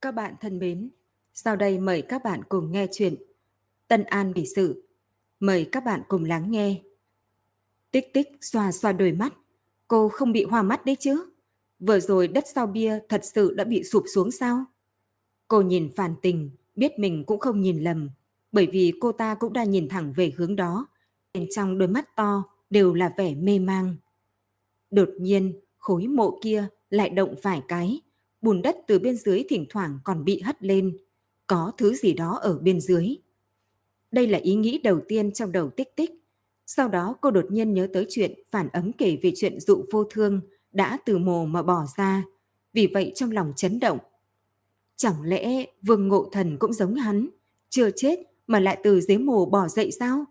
Các bạn thân mến, sau đây mời các bạn cùng nghe chuyện Tân An bị sự. Mời các bạn cùng lắng nghe. Tích tích xoa xoa đôi mắt. Cô không bị hoa mắt đấy chứ? Vừa rồi đất sau bia thật sự đã bị sụp xuống sao? Cô nhìn phản tình, biết mình cũng không nhìn lầm. Bởi vì cô ta cũng đã nhìn thẳng về hướng đó. Bên trong đôi mắt to đều là vẻ mê mang. Đột nhiên, khối mộ kia lại động vài cái bùn đất từ bên dưới thỉnh thoảng còn bị hất lên. Có thứ gì đó ở bên dưới. Đây là ý nghĩ đầu tiên trong đầu tích tích. Sau đó cô đột nhiên nhớ tới chuyện phản ấm kể về chuyện dụ vô thương đã từ mồ mà bỏ ra. Vì vậy trong lòng chấn động. Chẳng lẽ vương ngộ thần cũng giống hắn, chưa chết mà lại từ dưới mồ bỏ dậy sao?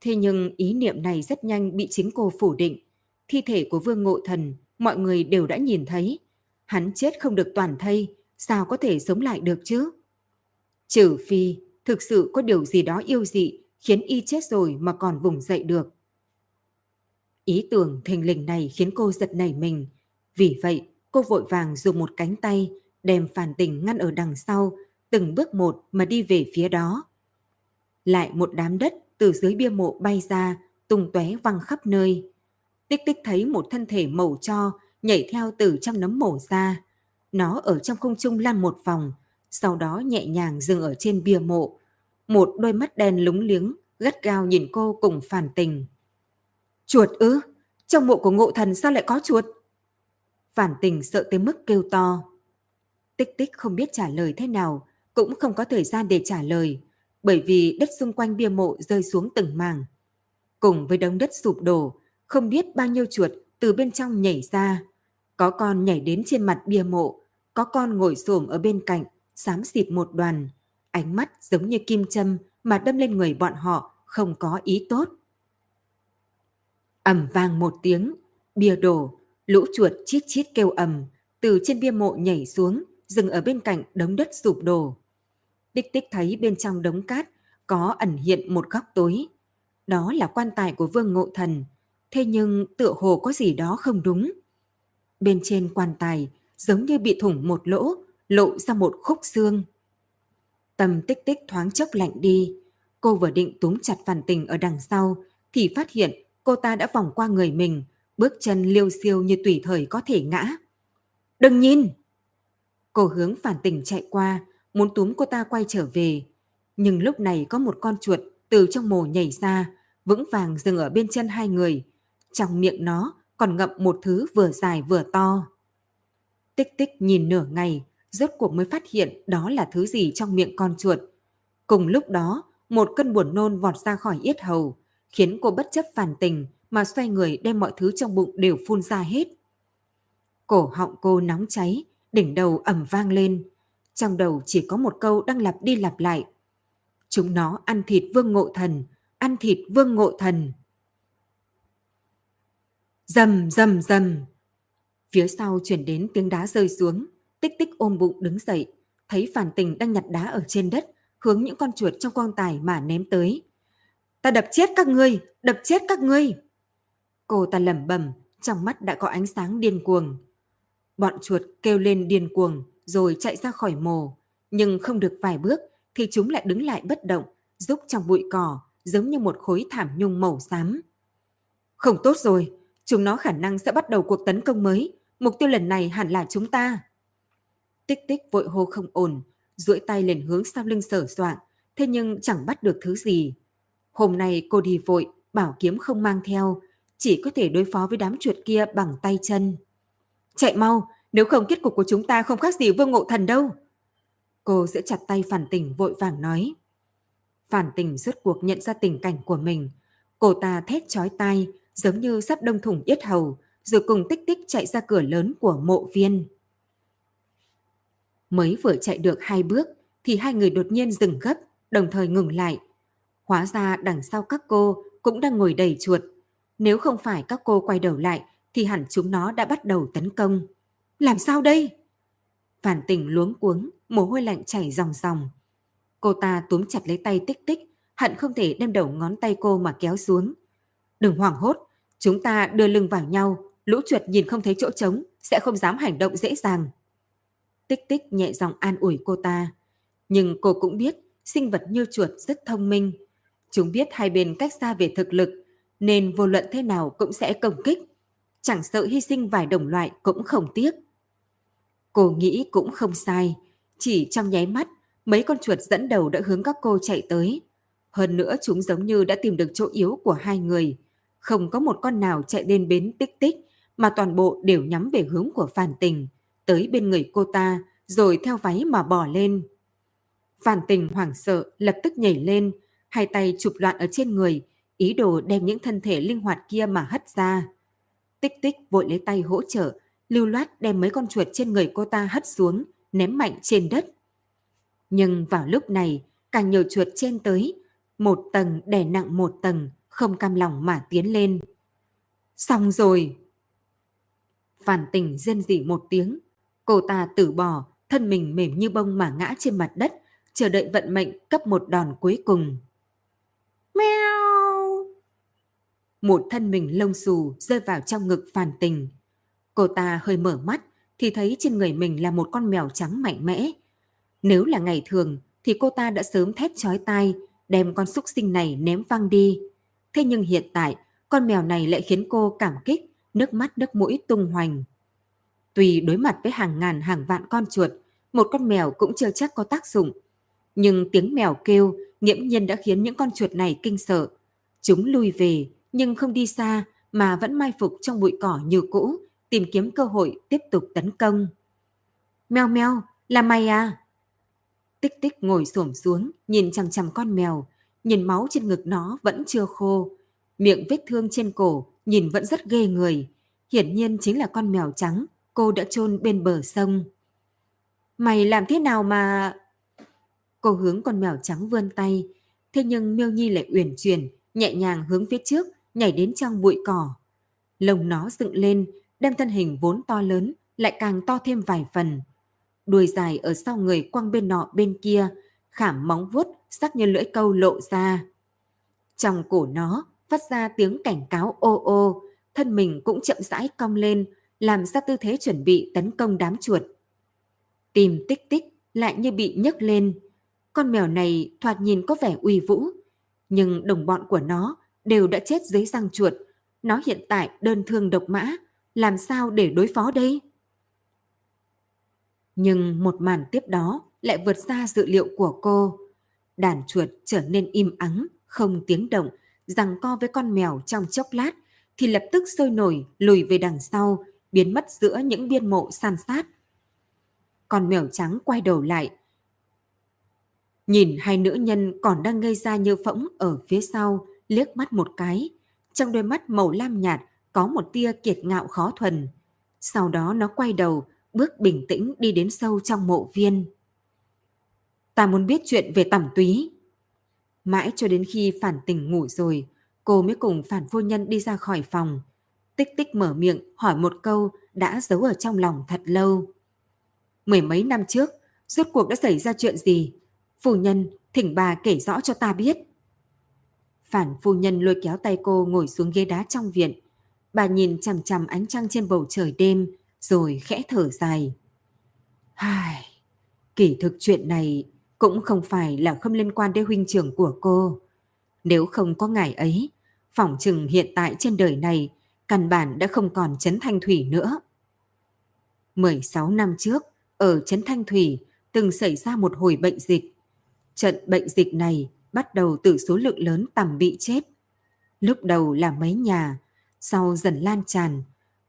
Thế nhưng ý niệm này rất nhanh bị chính cô phủ định. Thi thể của vương ngộ thần mọi người đều đã nhìn thấy, Hắn chết không được toàn thây, sao có thể sống lại được chứ? Trừ phi, thực sự có điều gì đó yêu dị khiến y chết rồi mà còn vùng dậy được. Ý tưởng thình lình này khiến cô giật nảy mình. Vì vậy, cô vội vàng dùng một cánh tay đem phản tình ngăn ở đằng sau, từng bước một mà đi về phía đó. Lại một đám đất từ dưới bia mộ bay ra, tung tóe văng khắp nơi. Tích tích thấy một thân thể màu cho nhảy theo từ trong nấm mổ ra. Nó ở trong không trung lăn một vòng, sau đó nhẹ nhàng dừng ở trên bia mộ. Một đôi mắt đen lúng liếng, gắt gao nhìn cô cùng phản tình. Chuột ư? Trong mộ của ngộ thần sao lại có chuột? Phản tình sợ tới mức kêu to. Tích tích không biết trả lời thế nào, cũng không có thời gian để trả lời, bởi vì đất xung quanh bia mộ rơi xuống từng mảng. Cùng với đống đất sụp đổ, không biết bao nhiêu chuột từ bên trong nhảy ra. Có con nhảy đến trên mặt bia mộ, có con ngồi xổm ở bên cạnh, xám xịt một đoàn. Ánh mắt giống như kim châm mà đâm lên người bọn họ không có ý tốt. ầm vang một tiếng, bia đổ, lũ chuột chít chít kêu ầm, từ trên bia mộ nhảy xuống, dừng ở bên cạnh đống đất sụp đổ. Tích tích thấy bên trong đống cát có ẩn hiện một góc tối. Đó là quan tài của Vương Ngộ Thần, thế nhưng tựa hồ có gì đó không đúng. Bên trên quan tài giống như bị thủng một lỗ, lộ ra một khúc xương. Tâm tích tích thoáng chốc lạnh đi. Cô vừa định túm chặt phản tình ở đằng sau, thì phát hiện cô ta đã vòng qua người mình, bước chân liêu siêu như tùy thời có thể ngã. Đừng nhìn! Cô hướng phản tình chạy qua, muốn túm cô ta quay trở về. Nhưng lúc này có một con chuột từ trong mồ nhảy ra, vững vàng dừng ở bên chân hai người, trong miệng nó còn ngậm một thứ vừa dài vừa to. Tích tích nhìn nửa ngày, rốt cuộc mới phát hiện đó là thứ gì trong miệng con chuột. Cùng lúc đó, một cơn buồn nôn vọt ra khỏi yết hầu, khiến cô bất chấp phản tình mà xoay người đem mọi thứ trong bụng đều phun ra hết. Cổ họng cô nóng cháy, đỉnh đầu ẩm vang lên. Trong đầu chỉ có một câu đang lặp đi lặp lại. Chúng nó ăn thịt vương ngộ thần, ăn thịt vương ngộ thần. Dầm dầm dầm. Phía sau chuyển đến tiếng đá rơi xuống, tích tích ôm bụng đứng dậy, thấy phản tình đang nhặt đá ở trên đất, hướng những con chuột trong quan tài mà ném tới. Ta đập chết các ngươi, đập chết các ngươi. Cô ta lẩm bẩm, trong mắt đã có ánh sáng điên cuồng. Bọn chuột kêu lên điên cuồng rồi chạy ra khỏi mồ, nhưng không được vài bước thì chúng lại đứng lại bất động, rúc trong bụi cỏ giống như một khối thảm nhung màu xám. Không tốt rồi, Chúng nó khả năng sẽ bắt đầu cuộc tấn công mới. Mục tiêu lần này hẳn là chúng ta. Tích tích vội hô không ổn, duỗi tay lên hướng sau lưng sở soạn, thế nhưng chẳng bắt được thứ gì. Hôm nay cô đi vội, bảo kiếm không mang theo, chỉ có thể đối phó với đám chuột kia bằng tay chân. Chạy mau, nếu không kết cục của chúng ta không khác gì vương ngộ thần đâu. Cô giữ chặt tay phản tình vội vàng nói. Phản tình rốt cuộc nhận ra tình cảnh của mình. Cô ta thét chói tai, giống như sắp đông thủng yết hầu, rồi cùng tích tích chạy ra cửa lớn của mộ viên. Mới vừa chạy được hai bước, thì hai người đột nhiên dừng gấp, đồng thời ngừng lại. Hóa ra đằng sau các cô cũng đang ngồi đầy chuột. Nếu không phải các cô quay đầu lại, thì hẳn chúng nó đã bắt đầu tấn công. Làm sao đây? Phản tình luống cuống, mồ hôi lạnh chảy ròng ròng. Cô ta túm chặt lấy tay tích tích, hận không thể đem đầu ngón tay cô mà kéo xuống. Đừng hoảng hốt, chúng ta đưa lưng vào nhau, lũ chuột nhìn không thấy chỗ trống, sẽ không dám hành động dễ dàng. Tích tích nhẹ giọng an ủi cô ta. Nhưng cô cũng biết sinh vật như chuột rất thông minh. Chúng biết hai bên cách xa về thực lực, nên vô luận thế nào cũng sẽ công kích. Chẳng sợ hy sinh vài đồng loại cũng không tiếc. Cô nghĩ cũng không sai. Chỉ trong nháy mắt, mấy con chuột dẫn đầu đã hướng các cô chạy tới. Hơn nữa chúng giống như đã tìm được chỗ yếu của hai người. Không có một con nào chạy đến bến tích tích, mà toàn bộ đều nhắm về hướng của phản Tình, tới bên người cô ta, rồi theo váy mà bỏ lên. phản Tình hoảng sợ, lập tức nhảy lên, hai tay chụp loạn ở trên người, ý đồ đem những thân thể linh hoạt kia mà hất ra. Tích tích vội lấy tay hỗ trợ, lưu loát đem mấy con chuột trên người cô ta hất xuống, ném mạnh trên đất. Nhưng vào lúc này, càng nhiều chuột trên tới, một tầng đè nặng một tầng, không cam lòng mà tiến lên. Xong rồi! Phản tình rên rỉ một tiếng, cô ta tử bỏ, thân mình mềm như bông mà ngã trên mặt đất, chờ đợi vận mệnh cấp một đòn cuối cùng. Mèo! Một thân mình lông xù rơi vào trong ngực phản tình. Cô ta hơi mở mắt thì thấy trên người mình là một con mèo trắng mạnh mẽ. Nếu là ngày thường thì cô ta đã sớm thét chói tai đem con súc sinh này ném văng đi. Thế nhưng hiện tại, con mèo này lại khiến cô cảm kích, nước mắt nước mũi tung hoành. Tuy đối mặt với hàng ngàn hàng vạn con chuột, một con mèo cũng chưa chắc có tác dụng. Nhưng tiếng mèo kêu nghiễm nhiên đã khiến những con chuột này kinh sợ. Chúng lui về, nhưng không đi xa mà vẫn mai phục trong bụi cỏ như cũ, tìm kiếm cơ hội tiếp tục tấn công. Mèo mèo, là mày à? Tích tích ngồi xổm xuống, nhìn chằm chằm con mèo, nhìn máu trên ngực nó vẫn chưa khô. Miệng vết thương trên cổ nhìn vẫn rất ghê người. Hiển nhiên chính là con mèo trắng cô đã chôn bên bờ sông. Mày làm thế nào mà... Cô hướng con mèo trắng vươn tay, thế nhưng Miêu Nhi lại uyển chuyển, nhẹ nhàng hướng phía trước, nhảy đến trong bụi cỏ. Lồng nó dựng lên, đem thân hình vốn to lớn, lại càng to thêm vài phần. Đuôi dài ở sau người quăng bên nọ bên kia, khảm móng vuốt sắc như lưỡi câu lộ ra. Trong cổ nó phát ra tiếng cảnh cáo ô ô, thân mình cũng chậm rãi cong lên, làm ra tư thế chuẩn bị tấn công đám chuột. tìm tích tích lại như bị nhấc lên. Con mèo này thoạt nhìn có vẻ uy vũ, nhưng đồng bọn của nó đều đã chết dưới răng chuột. Nó hiện tại đơn thương độc mã, làm sao để đối phó đây? Nhưng một màn tiếp đó lại vượt xa dự liệu của cô. Đàn chuột trở nên im ắng, không tiếng động, rằng co với con mèo trong chốc lát, thì lập tức sôi nổi lùi về đằng sau, biến mất giữa những biên mộ san sát. Con mèo trắng quay đầu lại. Nhìn hai nữ nhân còn đang ngây ra như phỗng ở phía sau, liếc mắt một cái. Trong đôi mắt màu lam nhạt có một tia kiệt ngạo khó thuần. Sau đó nó quay đầu, bước bình tĩnh đi đến sâu trong mộ viên. Ta muốn biết chuyện về tẩm túy. Mãi cho đến khi phản tỉnh ngủ rồi, cô mới cùng phản phu nhân đi ra khỏi phòng. Tích tích mở miệng hỏi một câu đã giấu ở trong lòng thật lâu. Mười mấy năm trước, rốt cuộc đã xảy ra chuyện gì? Phu nhân, thỉnh bà kể rõ cho ta biết. Phản phu nhân lôi kéo tay cô ngồi xuống ghế đá trong viện. Bà nhìn chằm chằm ánh trăng trên bầu trời đêm, rồi khẽ thở dài. Ai, kỳ thực chuyện này cũng không phải là không liên quan đến huynh trưởng của cô. Nếu không có ngài ấy, phỏng chừng hiện tại trên đời này căn bản đã không còn Trấn Thanh Thủy nữa. 16 năm trước, ở Trấn Thanh Thủy từng xảy ra một hồi bệnh dịch. Trận bệnh dịch này bắt đầu từ số lượng lớn tầm bị chết. Lúc đầu là mấy nhà, sau dần lan tràn,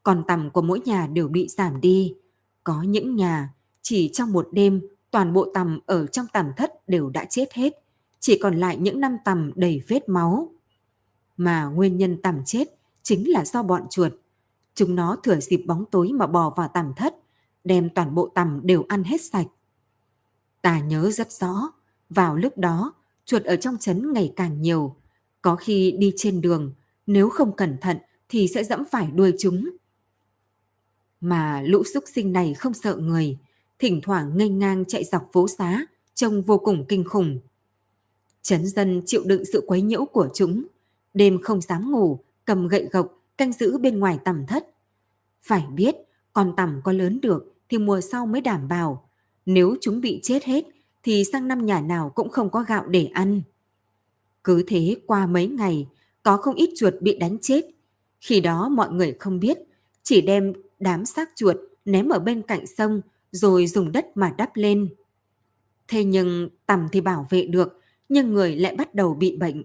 còn tầm của mỗi nhà đều bị giảm đi. Có những nhà, chỉ trong một đêm, toàn bộ tầm ở trong tầm thất đều đã chết hết, chỉ còn lại những năm tầm đầy vết máu. Mà nguyên nhân tầm chết chính là do bọn chuột. Chúng nó thừa dịp bóng tối mà bò vào tầm thất, đem toàn bộ tầm đều ăn hết sạch. Ta nhớ rất rõ, vào lúc đó, chuột ở trong trấn ngày càng nhiều. Có khi đi trên đường, nếu không cẩn thận thì sẽ dẫm phải đuôi chúng. Mà lũ súc sinh này không sợ người, thỉnh thoảng ngây ngang chạy dọc phố xá, trông vô cùng kinh khủng. chấn dân chịu đựng sự quấy nhiễu của chúng, đêm không dám ngủ, cầm gậy gộc, canh giữ bên ngoài tầm thất. Phải biết, con tầm có lớn được thì mùa sau mới đảm bảo, Nếu chúng bị chết hết thì sang năm nhà nào cũng không có gạo để ăn. Cứ thế qua mấy ngày, có không ít chuột bị đánh chết. Khi đó mọi người không biết, chỉ đem đám xác chuột ném ở bên cạnh sông rồi dùng đất mà đắp lên. Thế nhưng tầm thì bảo vệ được, nhưng người lại bắt đầu bị bệnh.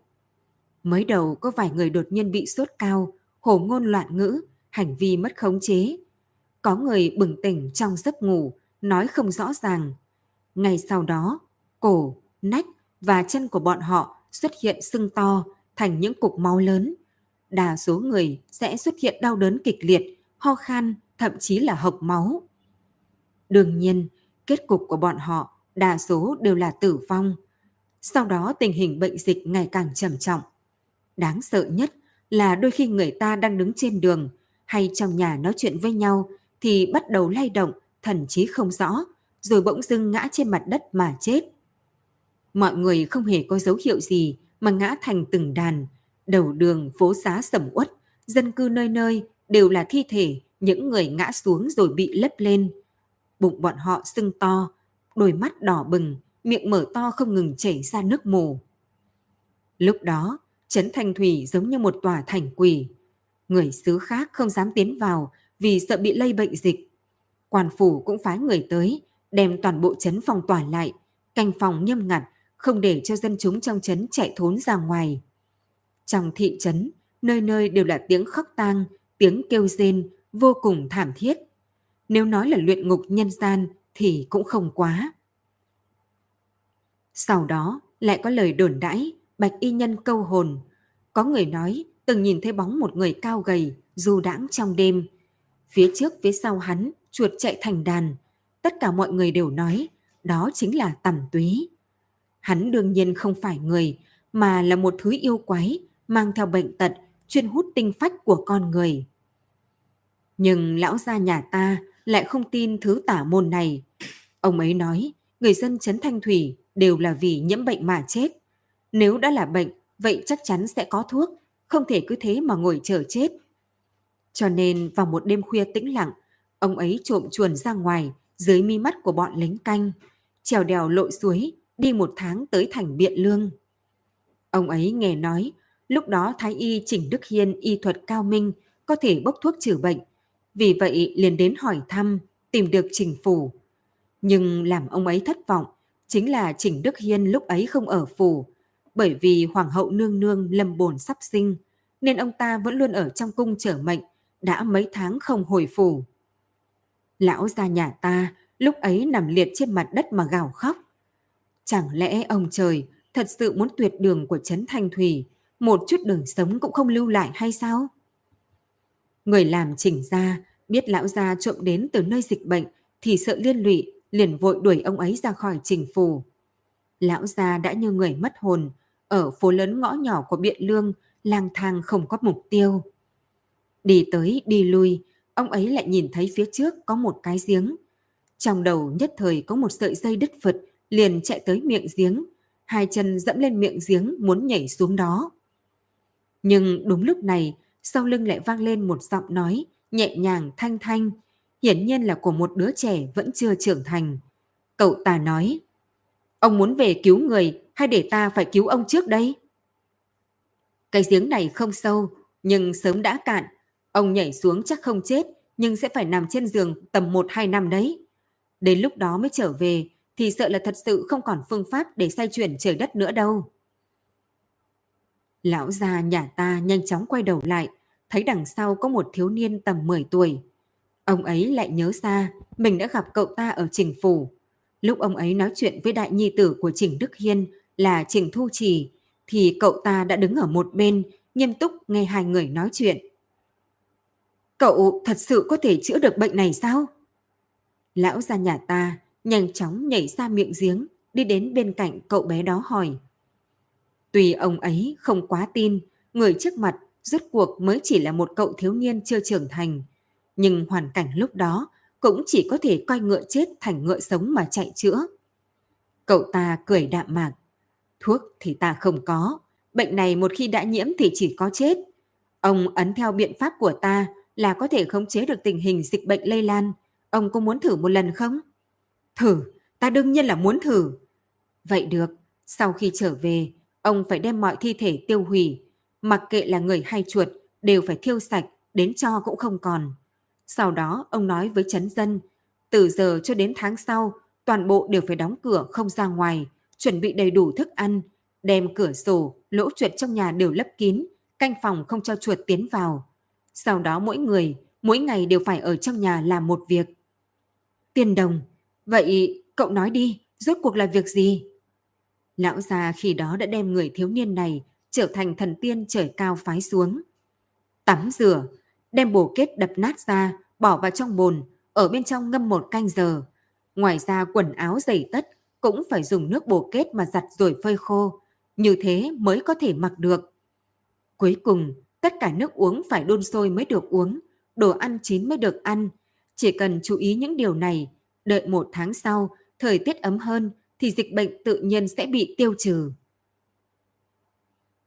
Mới đầu có vài người đột nhiên bị sốt cao, hổ ngôn loạn ngữ, hành vi mất khống chế. Có người bừng tỉnh trong giấc ngủ, nói không rõ ràng. Ngày sau đó, cổ, nách và chân của bọn họ xuất hiện sưng to thành những cục máu lớn. Đa số người sẽ xuất hiện đau đớn kịch liệt, ho khan, thậm chí là hộc máu. Đương nhiên, kết cục của bọn họ đa số đều là tử vong. Sau đó tình hình bệnh dịch ngày càng trầm trọng. Đáng sợ nhất là đôi khi người ta đang đứng trên đường hay trong nhà nói chuyện với nhau thì bắt đầu lay động, thần trí không rõ, rồi bỗng dưng ngã trên mặt đất mà chết. Mọi người không hề có dấu hiệu gì mà ngã thành từng đàn, đầu đường phố xá sầm uất, dân cư nơi nơi đều là thi thể những người ngã xuống rồi bị lấp lên. Bụng bọn họ sưng to, đôi mắt đỏ bừng, miệng mở to không ngừng chảy ra nước mù. Lúc đó, Trấn Thanh Thủy giống như một tòa thành quỷ. Người xứ khác không dám tiến vào vì sợ bị lây bệnh dịch. Quan phủ cũng phái người tới, đem toàn bộ trấn phòng tỏa lại, canh phòng nghiêm ngặt, không để cho dân chúng trong trấn chạy thốn ra ngoài. Trong thị trấn, nơi nơi đều là tiếng khóc tang, tiếng kêu rên, vô cùng thảm thiết. Nếu nói là luyện ngục nhân gian thì cũng không quá. Sau đó lại có lời đồn đãi, bạch y nhân câu hồn. Có người nói từng nhìn thấy bóng một người cao gầy, du đãng trong đêm. Phía trước phía sau hắn, chuột chạy thành đàn. Tất cả mọi người đều nói, đó chính là tầm túy. Hắn đương nhiên không phải người, mà là một thứ yêu quái, mang theo bệnh tật, chuyên hút tinh phách của con người. Nhưng lão gia nhà ta lại không tin thứ tả môn này. Ông ấy nói, người dân Trấn Thanh Thủy đều là vì nhiễm bệnh mà chết. Nếu đã là bệnh, vậy chắc chắn sẽ có thuốc, không thể cứ thế mà ngồi chờ chết. Cho nên vào một đêm khuya tĩnh lặng, ông ấy trộm chuồn ra ngoài dưới mi mắt của bọn lính canh, trèo đèo lội suối, đi một tháng tới thành Biện Lương. Ông ấy nghe nói, lúc đó Thái Y Chỉnh Đức Hiên y thuật cao minh, có thể bốc thuốc trừ bệnh. Vì vậy liền đến hỏi thăm, tìm được Trình Phủ. Nhưng làm ông ấy thất vọng, chính là Chỉnh Đức Hiên lúc ấy không ở phủ, bởi vì Hoàng hậu nương nương lâm bồn sắp sinh, nên ông ta vẫn luôn ở trong cung chờ mệnh, đã mấy tháng không hồi phủ. Lão gia nhà ta lúc ấy nằm liệt trên mặt đất mà gào khóc. Chẳng lẽ ông trời thật sự muốn tuyệt đường của Trấn Thanh Thủy, một chút đường sống cũng không lưu lại hay sao? Người làm chỉnh ra, biết lão gia trộm đến từ nơi dịch bệnh thì sợ liên lụy, liền vội đuổi ông ấy ra khỏi trình phủ. Lão gia đã như người mất hồn, ở phố lớn ngõ nhỏ của Biện Lương, lang thang không có mục tiêu. Đi tới đi lui, ông ấy lại nhìn thấy phía trước có một cái giếng. Trong đầu nhất thời có một sợi dây đứt phật, liền chạy tới miệng giếng, hai chân dẫm lên miệng giếng muốn nhảy xuống đó. Nhưng đúng lúc này, sau lưng lại vang lên một giọng nói nhẹ nhàng thanh thanh, hiển nhiên là của một đứa trẻ vẫn chưa trưởng thành. Cậu ta nói, ông muốn về cứu người hay để ta phải cứu ông trước đây? Cái giếng này không sâu, nhưng sớm đã cạn. Ông nhảy xuống chắc không chết, nhưng sẽ phải nằm trên giường tầm 1-2 năm đấy. Đến lúc đó mới trở về, thì sợ là thật sự không còn phương pháp để xoay chuyển trời đất nữa đâu. Lão già nhà ta nhanh chóng quay đầu lại, thấy đằng sau có một thiếu niên tầm 10 tuổi. Ông ấy lại nhớ ra mình đã gặp cậu ta ở Trình Phủ. Lúc ông ấy nói chuyện với đại nhi tử của Trình Đức Hiên là Trình Thu Trì, thì cậu ta đã đứng ở một bên, nghiêm túc nghe hai người nói chuyện. Cậu thật sự có thể chữa được bệnh này sao? Lão gia nhà ta nhanh chóng nhảy ra miệng giếng, đi đến bên cạnh cậu bé đó hỏi. Tuy ông ấy không quá tin, người trước mặt rốt cuộc mới chỉ là một cậu thiếu niên chưa trưởng thành. Nhưng hoàn cảnh lúc đó cũng chỉ có thể coi ngựa chết thành ngựa sống mà chạy chữa. Cậu ta cười đạm mạc. Thuốc thì ta không có. Bệnh này một khi đã nhiễm thì chỉ có chết. Ông ấn theo biện pháp của ta là có thể khống chế được tình hình dịch bệnh lây lan. Ông có muốn thử một lần không? Thử, ta đương nhiên là muốn thử. Vậy được, sau khi trở về, ông phải đem mọi thi thể tiêu hủy. Mặc kệ là người hay chuột, đều phải thiêu sạch, đến cho cũng không còn. Sau đó ông nói với chấn dân, từ giờ cho đến tháng sau, toàn bộ đều phải đóng cửa không ra ngoài, chuẩn bị đầy đủ thức ăn, đem cửa sổ, lỗ chuột trong nhà đều lấp kín, canh phòng không cho chuột tiến vào. Sau đó mỗi người, mỗi ngày đều phải ở trong nhà làm một việc. Tiền đồng, vậy cậu nói đi, rốt cuộc là việc gì? Lão già khi đó đã đem người thiếu niên này trở thành thần tiên trời cao phái xuống. Tắm rửa, đem bổ kết đập nát ra, bỏ vào trong bồn, ở bên trong ngâm một canh giờ. Ngoài ra quần áo giày tất cũng phải dùng nước bổ kết mà giặt rồi phơi khô, như thế mới có thể mặc được. Cuối cùng, tất cả nước uống phải đun sôi mới được uống, đồ ăn chín mới được ăn. Chỉ cần chú ý những điều này, đợi một tháng sau, thời tiết ấm hơn thì dịch bệnh tự nhiên sẽ bị tiêu trừ.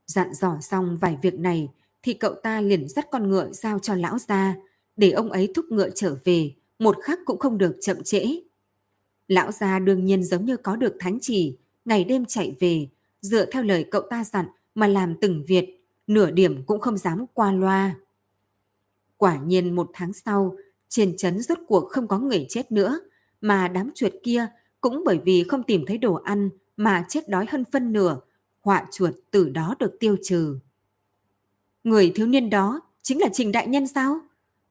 Dặn dò xong vài việc này thì cậu ta liền dắt con ngựa giao cho lão gia để ông ấy thúc ngựa trở về, một khắc cũng không được chậm trễ. Lão gia đương nhiên giống như có được thánh chỉ, ngày đêm chạy về, dựa theo lời cậu ta dặn mà làm từng việc, nửa điểm cũng không dám qua loa. Quả nhiên một tháng sau, trên chấn rốt cuộc không có người chết nữa, mà đám chuột kia cũng bởi vì không tìm thấy đồ ăn mà chết đói hơn phân nửa, họa chuột từ đó được tiêu trừ. Người thiếu niên đó chính là Trình Đại Nhân sao?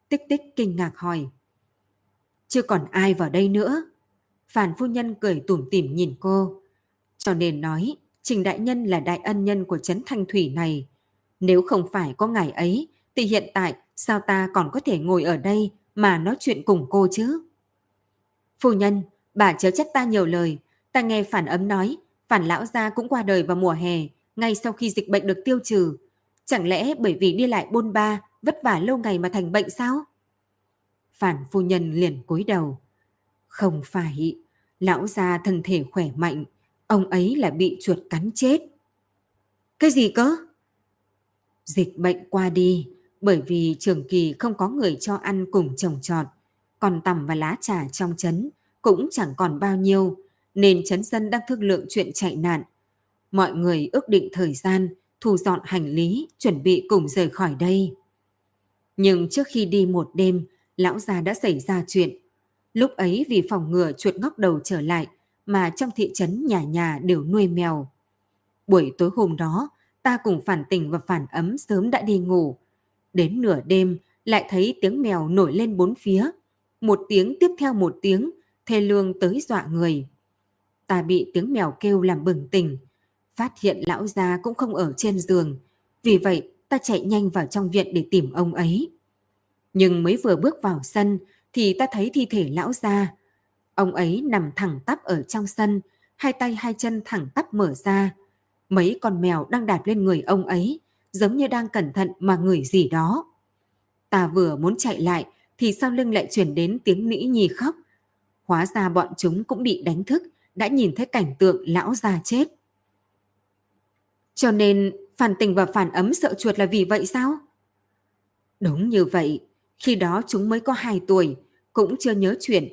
Tích tích kinh ngạc hỏi. Chưa còn ai vào đây nữa. Phản phu nhân cười tủm tỉm nhìn cô. Cho nên nói, Trình Đại Nhân là đại ân nhân của Trấn Thanh Thủy này. Nếu không phải có ngài ấy, thì hiện tại sao ta còn có thể ngồi ở đây mà nói chuyện cùng cô chứ? Phu nhân, bà chớ trách ta nhiều lời. Ta nghe phản ấm nói, phản lão gia cũng qua đời vào mùa hè, ngay sau khi dịch bệnh được tiêu trừ. Chẳng lẽ bởi vì đi lại bôn ba, vất vả lâu ngày mà thành bệnh sao? Phản phu nhân liền cúi đầu. Không phải, lão gia thân thể khỏe mạnh, ông ấy là bị chuột cắn chết. Cái gì cơ? Dịch bệnh qua đi, bởi vì trường kỳ không có người cho ăn cùng trồng trọt, còn tằm và lá trà trong chấn cũng chẳng còn bao nhiêu, nên chấn dân đang thương lượng chuyện chạy nạn. Mọi người ước định thời gian, thu dọn hành lý, chuẩn bị cùng rời khỏi đây. Nhưng trước khi đi một đêm, lão già đã xảy ra chuyện. Lúc ấy vì phòng ngừa chuột ngóc đầu trở lại, mà trong thị trấn nhà nhà đều nuôi mèo. Buổi tối hôm đó, ta cùng phản tình và phản ấm sớm đã đi ngủ. Đến nửa đêm, lại thấy tiếng mèo nổi lên bốn phía. Một tiếng tiếp theo một tiếng, thê lương tới dọa người. Ta bị tiếng mèo kêu làm bừng tỉnh, phát hiện lão gia cũng không ở trên giường. Vì vậy, ta chạy nhanh vào trong viện để tìm ông ấy. Nhưng mới vừa bước vào sân thì ta thấy thi thể lão gia. Ông ấy nằm thẳng tắp ở trong sân, hai tay hai chân thẳng tắp mở ra. Mấy con mèo đang đạp lên người ông ấy, giống như đang cẩn thận mà ngửi gì đó. Ta vừa muốn chạy lại thì sau lưng lại chuyển đến tiếng nĩ nhì khóc. Hóa ra bọn chúng cũng bị đánh thức, đã nhìn thấy cảnh tượng lão già chết. Cho nên phản tình và phản ấm sợ chuột là vì vậy sao? Đúng như vậy, khi đó chúng mới có 2 tuổi, cũng chưa nhớ chuyện.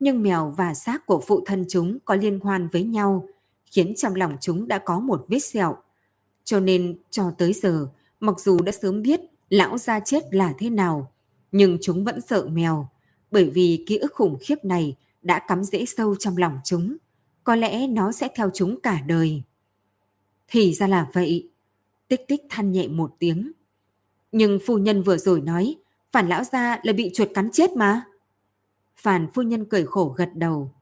Nhưng mèo và xác của phụ thân chúng có liên quan với nhau, khiến trong lòng chúng đã có một vết sẹo. Cho nên cho tới giờ, mặc dù đã sớm biết lão gia chết là thế nào, nhưng chúng vẫn sợ mèo, bởi vì ký ức khủng khiếp này đã cắm rễ sâu trong lòng chúng. Có lẽ nó sẽ theo chúng cả đời. Thì ra là vậy. Tích tích than nhẹ một tiếng. Nhưng phu nhân vừa rồi nói, phản lão gia là bị chuột cắn chết mà. Phản phu nhân cười khổ gật đầu.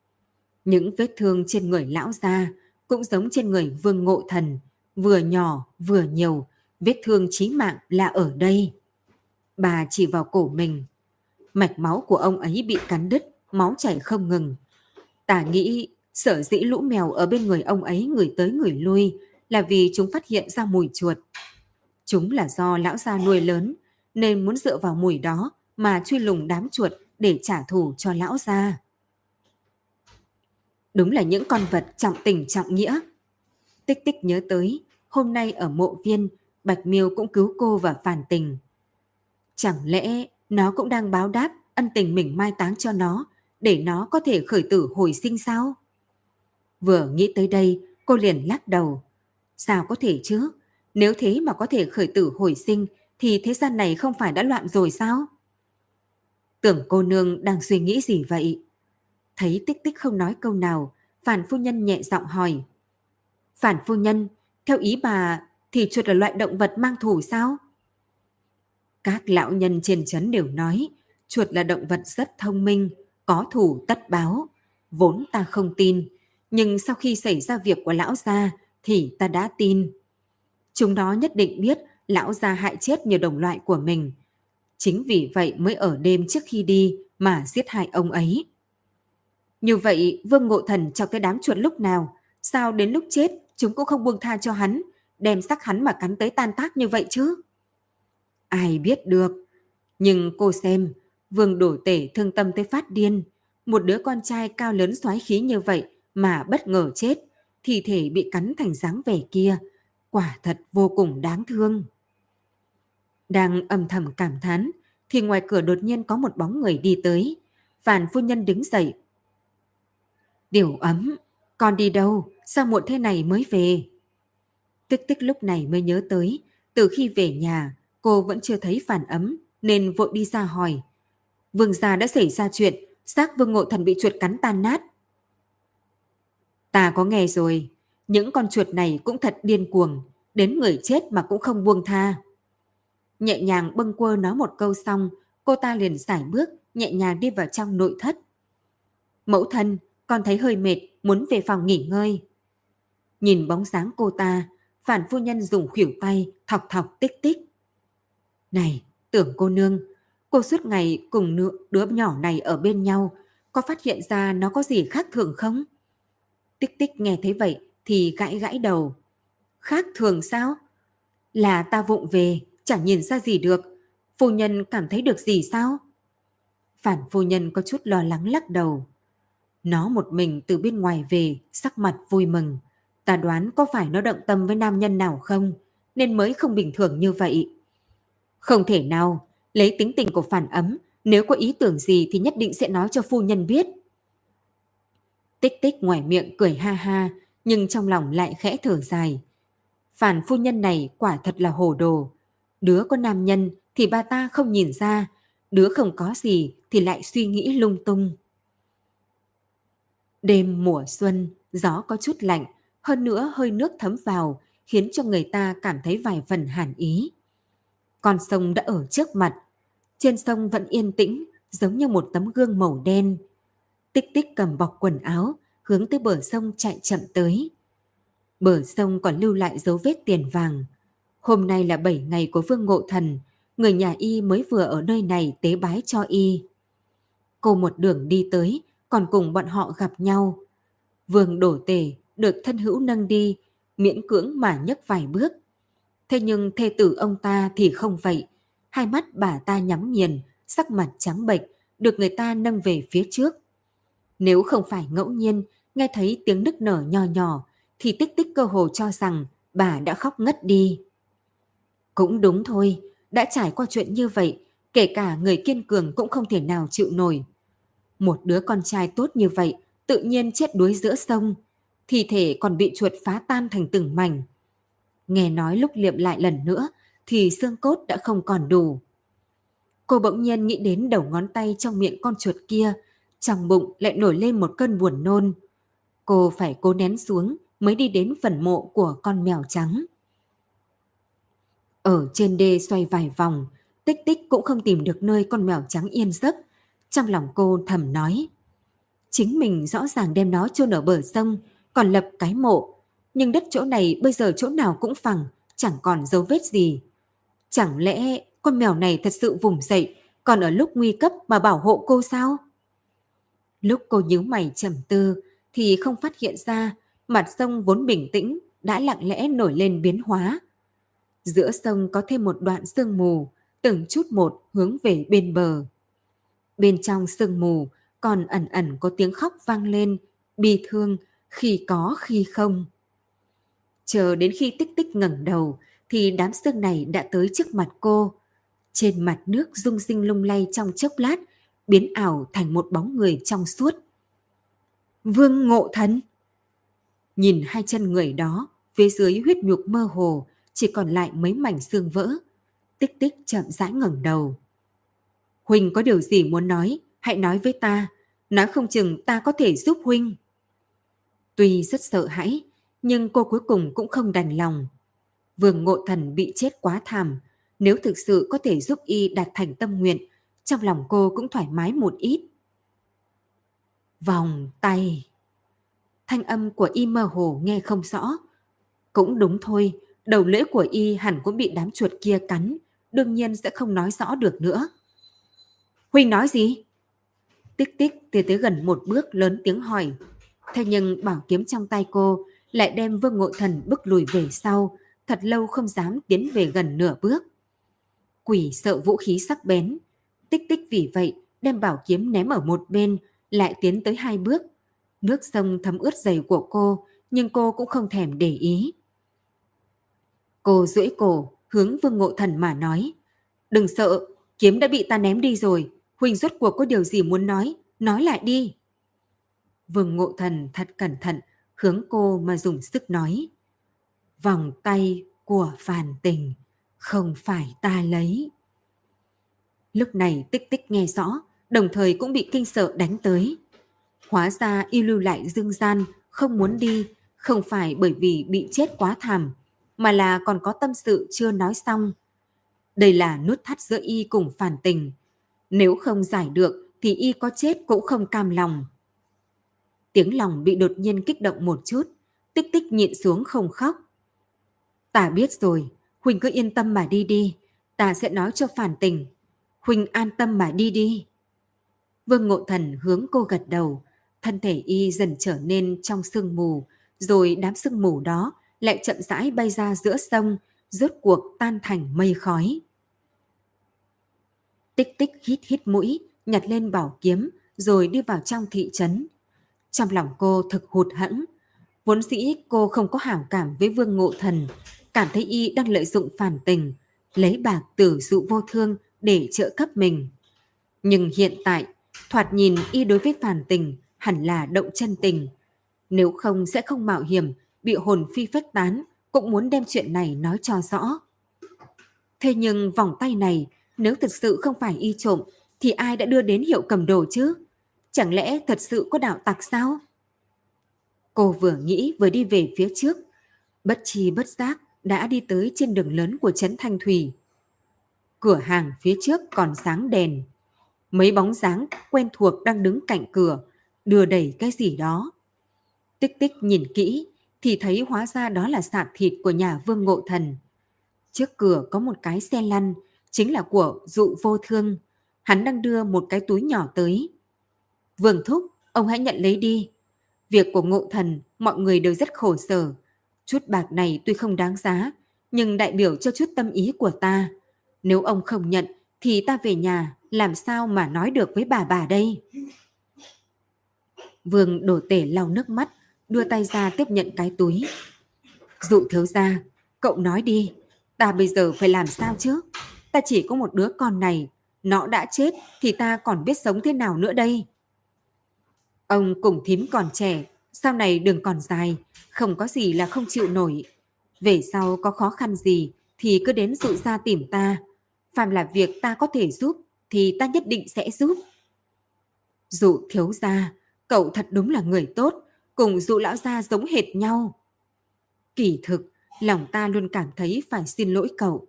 Những vết thương trên người lão gia cũng giống trên người vương ngộ thần, vừa nhỏ vừa nhiều, vết thương chí mạng là ở đây. Bà chỉ vào cổ mình. Mạch máu của ông ấy bị cắn đứt, máu chảy không ngừng. Tả nghĩ sở dĩ lũ mèo ở bên người ông ấy người tới người lui là vì chúng phát hiện ra mùi chuột. Chúng là do lão gia nuôi lớn nên muốn dựa vào mùi đó mà truy lùng đám chuột để trả thù cho lão gia. Đúng là những con vật trọng tình trọng nghĩa. Tích tích nhớ tới, hôm nay ở mộ viên, Bạch Miêu cũng cứu cô và phản tình. Chẳng lẽ nó cũng đang báo đáp ân tình mình mai táng cho nó để nó có thể khởi tử hồi sinh sao? Vừa nghĩ tới đây, cô liền lắc đầu. Sao có thể chứ? Nếu thế mà có thể khởi tử hồi sinh, thì thế gian này không phải đã loạn rồi sao? Tưởng cô nương đang suy nghĩ gì vậy? Thấy tích tích không nói câu nào, phản phu nhân nhẹ giọng hỏi. Phản phu nhân, theo ý bà thì chuột là loại động vật mang thủ sao? Các lão nhân trên chấn đều nói, chuột là động vật rất thông minh, có thủ tất báo. Vốn ta không tin, nhưng sau khi xảy ra việc của lão gia thì ta đã tin. Chúng nó nhất định biết lão gia hại chết nhiều đồng loại của mình. Chính vì vậy mới ở đêm trước khi đi mà giết hại ông ấy. Như vậy Vương Ngộ Thần cho cái đám chuột lúc nào, sao đến lúc chết chúng cũng không buông tha cho hắn, đem sắc hắn mà cắn tới tan tác như vậy chứ? Ai biết được. Nhưng cô xem, Vương đổ tể thương tâm tới phát điên. Một đứa con trai cao lớn xoái khí như vậy mà bất ngờ chết, thi thể bị cắn thành dáng vẻ kia, quả thật vô cùng đáng thương. Đang âm thầm cảm thán, thì ngoài cửa đột nhiên có một bóng người đi tới. Phản phu nhân đứng dậy. Điều ấm, con đi đâu, sao muộn thế này mới về? Tích tích lúc này mới nhớ tới, từ khi về nhà, cô vẫn chưa thấy phản ấm, nên vội đi ra hỏi. Vương gia đã xảy ra chuyện, xác vương ngộ thần bị chuột cắn tan nát. Ta có nghe rồi, những con chuột này cũng thật điên cuồng, đến người chết mà cũng không buông tha. Nhẹ nhàng bâng quơ nói một câu xong, cô ta liền giải bước, nhẹ nhàng đi vào trong nội thất. Mẫu thân, con thấy hơi mệt, muốn về phòng nghỉ ngơi. Nhìn bóng dáng cô ta, phản phu nhân dùng khuỷu tay, thọc thọc tích tích. Này, tưởng cô nương, cô suốt ngày cùng đứa nhỏ này ở bên nhau, có phát hiện ra nó có gì khác thường không? Tích tích nghe thấy vậy thì gãi gãi đầu. Khác thường sao? Là ta vụng về, chẳng nhìn ra gì được. Phu nhân cảm thấy được gì sao? Phản phu nhân có chút lo lắng lắc đầu. Nó một mình từ bên ngoài về, sắc mặt vui mừng. Ta đoán có phải nó động tâm với nam nhân nào không, nên mới không bình thường như vậy. Không thể nào, lấy tính tình của phản ấm, nếu có ý tưởng gì thì nhất định sẽ nói cho phu nhân biết. Tích tích ngoài miệng cười ha ha, nhưng trong lòng lại khẽ thở dài. Phản phu nhân này quả thật là hồ đồ. Đứa có nam nhân thì bà ta không nhìn ra, đứa không có gì thì lại suy nghĩ lung tung. Đêm mùa xuân, gió có chút lạnh, hơn nữa hơi nước thấm vào, khiến cho người ta cảm thấy vài phần hàn ý. Con sông đã ở trước mặt, trên sông vẫn yên tĩnh, giống như một tấm gương màu đen. Tích tích cầm bọc quần áo, hướng tới bờ sông chạy chậm tới. Bờ sông còn lưu lại dấu vết tiền vàng. Hôm nay là 7 ngày của Vương Ngộ Thần, người nhà y mới vừa ở nơi này tế bái cho y. Cô một đường đi tới, còn cùng bọn họ gặp nhau. Vương đổ tể được thân hữu nâng đi, miễn cưỡng mà nhấc vài bước. Thế nhưng thê tử ông ta thì không vậy. Hai mắt bà ta nhắm nghiền, sắc mặt trắng bệch, được người ta nâng về phía trước. Nếu không phải ngẫu nhiên, nghe thấy tiếng nức nở nhỏ nhỏ, thì tích tích cơ hồ cho rằng bà đã khóc ngất đi. Cũng đúng thôi, đã trải qua chuyện như vậy, kể cả người kiên cường cũng không thể nào chịu nổi. Một đứa con trai tốt như vậy, tự nhiên chết đuối giữa sông, thi thể còn bị chuột phá tan thành từng mảnh. Nghe nói lúc liệm lại lần nữa thì xương cốt đã không còn đủ. Cô bỗng nhiên nghĩ đến đầu ngón tay trong miệng con chuột kia, trong bụng lại nổi lên một cơn buồn nôn. Cô phải cố nén xuống mới đi đến phần mộ của con mèo trắng. Ở trên đê xoay vài vòng, tích tích cũng không tìm được nơi con mèo trắng yên giấc. Trong lòng cô thầm nói, chính mình rõ ràng đem nó chôn ở bờ sông, còn lập cái mộ. Nhưng đất chỗ này bây giờ chỗ nào cũng phẳng, chẳng còn dấu vết gì. Chẳng lẽ con mèo này thật sự vùng dậy, còn ở lúc nguy cấp mà bảo hộ cô sao? Lúc cô nhíu mày trầm tư, thì không phát hiện ra mặt sông vốn bình tĩnh đã lặng lẽ nổi lên biến hóa. Giữa sông có thêm một đoạn sương mù, từng chút một hướng về bên bờ. Bên trong sương mù còn ẩn ẩn có tiếng khóc vang lên, bi thương, khi có khi không. Chờ đến khi tích tích ngẩng đầu thì đám sương này đã tới trước mặt cô. Trên mặt nước rung sinh lung lay trong chốc lát, biến ảo thành một bóng người trong suốt. Vương Ngộ Thần Nhìn hai chân người đó, phía dưới huyết nhục mơ hồ, chỉ còn lại mấy mảnh xương vỡ. Tích tích chậm rãi ngẩng đầu. Huynh có điều gì muốn nói, hãy nói với ta. Nói không chừng ta có thể giúp Huynh. Tuy rất sợ hãi, nhưng cô cuối cùng cũng không đành lòng. Vương Ngộ Thần bị chết quá thảm, nếu thực sự có thể giúp y đạt thành tâm nguyện, trong lòng cô cũng thoải mái một ít. Vòng tay. Thanh âm của y mơ hồ nghe không rõ. Cũng đúng thôi, đầu lưỡi của y hẳn cũng bị đám chuột kia cắn, đương nhiên sẽ không nói rõ được nữa. Huynh nói gì? Tích tích tiến tới gần một bước lớn tiếng hỏi. Thế nhưng bảo kiếm trong tay cô lại đem vương ngộ thần bước lùi về sau, thật lâu không dám tiến về gần nửa bước. Quỷ sợ vũ khí sắc bén, tích tích vì vậy đem bảo kiếm ném ở một bên, lại tiến tới hai bước. Nước sông thấm ướt giày của cô, nhưng cô cũng không thèm để ý. Cô duỗi cổ, hướng vương ngộ thần mà nói. Đừng sợ, kiếm đã bị ta ném đi rồi. Huỳnh rốt cuộc có điều gì muốn nói, nói lại đi. Vương ngộ thần thật cẩn thận, hướng cô mà dùng sức nói. Vòng tay của phản tình, không phải ta lấy. Lúc này tích tích nghe rõ, đồng thời cũng bị kinh sợ đánh tới. Hóa ra y lưu lại dương gian, không muốn đi, không phải bởi vì bị chết quá thảm, mà là còn có tâm sự chưa nói xong. Đây là nút thắt giữa y cùng phản tình. Nếu không giải được thì y có chết cũng không cam lòng. Tiếng lòng bị đột nhiên kích động một chút, tích tích nhịn xuống không khóc. Ta biết rồi, Huỳnh cứ yên tâm mà đi đi, ta sẽ nói cho phản tình. Huỳnh an tâm mà đi đi. Vương Ngộ Thần hướng cô gật đầu, thân thể y dần trở nên trong sương mù, rồi đám sương mù đó lại chậm rãi bay ra giữa sông, rốt cuộc tan thành mây khói. Tích tích hít hít mũi, nhặt lên bảo kiếm, rồi đi vào trong thị trấn. Trong lòng cô thực hụt hẫng. Vốn dĩ cô không có hảo cảm với Vương Ngộ Thần, cảm thấy y đang lợi dụng phản tình, lấy bạc tử dụ vô thương để trợ cấp mình. Nhưng hiện tại, thoạt nhìn y đối với phản tình hẳn là động chân tình. Nếu không sẽ không mạo hiểm, bị hồn phi phách tán, cũng muốn đem chuyện này nói cho rõ. Thế nhưng vòng tay này, nếu thực sự không phải y trộm, thì ai đã đưa đến hiệu cầm đồ chứ? Chẳng lẽ thật sự có đạo tặc sao? Cô vừa nghĩ vừa đi về phía trước, bất chi bất giác đã đi tới trên đường lớn của Trấn Thanh Thủy. Cửa hàng phía trước còn sáng đèn. Mấy bóng dáng quen thuộc đang đứng cạnh cửa, đưa đẩy cái gì đó. Tích tích nhìn kỹ thì thấy hóa ra đó là sạp thịt của nhà Vương Ngộ Thần. Trước cửa có một cái xe lăn, chính là của dụ vô thương. Hắn đang đưa một cái túi nhỏ tới. Vương Thúc, ông hãy nhận lấy đi. Việc của Ngộ Thần, mọi người đều rất khổ sở. Chút bạc này tuy không đáng giá, nhưng đại biểu cho chút tâm ý của ta. Nếu ông không nhận, thì ta về nhà làm sao mà nói được với bà bà đây? Vương đổ tể lau nước mắt, đưa tay ra tiếp nhận cái túi. Dụ thiếu gia, cậu nói đi, ta bây giờ phải làm sao chứ? Ta chỉ có một đứa con này, nó đã chết thì ta còn biết sống thế nào nữa đây? Ông cùng thím còn trẻ, sau này đường còn dài, không có gì là không chịu nổi. Về sau có khó khăn gì thì cứ đến dụ ra tìm ta. Phạm là việc ta có thể giúp thì ta nhất định sẽ giúp. Dụ thiếu gia, cậu thật đúng là người tốt, cùng dụ lão gia giống hệt nhau. Kỳ thực, lòng ta luôn cảm thấy phải xin lỗi cậu.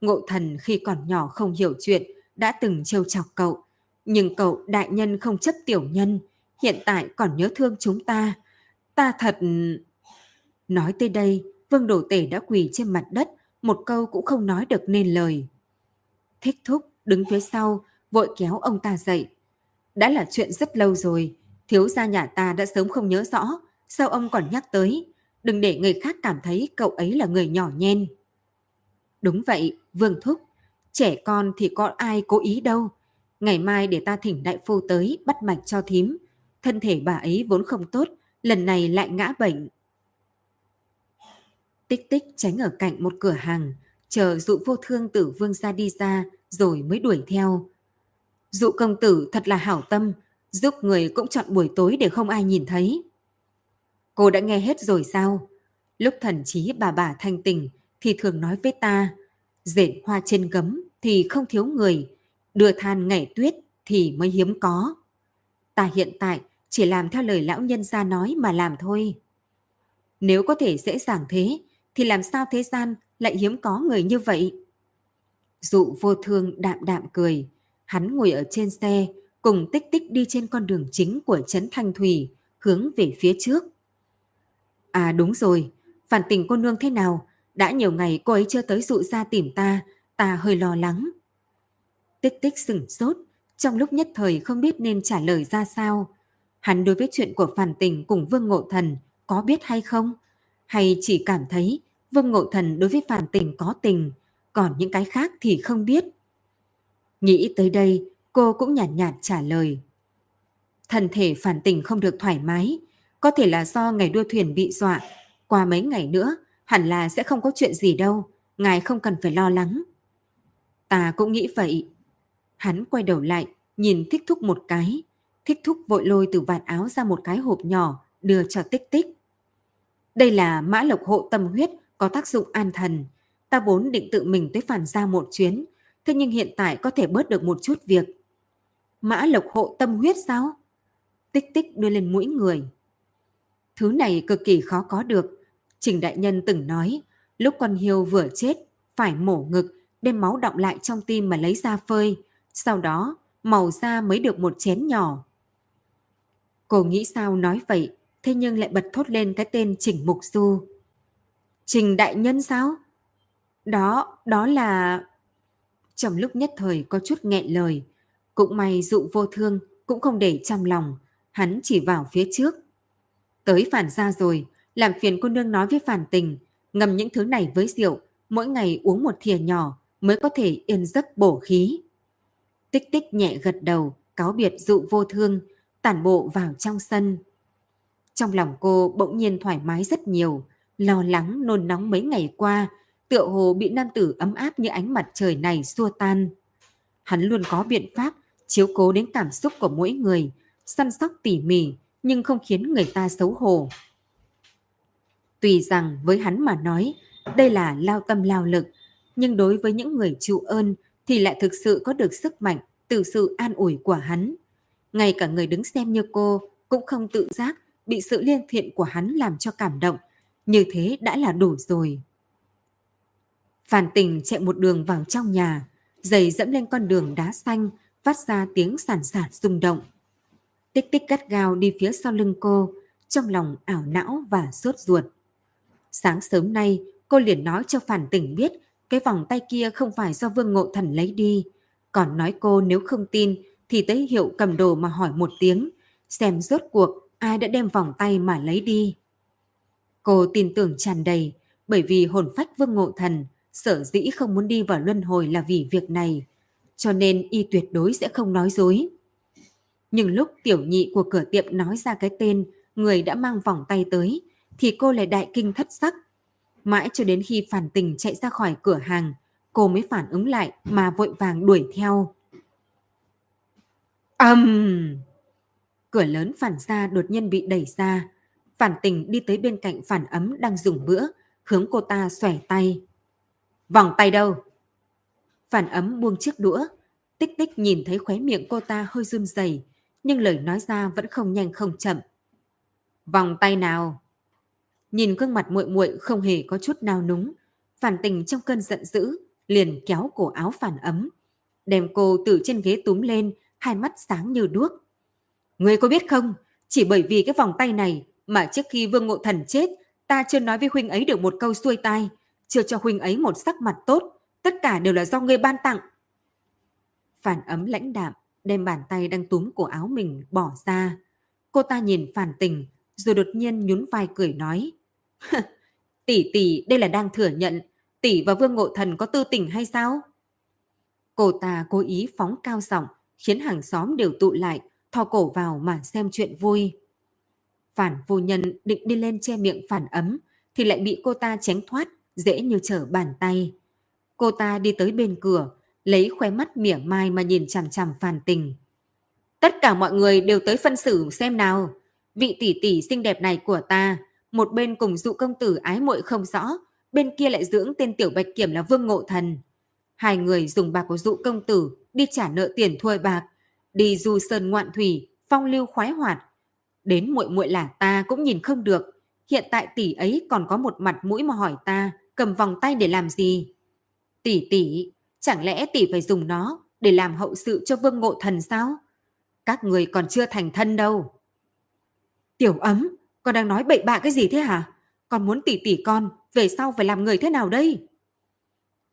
Ngộ thần khi còn nhỏ không hiểu chuyện, đã từng trêu chọc cậu. Nhưng cậu đại nhân không chấp tiểu nhân, hiện tại còn nhớ thương chúng ta. Ta thật... Nói tới đây, Vương đồ Tể đã quỳ trên mặt đất, một câu cũng không nói được nên lời. Thích thúc đứng phía sau, vội kéo ông ta dậy. Đã là chuyện rất lâu rồi, thiếu gia nhà ta đã sớm không nhớ rõ, sao ông còn nhắc tới, đừng để người khác cảm thấy cậu ấy là người nhỏ nhen. Đúng vậy, Vương Thúc, trẻ con thì có ai cố ý đâu. Ngày mai để ta thỉnh đại phu tới bắt mạch cho thím. Thân thể bà ấy vốn không tốt, lần này lại ngã bệnh. Tích tích tránh ở cạnh một cửa hàng, chờ dụ vô thương tử vương ra đi ra rồi mới đuổi theo. Dụ công tử thật là hảo tâm, giúp người cũng chọn buổi tối để không ai nhìn thấy. Cô đã nghe hết rồi sao? Lúc thần trí bà bà thanh tình thì thường nói với ta, dệt hoa trên gấm thì không thiếu người, đưa than ngày tuyết thì mới hiếm có. Ta hiện tại chỉ làm theo lời lão nhân gia nói mà làm thôi. Nếu có thể dễ dàng thế, thì làm sao thế gian lại hiếm có người như vậy? Dụ vô thương đạm đạm cười, hắn ngồi ở trên xe, cùng tích tích đi trên con đường chính của Trấn Thanh Thủy, hướng về phía trước. À đúng rồi, phản tình cô nương thế nào? Đã nhiều ngày cô ấy chưa tới dụ ra tìm ta, ta hơi lo lắng. Tích tích sửng sốt, trong lúc nhất thời không biết nên trả lời ra sao. Hắn đối với chuyện của phản tình cùng Vương Ngộ Thần có biết hay không? Hay chỉ cảm thấy Vương Ngộ Thần đối với phản tình có tình, còn những cái khác thì không biết. Nghĩ tới đây, cô cũng nhàn nhạt, nhạt trả lời. thần thể phản tình không được thoải mái, có thể là do ngày đua thuyền bị dọa. Qua mấy ngày nữa, hẳn là sẽ không có chuyện gì đâu, ngài không cần phải lo lắng. Ta cũng nghĩ vậy. Hắn quay đầu lại, nhìn thích thúc một cái. Thích thúc vội lôi từ vạt áo ra một cái hộp nhỏ, đưa cho tích tích. Đây là mã lộc hộ tâm huyết có tác dụng an thần. Ta vốn định tự mình tới phản ra một chuyến, thế nhưng hiện tại có thể bớt được một chút việc. Mã lộc hộ tâm huyết sao? Tích tích đưa lên mũi người. Thứ này cực kỳ khó có được. Trình Đại Nhân từng nói, lúc con hiêu vừa chết, phải mổ ngực, đem máu động lại trong tim mà lấy ra phơi. Sau đó, màu da mới được một chén nhỏ. Cô nghĩ sao nói vậy, thế nhưng lại bật thốt lên cái tên Trình Mục Du. Trình Đại Nhân sao? Đó, đó là... Trong lúc nhất thời có chút nghẹn lời, cũng may dụ vô thương cũng không để trong lòng, hắn chỉ vào phía trước. Tới phản ra rồi, làm phiền cô nương nói với phản tình, ngầm những thứ này với rượu, mỗi ngày uống một thìa nhỏ mới có thể yên giấc bổ khí. Tích tích nhẹ gật đầu, cáo biệt dụ vô thương, tản bộ vào trong sân. Trong lòng cô bỗng nhiên thoải mái rất nhiều, lo lắng nôn nóng mấy ngày qua, tựa hồ bị nam tử ấm áp như ánh mặt trời này xua tan. Hắn luôn có biện pháp chiếu cố đến cảm xúc của mỗi người, săn sóc tỉ mỉ nhưng không khiến người ta xấu hổ. Tuy rằng với hắn mà nói, đây là lao tâm lao lực, nhưng đối với những người chịu ơn thì lại thực sự có được sức mạnh từ sự an ủi của hắn. Ngay cả người đứng xem như cô cũng không tự giác bị sự liên thiện của hắn làm cho cảm động. Như thế đã là đủ rồi. Phản tình chạy một đường vào trong nhà, giày dẫm lên con đường đá xanh, phát ra tiếng sản sản rung động. Tích tích gắt gao đi phía sau lưng cô, trong lòng ảo não và sốt ruột. Sáng sớm nay, cô liền nói cho phản tỉnh biết cái vòng tay kia không phải do Vương Ngộ Thần lấy đi. Còn nói cô nếu không tin thì tới hiệu cầm đồ mà hỏi một tiếng, xem rốt cuộc ai đã đem vòng tay mà lấy đi. Cô tin tưởng tràn đầy, bởi vì hồn phách Vương Ngộ Thần sở dĩ không muốn đi vào luân hồi là vì việc này, cho nên y tuyệt đối sẽ không nói dối. Nhưng lúc tiểu nhị của cửa tiệm nói ra cái tên người đã mang vòng tay tới, thì cô lại đại kinh thất sắc. Mãi cho đến khi phản tình chạy ra khỏi cửa hàng, cô mới phản ứng lại mà vội vàng đuổi theo. ầm um! Cửa lớn phản ra đột nhiên bị đẩy ra. Phản tình đi tới bên cạnh phản ấm đang dùng bữa, hướng cô ta xòe tay. Vòng tay đâu? Phản ấm buông chiếc đũa. Tích tích nhìn thấy khóe miệng cô ta hơi run rẩy nhưng lời nói ra vẫn không nhanh không chậm. Vòng tay nào? Nhìn gương mặt muội muội không hề có chút nao núng, phản tình trong cơn giận dữ, liền kéo cổ áo phản ấm, đem cô từ trên ghế túm lên, hai mắt sáng như đuốc. Ngươi có biết không, chỉ bởi vì cái vòng tay này mà trước khi Vương Ngộ Thần chết, ta chưa nói với huynh ấy được một câu xuôi tai, chưa cho huynh ấy một sắc mặt tốt, tất cả đều là do ngươi ban tặng. Phản ấm lãnh đạm, đem bàn tay đang túm cổ áo mình bỏ ra. Cô ta nhìn phản tình, rồi đột nhiên nhún vai cười nói. tỷ tỷ đây là đang thừa nhận, tỷ và Vương Ngộ Thần có tư tình hay sao? Cô ta cố ý phóng cao giọng, khiến hàng xóm đều tụ lại, thò cổ vào mà xem chuyện vui. Phản vô nhân định đi lên che miệng phản ấm, thì lại bị cô ta tránh thoát, dễ như trở bàn tay. Cô ta đi tới bên cửa, lấy khóe mắt mỉa mai mà nhìn chằm chằm phản tình. Tất cả mọi người đều tới phân xử xem nào. Vị tỷ tỷ xinh đẹp này của ta, một bên cùng dụ công tử ái muội không rõ, bên kia lại dưỡng tên tiểu bạch kiểm là Vương Ngộ Thần. Hai người dùng bạc của dụ công tử đi trả nợ tiền thuê bạc, đi du sơn ngoạn thủy, phong lưu khoái hoạt. Đến muội muội là ta cũng nhìn không được, hiện tại tỷ ấy còn có một mặt mũi mà hỏi ta, cầm vòng tay để làm gì? Tỷ tỷ, chẳng lẽ tỷ phải dùng nó để làm hậu sự cho Vương Ngộ Thần sao? Các người còn chưa thành thân đâu. Tiểu ấm, con đang nói bậy bạ cái gì thế hả? Con muốn tỷ tỷ con, về sau phải làm người thế nào đây?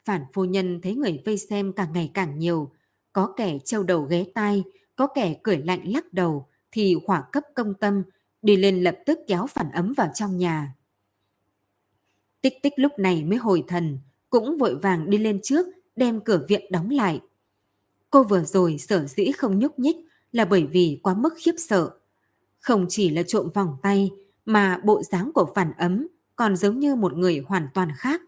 Phản phu nhân thấy người vây xem càng ngày càng nhiều. Có kẻ trâu đầu ghé tai, có kẻ cười lạnh lắc đầu, thì hỏa cấp công tâm, đi lên lập tức kéo phản ấm vào trong nhà. Tích tích lúc này mới hồi thần, cũng vội vàng đi lên trước, đem cửa viện đóng lại. Cô vừa rồi sở dĩ không nhúc nhích là bởi vì quá mức khiếp sợ. Không chỉ là trộm vòng tay, mà bộ dáng của phản ấm còn giống như một người hoàn toàn khác.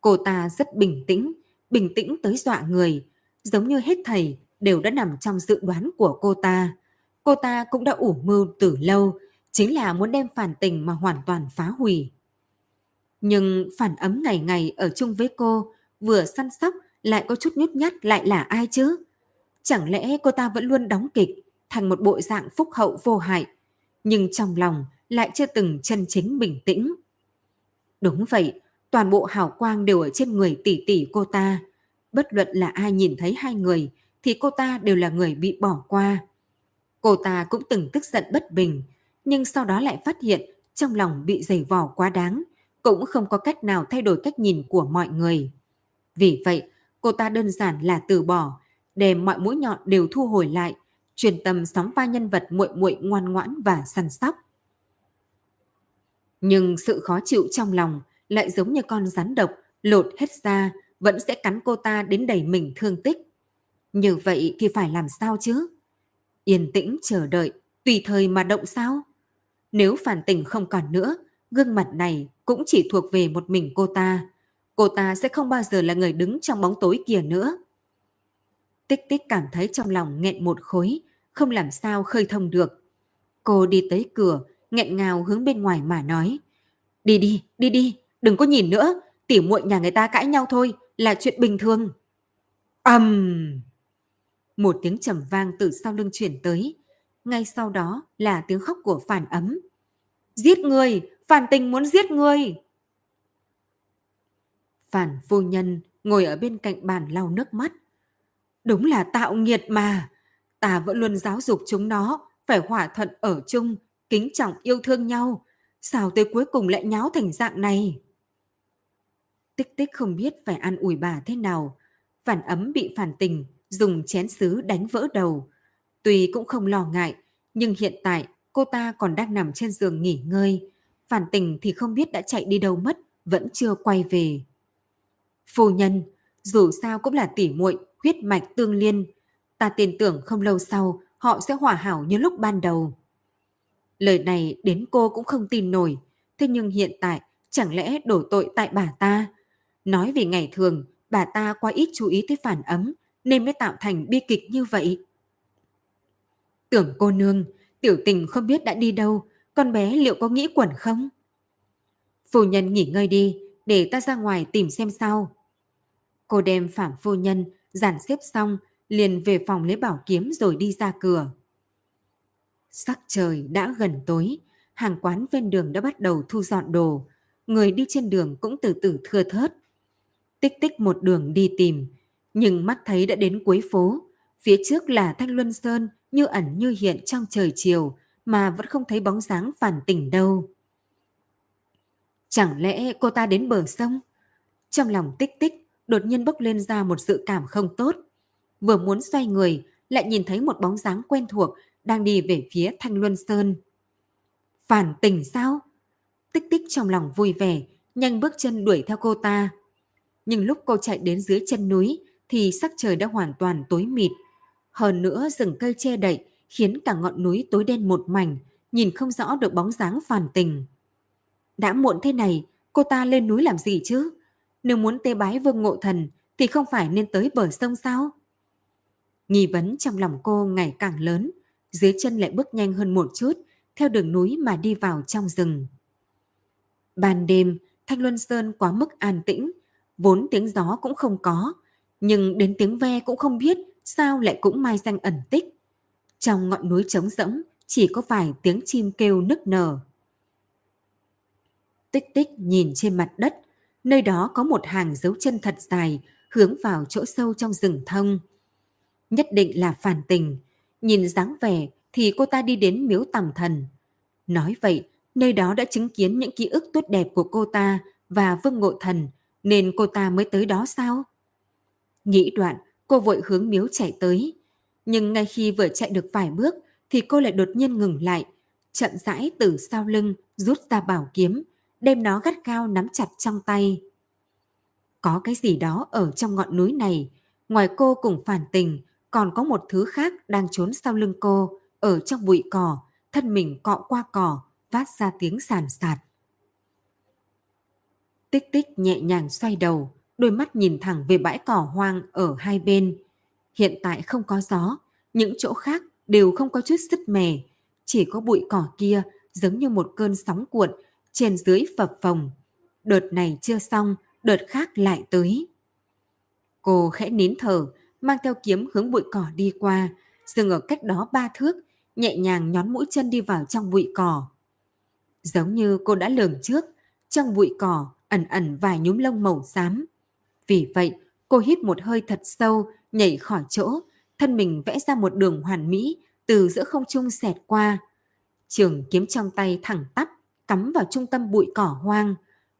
Cô ta rất bình tĩnh, bình tĩnh tới dọa người, giống như hết thầy đều đã nằm trong dự đoán của cô ta. Cô ta cũng đã ủ mưu từ lâu, chính là muốn đem phản tình mà hoàn toàn phá hủy. Nhưng phản ấm ngày ngày ở chung với cô, vừa săn sóc lại có chút nhút nhát lại là ai chứ? Chẳng lẽ cô ta vẫn luôn đóng kịch, thành một bộ dạng phúc hậu vô hại, nhưng trong lòng lại chưa từng chân chính bình tĩnh. Đúng vậy, toàn bộ hào quang đều ở trên người tỷ tỷ cô ta. Bất luận là ai nhìn thấy hai người thì cô ta đều là người bị bỏ qua. Cô ta cũng từng tức giận bất bình, nhưng sau đó lại phát hiện trong lòng bị dày vò quá đáng, cũng không có cách nào thay đổi cách nhìn của mọi người. Vì vậy, cô ta đơn giản là từ bỏ, để mọi mũi nhọn đều thu hồi lại, truyền tâm sóng vai nhân vật muội muội ngoan ngoãn và săn sóc. Nhưng sự khó chịu trong lòng lại giống như con rắn độc lột hết ra vẫn sẽ cắn cô ta đến đầy mình thương tích. Như vậy thì phải làm sao chứ? Yên tĩnh chờ đợi, tùy thời mà động sao? Nếu phản tình không còn nữa, gương mặt này cũng chỉ thuộc về một mình cô ta. Cô ta sẽ không bao giờ là người đứng trong bóng tối kia nữa. Tích tích cảm thấy trong lòng nghẹn một khối, không làm sao khơi thông được. Cô đi tới cửa, nghẹn ngào hướng bên ngoài mà nói. Đi đi, đi đi, đừng có nhìn nữa, tỉ muội nhà người ta cãi nhau thôi, là chuyện bình thường. ầm um... Một tiếng trầm vang từ sau lưng chuyển tới. Ngay sau đó là tiếng khóc của phản ấm. Giết người, phản tình muốn giết người. Phản phu nhân ngồi ở bên cạnh bàn lau nước mắt. Đúng là tạo nghiệt mà. Ta vẫn luôn giáo dục chúng nó phải hòa thuận ở chung, kính trọng yêu thương nhau. Sao tới cuối cùng lại nháo thành dạng này? Tích tích không biết phải ăn ủi bà thế nào. Phản ấm bị phản tình, dùng chén sứ đánh vỡ đầu. Tuy cũng không lo ngại, nhưng hiện tại cô ta còn đang nằm trên giường nghỉ ngơi. Phản tình thì không biết đã chạy đi đâu mất, vẫn chưa quay về. Phu nhân, dù sao cũng là tỉ muội huyết mạch tương liên. Ta tin tưởng không lâu sau họ sẽ hòa hảo như lúc ban đầu. Lời này đến cô cũng không tin nổi, thế nhưng hiện tại chẳng lẽ đổ tội tại bà ta? Nói về ngày thường bà ta quá ít chú ý tới phản ấm nên mới tạo thành bi kịch như vậy. Tưởng cô nương, tiểu tình không biết đã đi đâu, con bé liệu có nghĩ quẩn không? Phu nhân nghỉ ngơi đi, để ta ra ngoài tìm xem sao. Cô đem phạm phu nhân, giản xếp xong, liền về phòng lấy bảo kiếm rồi đi ra cửa. Sắc trời đã gần tối, hàng quán ven đường đã bắt đầu thu dọn đồ, người đi trên đường cũng từ từ thưa thớt. Tích tích một đường đi tìm, nhưng mắt thấy đã đến cuối phố, phía trước là Thanh Luân Sơn như ẩn như hiện trong trời chiều mà vẫn không thấy bóng dáng phản tỉnh đâu. Chẳng lẽ cô ta đến bờ sông? Trong lòng tích tích đột nhiên bốc lên ra một sự cảm không tốt. Vừa muốn xoay người, lại nhìn thấy một bóng dáng quen thuộc đang đi về phía Thanh Luân Sơn. Phản tỉnh sao? Tích tích trong lòng vui vẻ, nhanh bước chân đuổi theo cô ta. Nhưng lúc cô chạy đến dưới chân núi thì sắc trời đã hoàn toàn tối mịt. Hơn nữa rừng cây che đậy khiến cả ngọn núi tối đen một mảnh, nhìn không rõ được bóng dáng phản tình. Đã muộn thế này, cô ta lên núi làm gì chứ? Nếu muốn tế bái vương ngộ thần thì không phải nên tới bờ sông sao? Nghi vấn trong lòng cô ngày càng lớn, dưới chân lại bước nhanh hơn một chút, theo đường núi mà đi vào trong rừng. Ban đêm, Thanh Luân Sơn quá mức an tĩnh, vốn tiếng gió cũng không có, nhưng đến tiếng ve cũng không biết sao lại cũng mai danh ẩn tích. Trong ngọn núi trống rỗng chỉ có vài tiếng chim kêu nức nở. Tích tích nhìn trên mặt đất, nơi đó có một hàng dấu chân thật dài hướng vào chỗ sâu trong rừng thông. Nhất định là phản tình, nhìn dáng vẻ thì cô ta đi đến miếu tầm thần. Nói vậy, nơi đó đã chứng kiến những ký ức tốt đẹp của cô ta và Vương Ngộ Thần, nên cô ta mới tới đó sao? Nghĩ đoạn, cô vội hướng miếu chạy tới. Nhưng ngay khi vừa chạy được vài bước, thì cô lại đột nhiên ngừng lại, chậm rãi từ sau lưng rút ra bảo kiếm, đem nó gắt cao nắm chặt trong tay. Có cái gì đó ở trong ngọn núi này, ngoài cô cùng phản tình, còn có một thứ khác đang trốn sau lưng cô, ở trong bụi cỏ, thân mình cọ qua cỏ, phát ra tiếng sàn sạt. Tích tích nhẹ nhàng xoay đầu, đôi mắt nhìn thẳng về bãi cỏ hoang ở hai bên. Hiện tại không có gió, những chỗ khác đều không có chút sứt mẻ, chỉ có bụi cỏ kia giống như một cơn sóng cuộn, trên dưới phập phồng. Đợt này chưa xong, đợt khác lại tới. Cô khẽ nín thở, mang theo kiếm hướng bụi cỏ đi qua, dừng ở cách đó ba thước, nhẹ nhàng nhón mũi chân đi vào trong bụi cỏ. Giống như cô đã lường trước, trong bụi cỏ ẩn ẩn vài nhúm lông màu xám. Vì vậy, cô hít một hơi thật sâu, nhảy khỏi chỗ, thân mình vẽ ra một đường hoàn mỹ từ giữa không trung xẹt qua. Trường kiếm trong tay thẳng tắp, cắm vào trung tâm bụi cỏ hoang.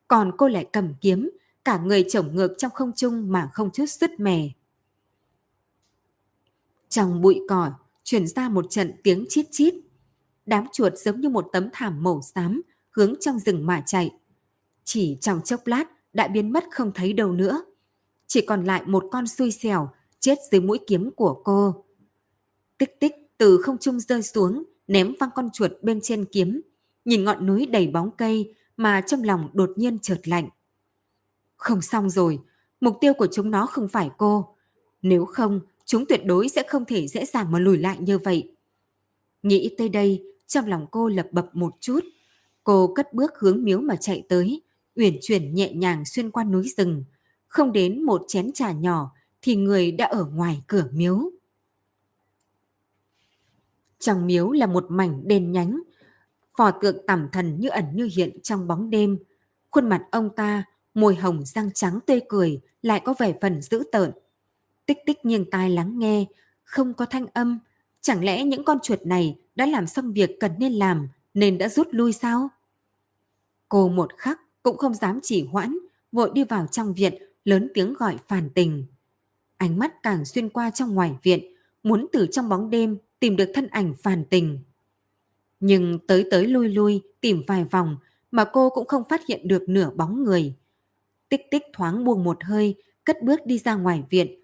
Còn cô lại cầm kiếm, cả người chổng ngược trong không trung mà không chút sứt mẻ. Trong bụi cỏ, chuyển ra một trận tiếng chít chít. Đám chuột giống như một tấm thảm màu xám, hướng trong rừng mà chạy. Chỉ trong chốc lát đã biến mất không thấy đâu nữa. Chỉ còn lại một con xui xẻo chết dưới mũi kiếm của cô. Tích tích từ không trung rơi xuống, ném văng con chuột bên trên kiếm, nhìn ngọn núi đầy bóng cây mà trong lòng đột nhiên chợt lạnh. Không xong rồi, mục tiêu của chúng nó không phải cô. Nếu không, chúng tuyệt đối sẽ không thể dễ dàng mà lùi lại như vậy. Nghĩ tới đây, trong lòng cô lập bập một chút. Cô cất bước hướng miếu mà chạy tới, uyển chuyển nhẹ nhàng xuyên qua núi rừng. Không đến một chén trà nhỏ thì người đã ở ngoài cửa miếu. Trong miếu là một mảnh đền nhánh, phò tượng tẩm thần như ẩn như hiện trong bóng đêm. Khuôn mặt ông ta, môi hồng răng trắng tươi cười, lại có vẻ phần dữ tợn. Tích tích nghiêng tai lắng nghe, không có thanh âm. Chẳng lẽ những con chuột này đã làm xong việc cần nên làm nên đã rút lui sao? Cô một khắc cũng không dám chỉ hoãn, vội đi vào trong viện, lớn tiếng gọi phản tình. Ánh mắt càng xuyên qua trong ngoài viện, muốn từ trong bóng đêm tìm được thân ảnh phản tình. Nhưng tới tới lui lui tìm vài vòng mà cô cũng không phát hiện được nửa bóng người. Tích tích thoáng buông một hơi, cất bước đi ra ngoài viện.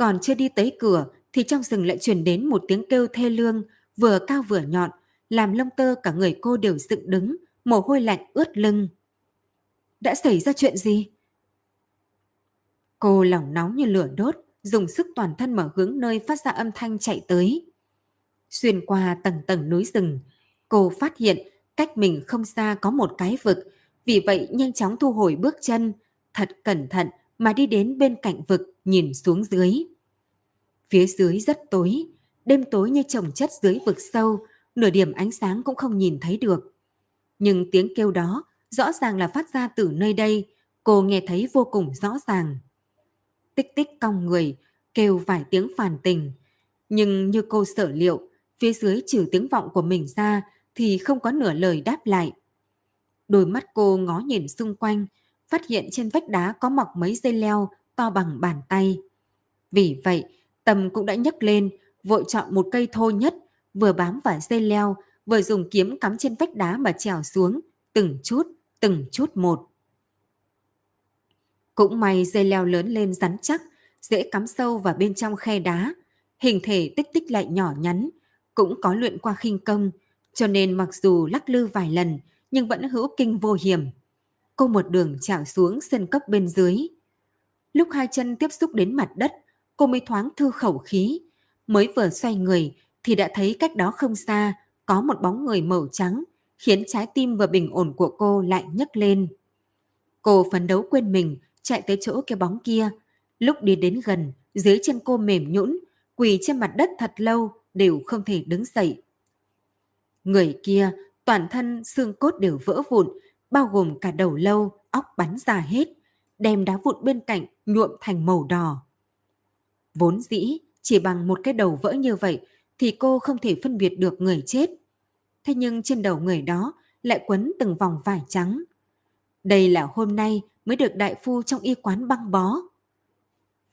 Còn chưa đi tới cửa thì trong rừng lại truyền đến một tiếng kêu thê lương, vừa cao vừa nhọn, làm lông tơ cả người cô đều dựng đứng, mồ hôi lạnh ướt lưng. Đã xảy ra chuyện gì? Cô lòng nóng như lửa đốt, dùng sức toàn thân mở hướng nơi phát ra âm thanh chạy tới. Xuyên qua tầng tầng núi rừng, cô phát hiện cách mình không xa có một cái vực, vì vậy nhanh chóng thu hồi bước chân, thật cẩn thận mà đi đến bên cạnh vực nhìn xuống dưới. Phía dưới rất tối, đêm tối như trồng chất dưới vực sâu, nửa điểm ánh sáng cũng không nhìn thấy được. Nhưng tiếng kêu đó rõ ràng là phát ra từ nơi đây, cô nghe thấy vô cùng rõ ràng. Tích tích cong người, kêu vài tiếng phản tình. Nhưng như cô sợ liệu, phía dưới trừ tiếng vọng của mình ra thì không có nửa lời đáp lại. Đôi mắt cô ngó nhìn xung quanh, phát hiện trên vách đá có mọc mấy dây leo to bằng bàn tay. Vì vậy, Tâm cũng đã nhấc lên, vội chọn một cây thô nhất, vừa bám vào dây leo, vừa dùng kiếm cắm trên vách đá mà trèo xuống, từng chút, từng chút một. Cũng may dây leo lớn lên rắn chắc, dễ cắm sâu vào bên trong khe đá. Hình thể tích tích lại nhỏ nhắn, cũng có luyện qua khinh công, cho nên mặc dù lắc lư vài lần nhưng vẫn hữu kinh vô hiểm. Cô một đường chảo xuống sân cốc bên dưới. Lúc hai chân tiếp xúc đến mặt đất, cô mới thoáng thư khẩu khí. Mới vừa xoay người thì đã thấy cách đó không xa có một bóng người màu trắng, khiến trái tim vừa bình ổn của cô lại nhấc lên. Cô phấn đấu quên mình, chạy tới chỗ cái bóng kia. Lúc đi đến gần, dưới chân cô mềm nhũn, quỳ trên mặt đất thật lâu đều không thể đứng dậy. Người kia, toàn thân xương cốt đều vỡ vụn, bao gồm cả đầu lâu, óc bắn ra hết, đem đá vụn bên cạnh nhuộm thành màu đỏ. Vốn dĩ, chỉ bằng một cái đầu vỡ như vậy thì cô không thể phân biệt được người chết. Thế nhưng trên đầu người đó lại quấn từng vòng vải trắng. Đây là hôm nay mới được đại phu trong y quán băng bó.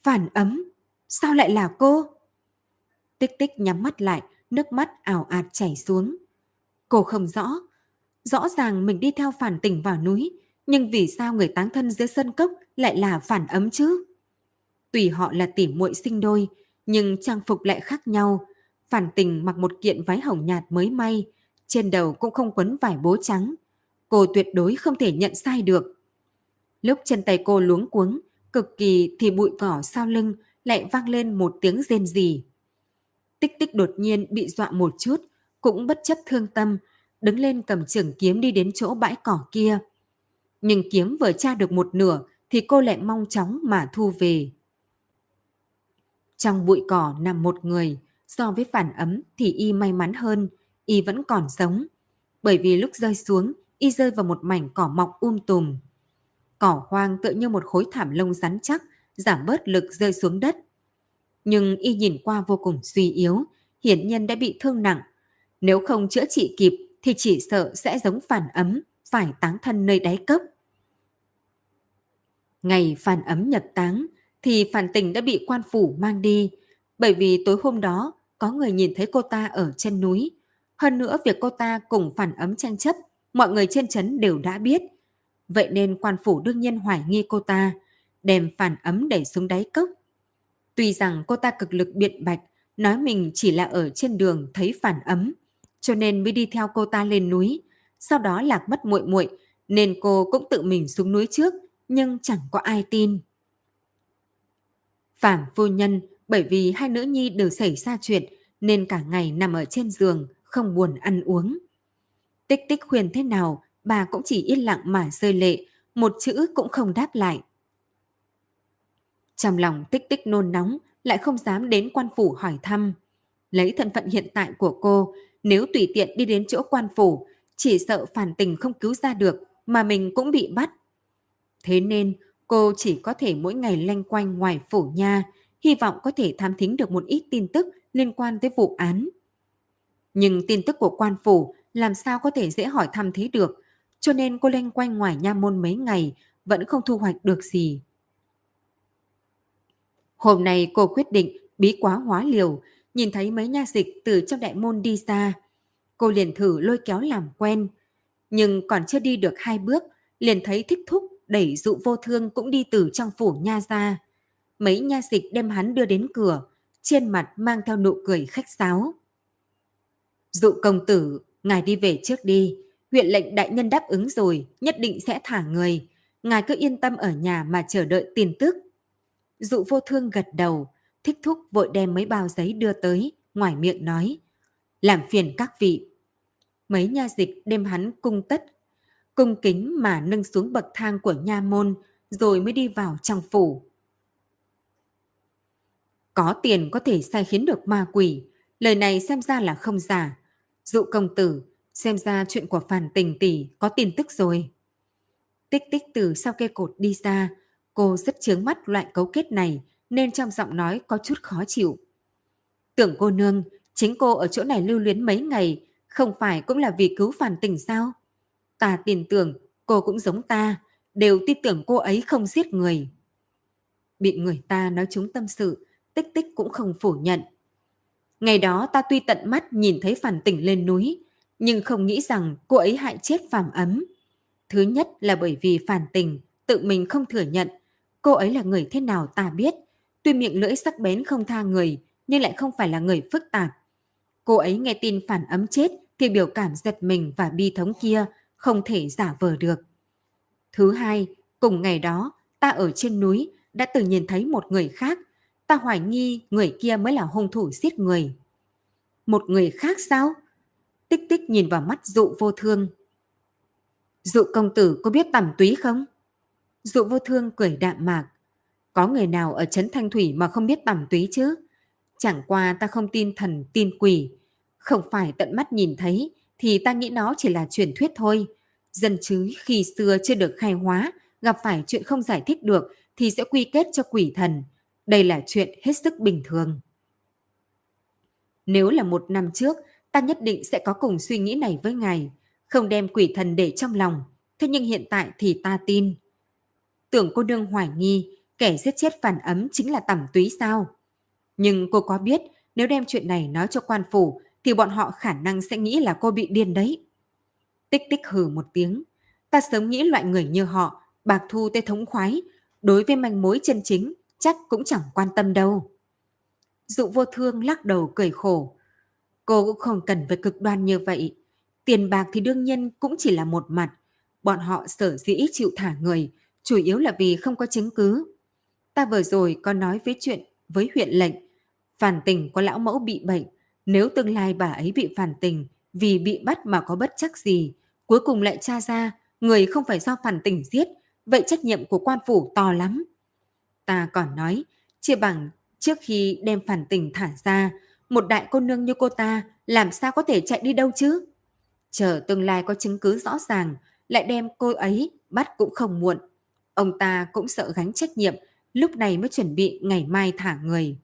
Phản ấm, sao lại là cô? Tích tích nhắm mắt lại, nước mắt ảo ạt chảy xuống. Cô không rõ, rõ ràng mình đi theo phản tình vào núi, nhưng vì sao người táng thân dưới sân cốc lại là phản ấm chứ? Tùy họ là tỉ muội sinh đôi, nhưng trang phục lại khác nhau. Phản tình mặc một kiện váy hồng nhạt mới may, trên đầu cũng không quấn vải bố trắng. Cô tuyệt đối không thể nhận sai được. Lúc chân tay cô luống cuống, cực kỳ thì bụi cỏ sau lưng lại vang lên một tiếng rên rỉ. Tích tích đột nhiên bị dọa một chút, cũng bất chấp thương tâm, đứng lên cầm trường kiếm đi đến chỗ bãi cỏ kia. Nhưng kiếm vừa tra được một nửa thì cô lại mong chóng mà thu về. Trong bụi cỏ nằm một người, so với phản ấm thì y may mắn hơn, y vẫn còn sống. Bởi vì lúc rơi xuống, y rơi vào một mảnh cỏ mọc um tùm. Cỏ hoang tựa như một khối thảm lông rắn chắc, giảm bớt lực rơi xuống đất. Nhưng y nhìn qua vô cùng suy yếu, hiển nhân đã bị thương nặng. Nếu không chữa trị kịp thì chỉ sợ sẽ giống phản ấm, phải táng thân nơi đáy cốc. Ngày phản ấm nhập táng, thì phản tình đã bị quan phủ mang đi, bởi vì tối hôm đó có người nhìn thấy cô ta ở chân núi. Hơn nữa việc cô ta cùng phản ấm tranh chấp, mọi người trên trấn đều đã biết. Vậy nên quan phủ đương nhiên hoài nghi cô ta, đem phản ấm đẩy xuống đáy cốc. Tuy rằng cô ta cực lực biện bạch, nói mình chỉ là ở trên đường thấy phản ấm, cho nên mới đi theo cô ta lên núi. Sau đó lạc mất muội muội nên cô cũng tự mình xuống núi trước, nhưng chẳng có ai tin. Phạm phu nhân bởi vì hai nữ nhi đều xảy ra chuyện nên cả ngày nằm ở trên giường, không buồn ăn uống. Tích tích khuyên thế nào, bà cũng chỉ yên lặng mà rơi lệ, một chữ cũng không đáp lại. Trong lòng tích tích nôn nóng, lại không dám đến quan phủ hỏi thăm. Lấy thân phận hiện tại của cô, nếu tùy tiện đi đến chỗ quan phủ, chỉ sợ phản tình không cứu ra được, mà mình cũng bị bắt. Thế nên, cô chỉ có thể mỗi ngày lanh quanh ngoài phủ nha, hy vọng có thể tham thính được một ít tin tức liên quan tới vụ án. Nhưng tin tức của quan phủ làm sao có thể dễ hỏi thăm thế được, cho nên cô lanh quanh ngoài nha môn mấy ngày vẫn không thu hoạch được gì. Hôm nay cô quyết định bí quá hóa liều, nhìn thấy mấy nha dịch từ trong đại môn đi ra. Cô liền thử lôi kéo làm quen, nhưng còn chưa đi được hai bước, liền thấy thích thúc đẩy dụ vô thương cũng đi từ trong phủ nha ra. Mấy nha dịch đem hắn đưa đến cửa, trên mặt mang theo nụ cười khách sáo. Dụ công tử, ngài đi về trước đi. Huyện lệnh đại nhân đáp ứng rồi, nhất định sẽ thả người. Ngài cứ yên tâm ở nhà mà chờ đợi tin tức. Dụ vô thương gật đầu, thích thúc vội đem mấy bao giấy đưa tới, ngoài miệng nói. Làm phiền các vị. Mấy nha dịch đem hắn cung tất cung kính mà nâng xuống bậc thang của nha môn, rồi mới đi vào trong phủ. Có tiền có thể sai khiến được ma quỷ, lời này xem ra là không giả. Dụ công tử, xem ra chuyện của phản tình tỷ có tin tức rồi. Tích tích từ sau cây cột đi ra, cô rất chướng mắt loại cấu kết này nên trong giọng nói có chút khó chịu. Tưởng cô nương, chính cô ở chỗ này lưu luyến mấy ngày, không phải cũng là vì cứu phản tình sao? Ta tin tưởng cô cũng giống ta, đều tin tưởng cô ấy không giết người. Bị người ta nói chúng tâm sự, tích tích cũng không phủ nhận. Ngày đó ta tuy tận mắt nhìn thấy phản tỉnh lên núi, nhưng không nghĩ rằng cô ấy hại chết phàm ấm. Thứ nhất là bởi vì phản tình, tự mình không thừa nhận. Cô ấy là người thế nào ta biết. Tuy miệng lưỡi sắc bén không tha người, nhưng lại không phải là người phức tạp. Cô ấy nghe tin phản ấm chết thì biểu cảm giật mình và bi thống kia không thể giả vờ được. Thứ hai, cùng ngày đó, ta ở trên núi đã từng nhìn thấy một người khác. Ta hoài nghi người kia mới là hung thủ giết người. Một người khác sao? Tích tích nhìn vào mắt dụ vô thương. Dụ công tử có biết tẩm túy không? Dụ vô thương cười đạm mạc. Có người nào ở Trấn Thanh Thủy mà không biết tẩm túy chứ? Chẳng qua ta không tin thần tin quỷ. Không phải tận mắt nhìn thấy thì ta nghĩ nó chỉ là truyền thuyết thôi. Dân chứ khi xưa chưa được khai hóa, gặp phải chuyện không giải thích được thì sẽ quy kết cho quỷ thần. Đây là chuyện hết sức bình thường. Nếu là một năm trước, ta nhất định sẽ có cùng suy nghĩ này với ngài, không đem quỷ thần để trong lòng. Thế nhưng hiện tại thì ta tin. Tưởng cô đương hoài nghi, kẻ giết chết phản ấm chính là tẩm túy sao? Nhưng cô có biết, nếu đem chuyện này nói cho quan phủ, thì bọn họ khả năng sẽ nghĩ là cô bị điên đấy. Tích tích hừ một tiếng. Ta sớm nghĩ loại người như họ, bạc thu tê thống khoái, đối với manh mối chân chính, chắc cũng chẳng quan tâm đâu. Dụ vô thương lắc đầu cười khổ. Cô cũng không cần phải cực đoan như vậy. Tiền bạc thì đương nhiên cũng chỉ là một mặt. Bọn họ sở dĩ chịu thả người, chủ yếu là vì không có chứng cứ. Ta vừa rồi có nói với chuyện với huyện lệnh. Phản tình có lão mẫu bị bệnh. Nếu tương lai bà ấy bị phản tình vì bị bắt mà có bất chắc gì, cuối cùng lại tra ra người không phải do phản tình giết, vậy trách nhiệm của quan phủ to lắm. Ta còn nói, chia bằng trước khi đem phản tình thả ra, một đại cô nương như cô ta làm sao có thể chạy đi đâu chứ? Chờ tương lai có chứng cứ rõ ràng, lại đem cô ấy bắt cũng không muộn. Ông ta cũng sợ gánh trách nhiệm, lúc này mới chuẩn bị ngày mai thả người.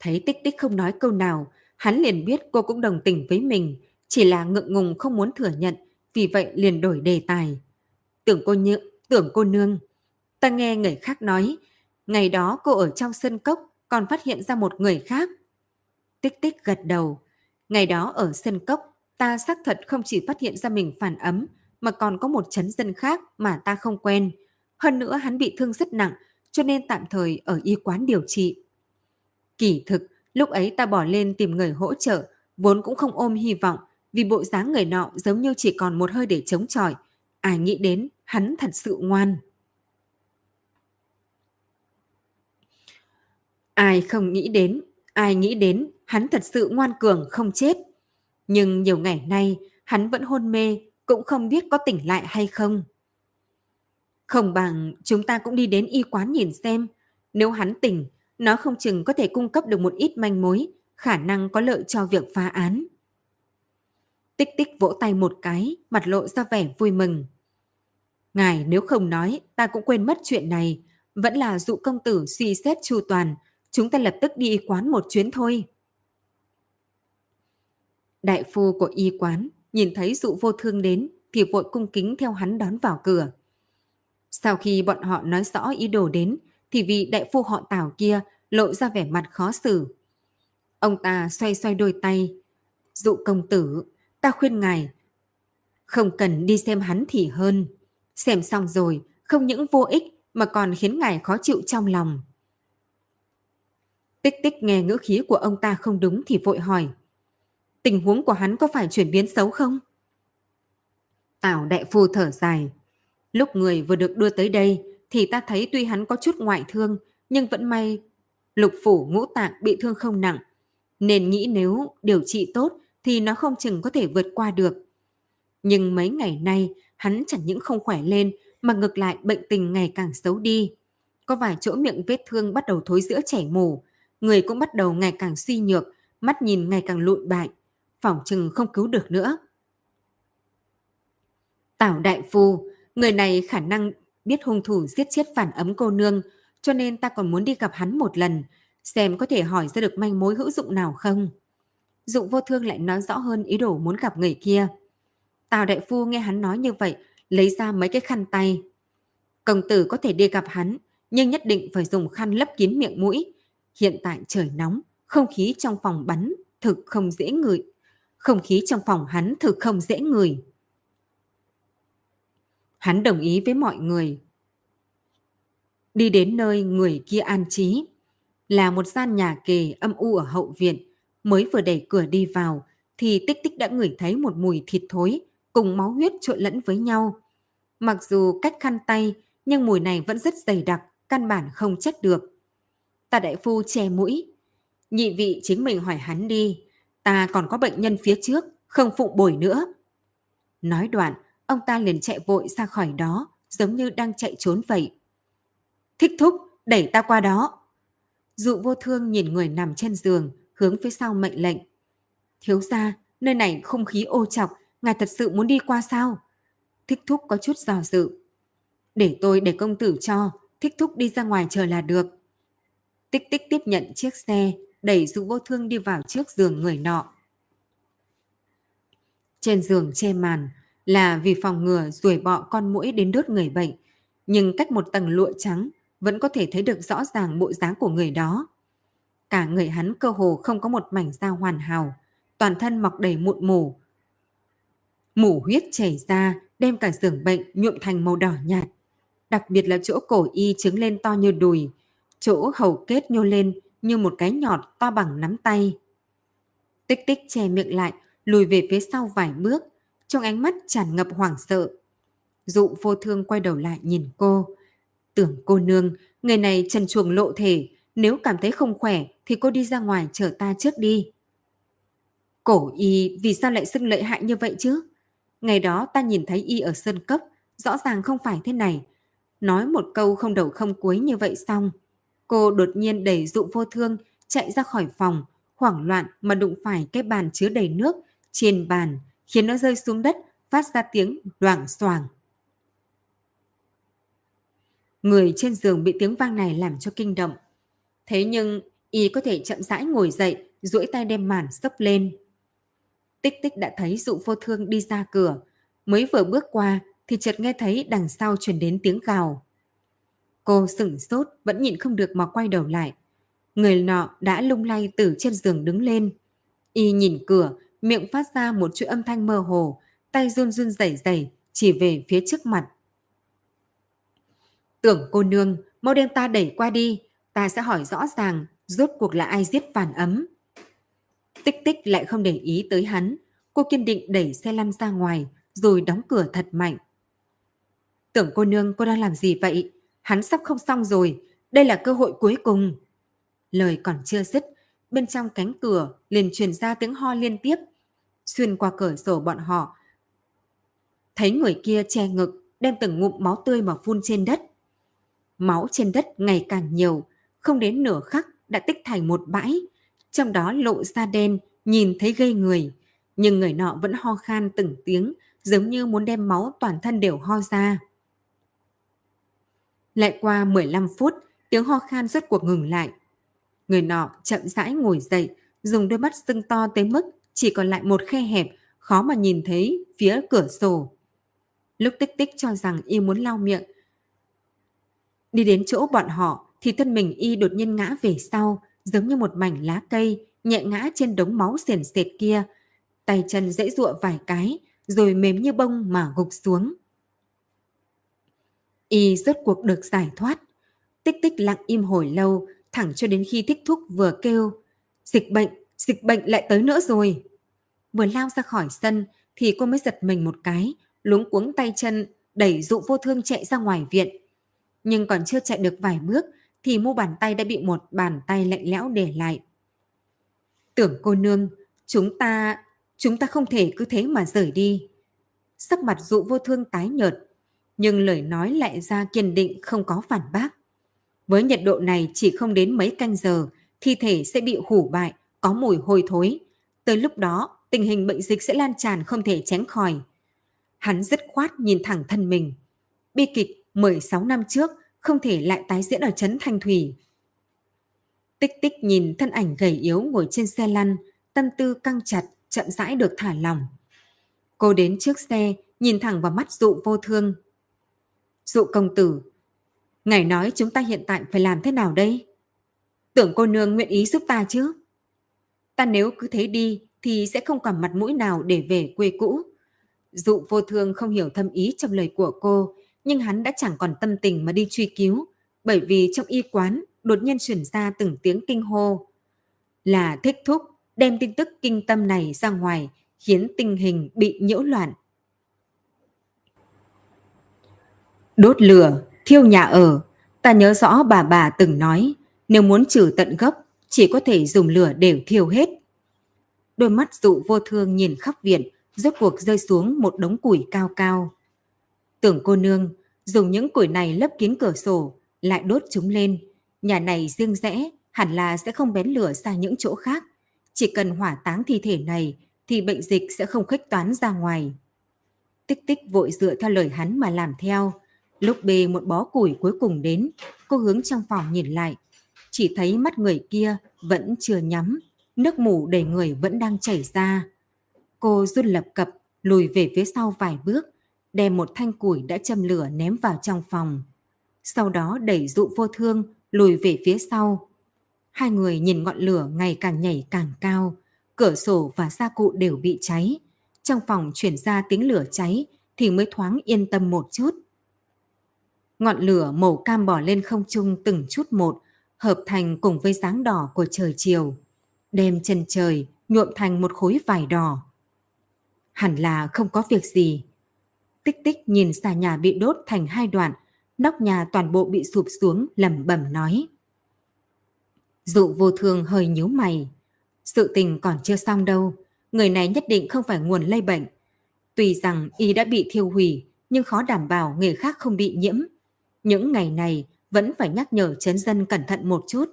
Thấy tích tích không nói câu nào, hắn liền biết cô cũng đồng tình với mình, chỉ là ngượng ngùng không muốn thừa nhận, vì vậy liền đổi đề tài. Tưởng cô nhượng, tưởng cô nương. Ta nghe người khác nói, ngày đó cô ở trong sân cốc còn phát hiện ra một người khác. Tích tích gật đầu. Ngày đó ở sân cốc, ta xác thật không chỉ phát hiện ra mình phản ấm, mà còn có một chấn dân khác mà ta không quen. Hơn nữa hắn bị thương rất nặng, cho nên tạm thời ở y quán điều trị. Kỳ thực, lúc ấy ta bỏ lên tìm người hỗ trợ, vốn cũng không ôm hy vọng, vì bộ dáng người nọ giống như chỉ còn một hơi để chống chọi. Ai nghĩ đến, hắn thật sự ngoan. Ai không nghĩ đến, ai nghĩ đến, hắn thật sự ngoan cường không chết. Nhưng nhiều ngày nay, hắn vẫn hôn mê, cũng không biết có tỉnh lại hay không. Không bằng chúng ta cũng đi đến y quán nhìn xem. Nếu hắn tỉnh, nó không chừng có thể cung cấp được một ít manh mối, khả năng có lợi cho việc phá án. Tích tích vỗ tay một cái, mặt lộ ra vẻ vui mừng. Ngài nếu không nói, ta cũng quên mất chuyện này. Vẫn là dụ công tử suy xét chu toàn, chúng ta lập tức đi y quán một chuyến thôi. Đại phu của y quán nhìn thấy dụ vô thương đến thì vội cung kính theo hắn đón vào cửa. Sau khi bọn họ nói rõ ý đồ đến thì vị đại phu họ tảo kia lộ ra vẻ mặt khó xử. Ông ta xoay xoay đôi tay. Dụ công tử, ta khuyên ngài không cần đi xem hắn thì hơn. Xem xong rồi, không những vô ích mà còn khiến ngài khó chịu trong lòng. Tích tích nghe ngữ khí của ông ta không đúng thì vội hỏi. Tình huống của hắn có phải chuyển biến xấu không? Tảo đại phu thở dài. Lúc người vừa được đưa tới đây thì ta thấy tuy hắn có chút ngoại thương nhưng vẫn may lục phủ ngũ tạng bị thương không nặng. Nên nghĩ nếu điều trị tốt thì nó không chừng có thể vượt qua được. Nhưng mấy ngày nay hắn chẳng những không khỏe lên mà ngược lại bệnh tình ngày càng xấu đi. Có vài chỗ miệng vết thương bắt đầu thối giữa chảy mù, người cũng bắt đầu ngày càng suy nhược, mắt nhìn ngày càng lụn bại, phỏng chừng không cứu được nữa. Tảo đại phu, người này khả năng biết hung thủ giết chết phản ấm cô nương, cho nên ta còn muốn đi gặp hắn một lần, xem có thể hỏi ra được manh mối hữu dụng nào không. Dụng vô thương lại nói rõ hơn ý đồ muốn gặp người kia. Tào đại phu nghe hắn nói như vậy, lấy ra mấy cái khăn tay. Công tử có thể đi gặp hắn, nhưng nhất định phải dùng khăn lấp kín miệng mũi. Hiện tại trời nóng, không khí trong phòng bắn thực không dễ ngửi. Không khí trong phòng hắn thực không dễ ngửi. Hắn đồng ý với mọi người. Đi đến nơi người kia an trí. Là một gian nhà kề âm u ở hậu viện. Mới vừa đẩy cửa đi vào thì tích tích đã ngửi thấy một mùi thịt thối cùng máu huyết trộn lẫn với nhau. Mặc dù cách khăn tay, nhưng mùi này vẫn rất dày đặc, căn bản không trách được. ta đại phu che mũi. Nhị vị chính mình hỏi hắn đi. Ta còn có bệnh nhân phía trước, không phụ bồi nữa. Nói đoạn, ông ta liền chạy vội ra khỏi đó, giống như đang chạy trốn vậy. Thích thúc, đẩy ta qua đó. Dụ vô thương nhìn người nằm trên giường, hướng phía sau mệnh lệnh. Thiếu ra, nơi này không khí ô chọc, ngài thật sự muốn đi qua sao? Thích thúc có chút dò dự. Để tôi để công tử cho, thích thúc đi ra ngoài chờ là được. Tích tích tiếp nhận chiếc xe, đẩy dụ vô thương đi vào trước giường người nọ. Trên giường che màn là vì phòng ngừa ruồi bọ con mũi đến đốt người bệnh, nhưng cách một tầng lụa trắng vẫn có thể thấy được rõ ràng bộ dáng của người đó. Cả người hắn cơ hồ không có một mảnh da hoàn hảo, toàn thân mọc đầy mụn mủ. Mủ huyết chảy ra, đem cả giường bệnh nhuộm thành màu đỏ nhạt. Đặc biệt là chỗ cổ y trứng lên to như đùi, chỗ hầu kết nhô lên như một cái nhọt to bằng nắm tay. Tích tích che miệng lại, lùi về phía sau vài bước, trong ánh mắt tràn ngập hoảng sợ. Dụ vô thương quay đầu lại nhìn cô. Tưởng cô nương, người này trần chuồng lộ thể, nếu cảm thấy không khỏe thì cô đi ra ngoài chờ ta trước đi. Cổ y vì sao lại xưng lợi hại như vậy chứ? Ngày đó ta nhìn thấy y ở sân cấp, rõ ràng không phải thế này. Nói một câu không đầu không cuối như vậy xong. Cô đột nhiên đẩy dụ vô thương, chạy ra khỏi phòng, hoảng loạn mà đụng phải cái bàn chứa đầy nước trên bàn, khiến nó rơi xuống đất, phát ra tiếng loảng xoảng. Người trên giường bị tiếng vang này làm cho kinh động. Thế nhưng, y có thể chậm rãi ngồi dậy, duỗi tay đem màn sấp lên. Tích tích đã thấy dụ vô thương đi ra cửa. Mới vừa bước qua thì chợt nghe thấy đằng sau truyền đến tiếng gào. Cô sửng sốt vẫn nhịn không được mà quay đầu lại. Người nọ đã lung lay từ trên giường đứng lên. Y nhìn cửa, miệng phát ra một chuỗi âm thanh mơ hồ, tay run run rẩy rẩy chỉ về phía trước mặt. Tưởng cô nương, mau đem ta đẩy qua đi, ta sẽ hỏi rõ ràng rốt cuộc là ai giết phản ấm. Tích tích lại không để ý tới hắn, cô kiên định đẩy xe lăn ra ngoài rồi đóng cửa thật mạnh. Tưởng cô nương cô đang làm gì vậy? Hắn sắp không xong rồi, đây là cơ hội cuối cùng. Lời còn chưa dứt, bên trong cánh cửa liền truyền ra tiếng ho liên tiếp. Xuyên qua cửa sổ bọn họ, thấy người kia che ngực, đem từng ngụm máu tươi mà phun trên đất. Máu trên đất ngày càng nhiều, không đến nửa khắc đã tích thành một bãi, trong đó lộ ra đen, nhìn thấy gây người. Nhưng người nọ vẫn ho khan từng tiếng, giống như muốn đem máu toàn thân đều ho ra. Lại qua 15 phút, tiếng ho khan rốt cuộc ngừng lại. Người nọ chậm rãi ngồi dậy, dùng đôi mắt sưng to tới mức chỉ còn lại một khe hẹp, khó mà nhìn thấy phía cửa sổ. Lúc tích tích cho rằng y muốn lau miệng. Đi đến chỗ bọn họ thì thân mình y đột nhiên ngã về sau, giống như một mảnh lá cây, nhẹ ngã trên đống máu xiển xệt kia. Tay chân dễ dụa vài cái, rồi mềm như bông mà gục xuống. Y rốt cuộc được giải thoát. Tích tích lặng im hồi lâu, thẳng cho đến khi thích thúc vừa kêu. Dịch bệnh, dịch bệnh lại tới nữa rồi. Vừa lao ra khỏi sân thì cô mới giật mình một cái, luống cuống tay chân, đẩy dụ vô thương chạy ra ngoài viện. Nhưng còn chưa chạy được vài bước thì mu bàn tay đã bị một bàn tay lạnh lẽo để lại. Tưởng cô nương, chúng ta, chúng ta không thể cứ thế mà rời đi. Sắc mặt dụ vô thương tái nhợt, nhưng lời nói lại ra kiên định không có phản bác. Với nhiệt độ này chỉ không đến mấy canh giờ, thi thể sẽ bị hủ bại, có mùi hôi thối. Tới lúc đó, tình hình bệnh dịch sẽ lan tràn không thể tránh khỏi. Hắn dứt khoát nhìn thẳng thân mình. Bi kịch 16 năm trước không thể lại tái diễn ở Trấn Thanh Thủy. Tích tích nhìn thân ảnh gầy yếu ngồi trên xe lăn, tâm tư căng chặt, chậm rãi được thả lỏng. Cô đến trước xe, nhìn thẳng vào mắt dụ vô thương. Dụ công tử, ngài nói chúng ta hiện tại phải làm thế nào đây? Tưởng cô nương nguyện ý giúp ta chứ? Ta nếu cứ thế đi thì sẽ không còn mặt mũi nào để về quê cũ. Dụ vô thương không hiểu thâm ý trong lời của cô, nhưng hắn đã chẳng còn tâm tình mà đi truy cứu, bởi vì trong y quán đột nhiên chuyển ra từng tiếng kinh hô. Là thích thúc đem tin tức kinh tâm này ra ngoài, khiến tình hình bị nhiễu loạn. Đốt lửa, thiêu nhà ở, ta nhớ rõ bà bà từng nói, nếu muốn trừ tận gốc, chỉ có thể dùng lửa để thiêu hết. đôi mắt dụ vô thương nhìn khắp viện, rốt cuộc rơi xuống một đống củi cao cao. Tưởng cô nương, dùng những củi này lấp kín cửa sổ, lại đốt chúng lên. Nhà này riêng rẽ, hẳn là sẽ không bén lửa sang những chỗ khác. Chỉ cần hỏa táng thi thể này, thì bệnh dịch sẽ không khuếch toán ra ngoài. Tích tích vội dựa theo lời hắn mà làm theo. Lúc bê một bó củi cuối cùng đến, cô hướng trong phòng nhìn lại. Chỉ thấy mắt người kia vẫn chưa nhắm, nước mủ đầy người vẫn đang chảy ra. Cô run lập cập, lùi về phía sau vài bước, đem một thanh củi đã châm lửa ném vào trong phòng. Sau đó đẩy dụ vô thương, lùi về phía sau. Hai người nhìn ngọn lửa ngày càng nhảy càng cao, cửa sổ và gia cụ đều bị cháy. Trong phòng chuyển ra tiếng lửa cháy thì mới thoáng yên tâm một chút. Ngọn lửa màu cam bỏ lên không trung từng chút một, hợp thành cùng với dáng đỏ của trời chiều. Đem chân trời nhuộm thành một khối vải đỏ. Hẳn là không có việc gì. Tích tích nhìn xà nhà bị đốt thành hai đoạn, nóc nhà toàn bộ bị sụp xuống lẩm bẩm nói. Dụ vô thường hơi nhíu mày. Sự tình còn chưa xong đâu, người này nhất định không phải nguồn lây bệnh. Tuy rằng y đã bị thiêu hủy, nhưng khó đảm bảo người khác không bị nhiễm. Những ngày này vẫn phải nhắc nhở chấn dân cẩn thận một chút.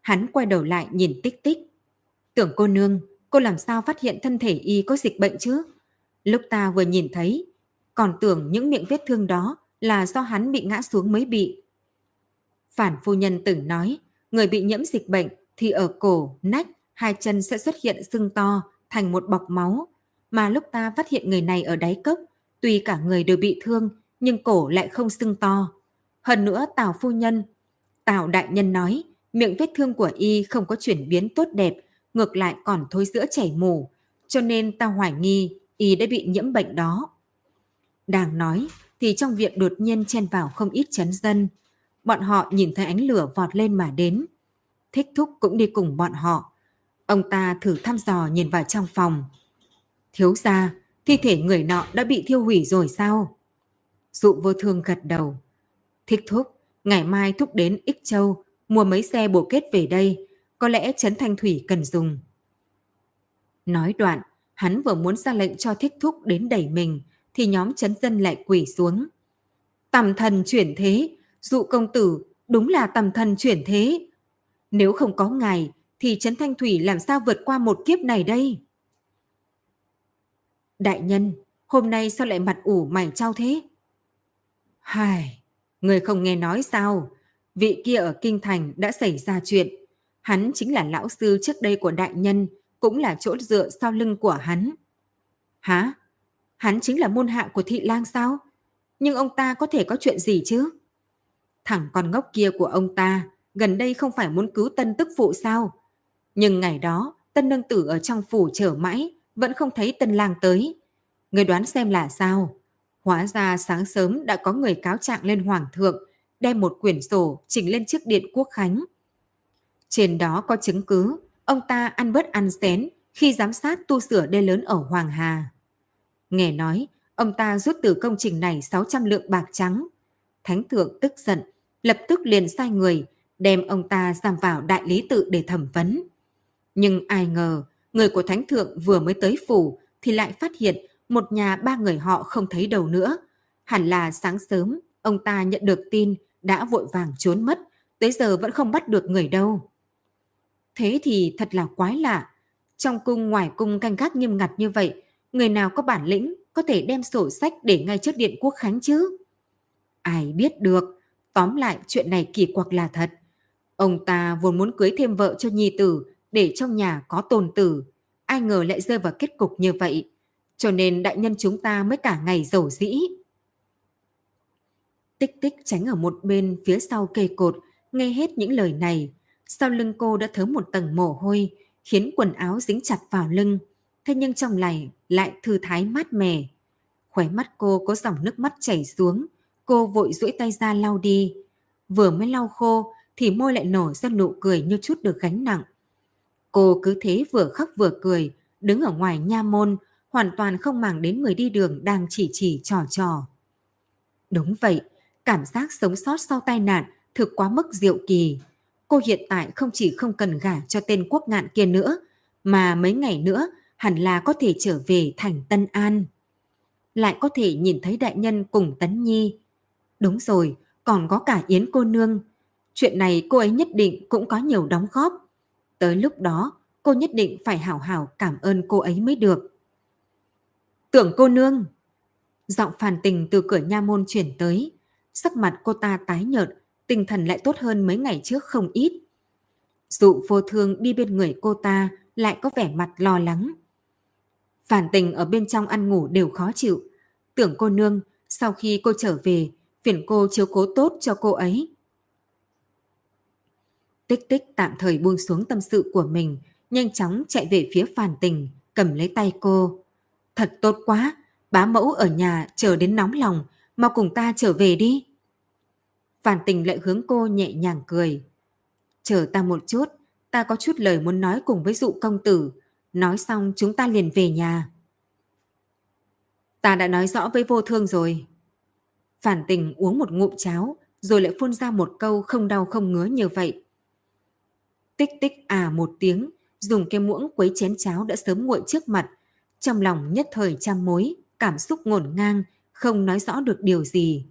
Hắn quay đầu lại nhìn tích tích. Tưởng cô nương, cô làm sao phát hiện thân thể y có dịch bệnh chứ? Lúc ta vừa nhìn thấy, còn tưởng những miệng vết thương đó là do hắn bị ngã xuống mới bị. Phản phu nhân từng nói, người bị nhiễm dịch bệnh thì ở cổ, nách, hai chân sẽ xuất hiện sưng to thành một bọc máu. Mà lúc ta phát hiện người này ở đáy cốc, tuy cả người đều bị thương nhưng cổ lại không sưng to. Hơn nữa Tào phu nhân, Tào đại nhân nói miệng vết thương của y không có chuyển biến tốt đẹp, ngược lại còn thối giữa chảy mù, cho nên ta hoài nghi y đã bị nhiễm bệnh đó. Đang nói thì trong viện đột nhiên chen vào không ít chấn dân. Bọn họ nhìn thấy ánh lửa vọt lên mà đến. Thích thúc cũng đi cùng bọn họ. Ông ta thử thăm dò nhìn vào trong phòng. Thiếu ra, thi thể người nọ đã bị thiêu hủy rồi sao? Dụ vô thương gật đầu. Thích thúc, ngày mai thúc đến Ích Châu, mua mấy xe bổ kết về đây, có lẽ Trấn Thanh Thủy cần dùng. Nói đoạn, hắn vừa muốn ra lệnh cho thích thúc đến đẩy mình, thì nhóm chấn dân lại quỳ xuống. Tầm thần chuyển thế, dụ công tử đúng là tầm thần chuyển thế. Nếu không có ngài, thì Trấn Thanh Thủy làm sao vượt qua một kiếp này đây? Đại nhân, hôm nay sao lại mặt ủ mày trao thế? Hài, người không nghe nói sao? Vị kia ở Kinh Thành đã xảy ra chuyện. Hắn chính là lão sư trước đây của đại nhân, cũng là chỗ dựa sau lưng của hắn. Hả? Hắn chính là môn hạ của thị lang sao? Nhưng ông ta có thể có chuyện gì chứ? Thằng con ngốc kia của ông ta gần đây không phải muốn cứu tân tức phụ sao? Nhưng ngày đó, tân nương tử ở trong phủ chờ mãi, vẫn không thấy tân lang tới. Người đoán xem là sao? Hóa ra sáng sớm đã có người cáo trạng lên hoàng thượng, đem một quyển sổ chỉnh lên trước điện quốc khánh. Trên đó có chứng cứ, ông ta ăn bớt ăn xén khi giám sát tu sửa đê lớn ở Hoàng Hà. Nghe nói, ông ta rút từ công trình này 600 lượng bạc trắng. Thánh thượng tức giận, lập tức liền sai người, đem ông ta giam vào đại lý tự để thẩm vấn. Nhưng ai ngờ, người của thánh thượng vừa mới tới phủ thì lại phát hiện một nhà ba người họ không thấy đầu nữa. Hẳn là sáng sớm, ông ta nhận được tin đã vội vàng trốn mất, tới giờ vẫn không bắt được người đâu. Thế thì thật là quái lạ. Trong cung ngoài cung canh gác nghiêm ngặt như vậy, người nào có bản lĩnh có thể đem sổ sách để ngay trước điện quốc khánh chứ? Ai biết được, tóm lại chuyện này kỳ quặc là thật. Ông ta vốn muốn cưới thêm vợ cho nhi tử để trong nhà có tôn tử. Ai ngờ lại rơi vào kết cục như vậy. Cho nên đại nhân chúng ta mới cả ngày giàu dĩ. Tích tích tránh ở một bên phía sau cây cột, nghe hết những lời này. Sau lưng cô đã thấm một tầng mồ hôi, khiến quần áo dính chặt vào lưng. Thế nhưng trong này lại thư thái mát mẻ. Khóe mắt cô có dòng nước mắt chảy xuống, cô vội duỗi tay ra lau đi. Vừa mới lau khô thì môi lại nổ ra nụ cười như chút được gánh nặng. Cô cứ thế vừa khóc vừa cười, đứng ở ngoài nha môn, hoàn toàn không màng đến người đi đường đang chỉ chỉ trò trò. Đúng vậy, cảm giác sống sót sau tai nạn thực quá mức diệu kỳ. Cô hiện tại không chỉ không cần gả cho tên quốc ngạn kia nữa, mà mấy ngày nữa hẳn là có thể trở về thành Tân An. Lại có thể nhìn thấy đại nhân cùng Tấn Nhi. Đúng rồi, còn có cả Yến cô nương. Chuyện này cô ấy nhất định cũng có nhiều đóng góp. Tới lúc đó, cô nhất định phải hảo hảo cảm ơn cô ấy mới được. Tưởng cô nương! Giọng phản tình từ cửa nha môn chuyển tới. Sắc mặt cô ta tái nhợt, tinh thần lại tốt hơn mấy ngày trước không ít. Dụ vô thương đi bên người cô ta lại có vẻ mặt lo lắng. Phản tình ở bên trong ăn ngủ đều khó chịu. Tưởng cô nương, sau khi cô trở về, phiền cô chiếu cố tốt cho cô ấy. Tích tích tạm thời buông xuống tâm sự của mình, nhanh chóng chạy về phía phản tình, cầm lấy tay cô. Thật tốt quá, bá mẫu ở nhà chờ đến nóng lòng, mau cùng ta trở về đi. Phản tình lại hướng cô nhẹ nhàng cười. Chờ ta một chút, ta có chút lời muốn nói cùng với dụ công tử. Nói xong chúng ta liền về nhà. Ta đã nói rõ với vô thương rồi. Phản tình uống một ngụm cháo, rồi lại phun ra một câu không đau không ngứa như vậy. Tích tích à một tiếng, dùng cái muỗng quấy chén cháo đã sớm nguội trước mặt. Trong lòng nhất thời trăm mối, cảm xúc ngổn ngang, không nói rõ được điều gì.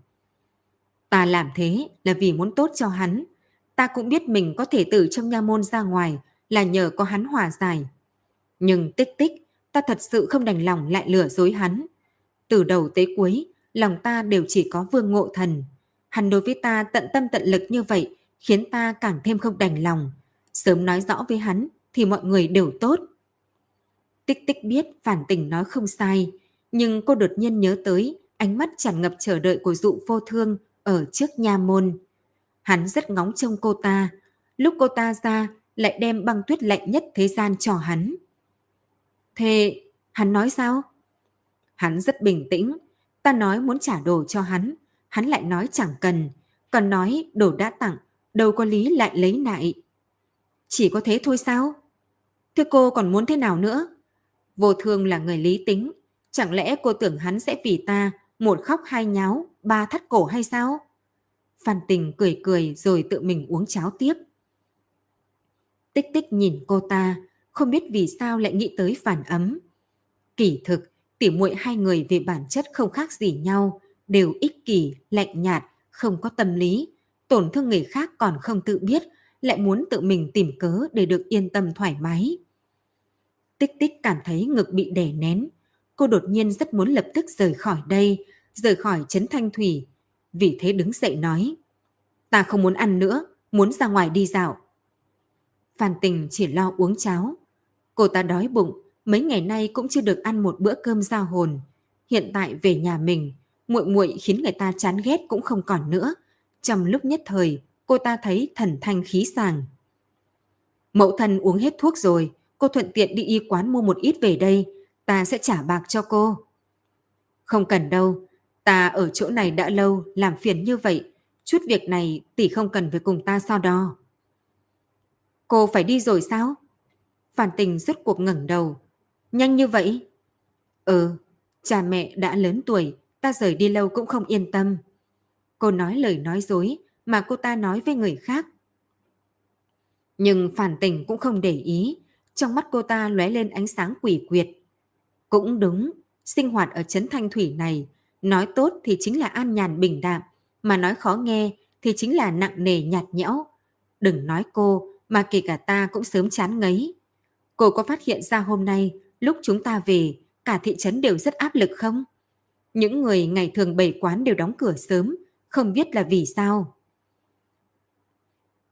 Ta làm thế là vì muốn tốt cho hắn. Ta cũng biết mình có thể từ trong nha môn ra ngoài là nhờ có hắn hòa giải. Nhưng tích tích, ta thật sự không đành lòng lại lừa dối hắn. Từ đầu tới cuối, lòng ta đều chỉ có vương ngộ thần. Hắn đối với ta tận tâm tận lực như vậy, khiến ta càng thêm không đành lòng. Sớm nói rõ với hắn, thì mọi người đều tốt. Tích tích biết phản tình nói không sai, nhưng cô đột nhiên nhớ tới ánh mắt tràn ngập chờ đợi của dụ vô thương ở trước nha môn. Hắn rất ngóng trông cô ta, lúc cô ta ra lại đem băng tuyết lạnh nhất thế gian cho hắn. Thế hắn nói sao? Hắn rất bình tĩnh, ta nói muốn trả đồ cho hắn, hắn lại nói chẳng cần, còn nói đồ đã tặng, đâu có lý lại lấy lại. Chỉ có thế thôi sao? Thế cô còn muốn thế nào nữa? Vô thương là người lý tính, chẳng lẽ cô tưởng hắn sẽ vì ta một khóc hai nháo, ba thắt cổ hay sao? Phan Tình cười cười rồi tự mình uống cháo tiếp. Tích tích nhìn cô ta, không biết vì sao lại nghĩ tới phản ấm. Kỳ thực, tỉ muội hai người về bản chất không khác gì nhau, đều ích kỷ, lạnh nhạt, không có tâm lý, tổn thương người khác còn không tự biết, lại muốn tự mình tìm cớ để được yên tâm thoải mái. Tích tích cảm thấy ngực bị đè nén. Cô đột nhiên rất muốn lập tức rời khỏi đây, rời khỏi Trấn Thanh Thủy. Vì thế đứng dậy nói, ta không muốn ăn nữa, muốn ra ngoài đi dạo. Phan Tình chỉ lo uống cháo. Cô ta đói bụng, mấy ngày nay cũng chưa được ăn một bữa cơm giao hồn. Hiện tại về nhà mình, muội muội khiến người ta chán ghét cũng không còn nữa. Trong lúc nhất thời, cô ta thấy thần thanh khí sàng. Mẫu thân uống hết thuốc rồi, cô thuận tiện đi y quán mua một ít về đây, ta sẽ trả bạc cho cô. Không cần đâu, ta ở chỗ này đã lâu, làm phiền như vậy, chút việc này tỷ không cần phải cùng ta so đo. Cô phải đi rồi sao? Phản tình rốt cuộc ngẩng đầu. Nhanh như vậy? Ừ, cha mẹ đã lớn tuổi, ta rời đi lâu cũng không yên tâm. Cô nói lời nói dối mà cô ta nói với người khác. Nhưng phản tình cũng không để ý, trong mắt cô ta lóe lên ánh sáng quỷ quyệt. Cũng đúng, sinh hoạt ở Trấn Thanh Thủy này, nói tốt thì chính là an nhàn bình đạm, mà nói khó nghe thì chính là nặng nề nhạt nhẽo. Đừng nói cô, mà kể cả ta cũng sớm chán ngấy. Cô có phát hiện ra hôm nay, lúc chúng ta về, cả thị trấn đều rất áp lực không? Những người ngày thường bày quán đều đóng cửa sớm, không biết là vì sao.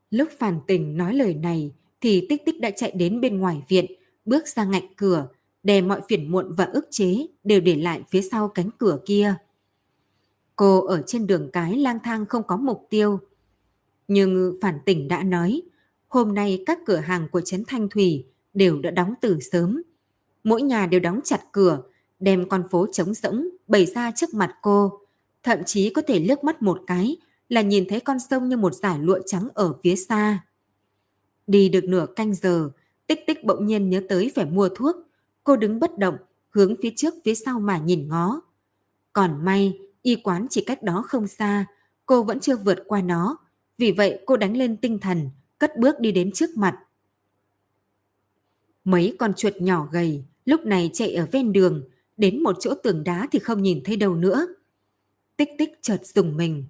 Lúc phản tình nói lời này, thì tích tích đã chạy đến bên ngoài viện, bước ra ngạnh cửa, đè mọi phiền muộn và ức chế đều để lại phía sau cánh cửa kia. Cô ở trên đường cái lang thang không có mục tiêu. Nhưng phản tỉnh đã nói, hôm nay các cửa hàng của Trấn Thanh Thủy đều đã đóng từ sớm. Mỗi nhà đều đóng chặt cửa, đem con phố trống rỗng bày ra trước mặt cô. Thậm chí có thể lướt mắt một cái là nhìn thấy con sông như một giải lụa trắng ở phía xa. Đi được nửa canh giờ, tích tích bỗng nhiên nhớ tới phải mua thuốc. Cô đứng bất động, hướng phía trước phía sau mà nhìn ngó. Còn may, y quán chỉ cách đó không xa, cô vẫn chưa vượt qua nó. Vì vậy cô đánh lên tinh thần, cất bước đi đến trước mặt. Mấy con chuột nhỏ gầy lúc này chạy ở ven đường, đến một chỗ tường đá thì không nhìn thấy đâu nữa. Tích tích chợt dùng mình.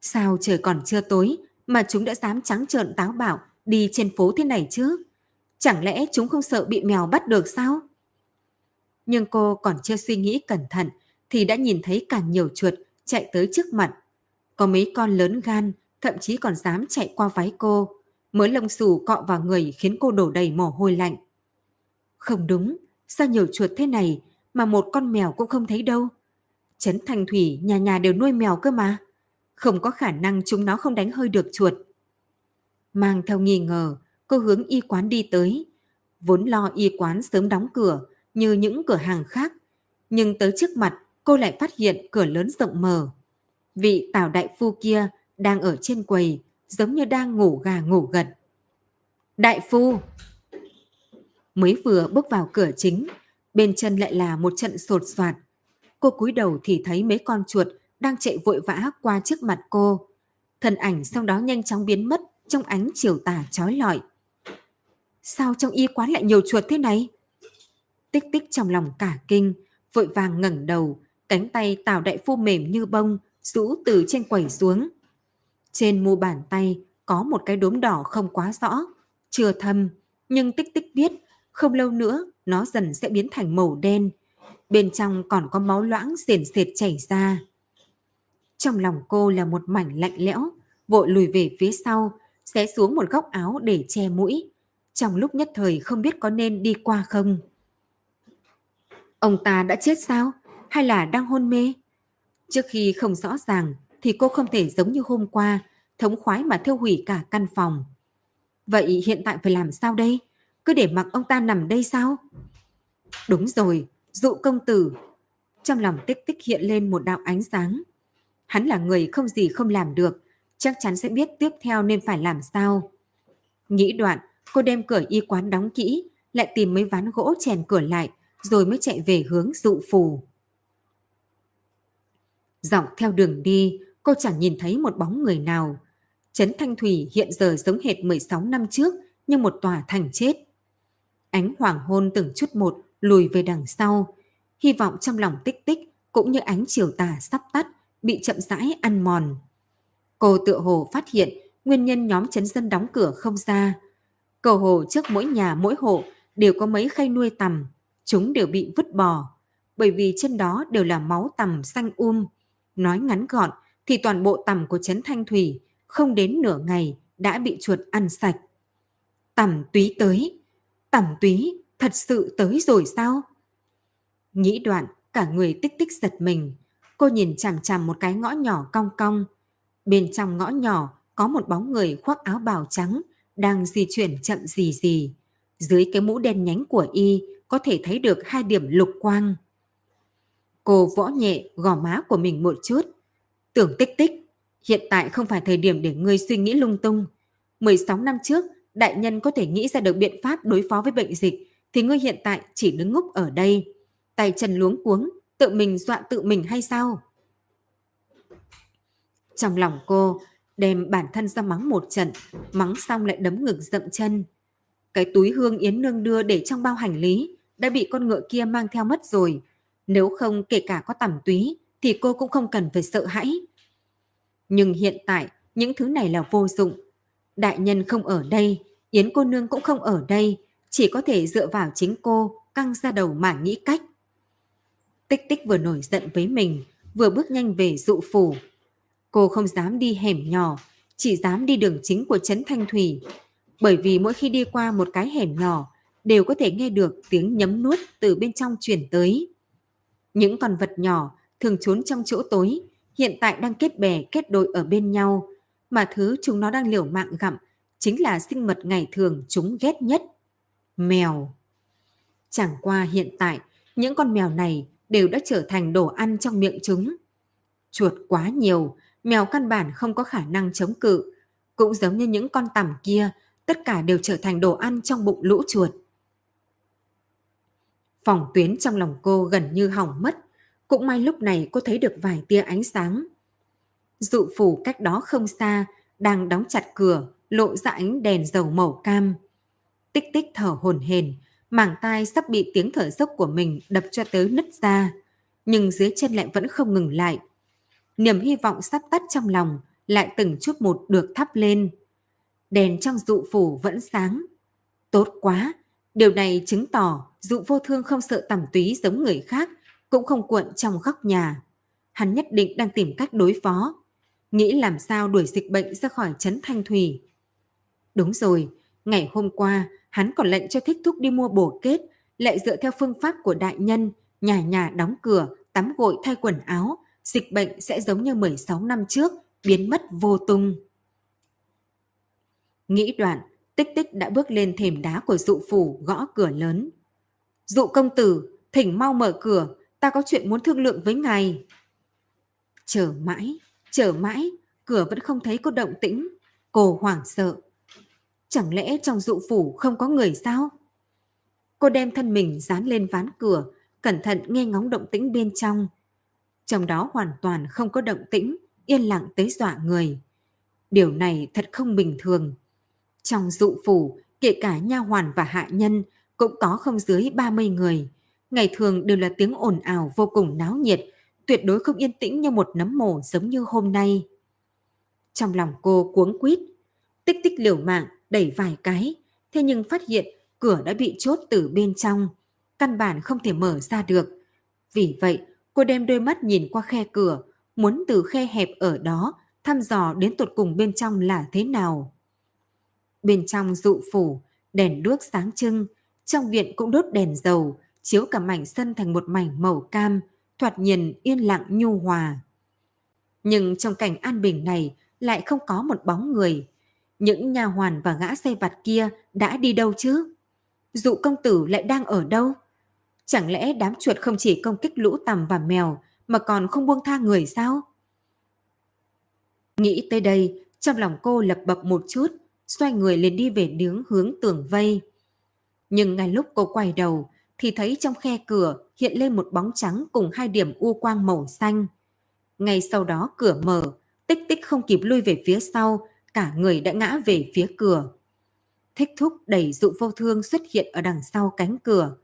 Sao trời còn chưa tối mà chúng đã dám trắng trợn táo bạo đi trên phố thế này chứ? Chẳng lẽ chúng không sợ bị mèo bắt được sao? Nhưng cô còn chưa suy nghĩ cẩn thận thì đã nhìn thấy càng nhiều chuột chạy tới trước mặt. Có mấy con lớn gan, thậm chí còn dám chạy qua váy cô. Mới lông xù cọ vào người khiến cô đổ đầy mồ hôi lạnh. Không đúng, sao nhiều chuột thế này mà một con mèo cũng không thấy đâu? Trấn Thành Thủy nhà nhà đều nuôi mèo cơ mà. Không có khả năng chúng nó không đánh hơi được chuột. Mang theo nghi ngờ, cô hướng y quán đi tới. Vốn lo y quán sớm đóng cửa như những cửa hàng khác. Nhưng tới trước mặt cô lại phát hiện cửa lớn rộng mở. Vị tào đại phu kia đang ở trên quầy, giống như đang ngủ gà ngủ gật. Đại phu! Mới vừa bước vào cửa chính, bên chân lại là một trận sột soạt. Cô cúi đầu thì thấy mấy con chuột đang chạy vội vã qua trước mặt cô. Thân ảnh sau đó nhanh chóng biến mất trong ánh chiều tà trói lọi. Sao trong y quán lại nhiều chuột thế này? Tích tích trong lòng cả kinh, vội vàng ngẩng đầu, cánh tay tào đại phu mềm như bông, rũ từ trên quẩy xuống. Trên mu bàn tay có một cái đốm đỏ không quá rõ, chưa thâm, nhưng tích tích biết không lâu nữa nó dần sẽ biến thành màu đen. Bên trong còn có máu loãng xiển xiệt chảy ra. Trong lòng cô là một mảnh lạnh lẽo, vội lùi về phía sau, xé xuống một góc áo để che mũi. Trong lúc nhất thời không biết có nên đi qua không. Ông ta đã chết sao? Hay là đang hôn mê? Trước khi không rõ ràng thì cô không thể giống như hôm qua, thống khoái mà thiêu hủy cả căn phòng. Vậy hiện tại phải làm sao đây? Cứ để mặc ông ta nằm đây sao? Đúng rồi, dụ công tử. Trong lòng tích tích hiện lên một đạo ánh sáng. Hắn là người không gì không làm được, chắc chắn sẽ biết tiếp theo nên phải làm sao. Nghĩ đoạn, cô đem cửa y quán đóng kỹ, lại tìm mấy ván gỗ chèn cửa lại, rồi mới chạy về hướng dụ phù. Dọc theo đường đi, cô chẳng nhìn thấy một bóng người nào. Trấn Thanh Thủy hiện giờ giống hệt 16 năm trước như một tòa thành chết. Ánh hoàng hôn từng chút một lùi về đằng sau, hy vọng trong lòng tích tích cũng như ánh chiều tà sắp tắt, bị chậm rãi ăn mòn. Cô tựa hồ phát hiện nguyên nhân nhóm chấn dân đóng cửa không ra. Cầu hồ trước mỗi nhà mỗi hộ đều có mấy khay nuôi tầm, chúng đều bị vứt bỏ, bởi vì trên đó đều là máu tầm xanh um. Nói ngắn gọn thì toàn bộ tầm của Trấn Thanh Thủy không đến nửa ngày đã bị chuột ăn sạch. Tầm túy tới, tầm túy thật sự tới rồi sao? Nghĩ đoạn, cả người tích tích giật mình. Cô nhìn chằm chằm một cái ngõ nhỏ cong cong. Bên trong ngõ nhỏ có một bóng người khoác áo bào trắng đang di chuyển chậm gì gì. Dưới cái mũ đen nhánh của y có thể thấy được hai điểm lục quang. Cô võ nhẹ gò má của mình một chút. Tưởng tích tích, hiện tại không phải thời điểm để ngươi suy nghĩ lung tung. 16 năm trước, đại nhân có thể nghĩ ra được biện pháp đối phó với bệnh dịch, thì ngươi hiện tại chỉ đứng ngốc ở đây. Tay chân luống cuống, tự mình dọa tự mình hay sao? Trong lòng cô, đem bản thân ra mắng một trận, mắng xong lại đấm ngực dậm chân. Cái túi hương Yến Nương đưa để trong bao hành lý đã bị con ngựa kia mang theo mất rồi. Nếu không kể cả có tẩm túy thì cô cũng không cần phải sợ hãi. Nhưng hiện tại những thứ này là vô dụng. Đại nhân không ở đây, Yến cô nương cũng không ở đây, chỉ có thể dựa vào chính cô căng ra đầu mà nghĩ cách. Tích tích vừa nổi giận với mình, vừa bước nhanh về dụ phủ. Cô không dám đi hẻm nhỏ, chỉ dám đi đường chính của Trấn Thanh Thủy. Bởi vì mỗi khi đi qua một cái hẻm nhỏ, đều có thể nghe được tiếng nhấm nuốt từ bên trong truyền tới. Những con vật nhỏ thường trốn trong chỗ tối, hiện tại đang kết bè kết đội ở bên nhau, mà thứ chúng nó đang liều mạng gặm chính là sinh vật ngày thường chúng ghét nhất. Mèo. Chẳng qua hiện tại, những con mèo này đều đã trở thành đồ ăn trong miệng chúng. Chuột quá nhiều, mèo căn bản không có khả năng chống cự. Cũng giống như những con tằm kia, tất cả đều trở thành đồ ăn trong bụng lũ chuột. Phòng tuyến trong lòng cô gần như hỏng mất. Cũng may lúc này cô thấy được vài tia ánh sáng. Dụ phủ cách đó không xa, đang đóng chặt cửa, lộ ra ánh đèn dầu màu cam. Tích tích thở hồn hền, màng tai sắp bị tiếng thở dốc của mình đập cho tới nứt ra. Nhưng dưới chân lại vẫn không ngừng lại. Niềm hy vọng sắp tắt trong lòng lại từng chút một được thắp lên. Đèn trong dụ phủ vẫn sáng. Tốt quá, điều này chứng tỏ dụ vô thương không sợ tầm túy giống người khác, cũng không cuộn trong góc nhà. Hắn nhất định đang tìm cách đối phó, nghĩ làm sao đuổi dịch bệnh ra khỏi trấn Thanh Thủy. Đúng rồi, ngày hôm qua hắn còn lệnh cho thích thúc đi mua bổ kết, lại dựa theo phương pháp của đại nhân, nhà nhà đóng cửa, tắm gội thay quần áo, dịch bệnh sẽ giống như 16 năm trước, biến mất vô tung. Nghĩ đoạn, tích tích đã bước lên thềm đá của dụ phủ gõ cửa lớn. Dụ công tử, thỉnh mau mở cửa, ta có chuyện muốn thương lượng với ngài. Chờ mãi, chờ mãi, cửa vẫn không thấy có động tĩnh. Cô hoảng sợ. Chẳng lẽ trong dụ phủ không có người sao? Cô đem thân mình dán lên ván cửa, cẩn thận nghe ngóng động tĩnh bên trong. Trong đó hoàn toàn không có động tĩnh, yên lặng tới dọa người. Điều này thật không bình thường. Trong dụ phủ, kể cả nha hoàn và hạ nhân cũng có không dưới 30 người. Ngày thường đều là tiếng ồn ào vô cùng náo nhiệt, tuyệt đối không yên tĩnh như một nấm mồ giống như hôm nay. Trong lòng cô cuống quýt, tích tích liều mạng đẩy vài cái, thế nhưng phát hiện cửa đã bị chốt từ bên trong, căn bản không thể mở ra được. Vì vậy, cô đem đôi mắt nhìn qua khe cửa, muốn từ khe hẹp ở đó thăm dò đến tột cùng bên trong là thế nào. Bên trong dụ phủ, đèn đuốc sáng trưng, trong viện cũng đốt đèn dầu, chiếu cả mảnh sân thành một mảnh màu cam, thoạt nhìn yên lặng nhu hòa. Nhưng trong cảnh an bình này lại không có một bóng người. Những nhà hoàn và gã xây vặt kia đã đi đâu chứ? Dụ công tử lại đang ở đâu? Chẳng lẽ đám chuột không chỉ công kích lũ tằm và mèo mà còn không buông tha người sao? Nghĩ tới đây, trong lòng cô lập bập một chút, xoay người liền đi về đứng hướng tường vây. Nhưng ngay lúc cô quay đầu, thì thấy trong khe cửa hiện lên một bóng trắng cùng hai điểm u quang màu xanh. Ngay sau đó cửa mở, tích tích không kịp lui về phía sau, cả người đã ngã về phía cửa. Thích thúc đẩy dụ vô thương xuất hiện ở đằng sau cánh cửa.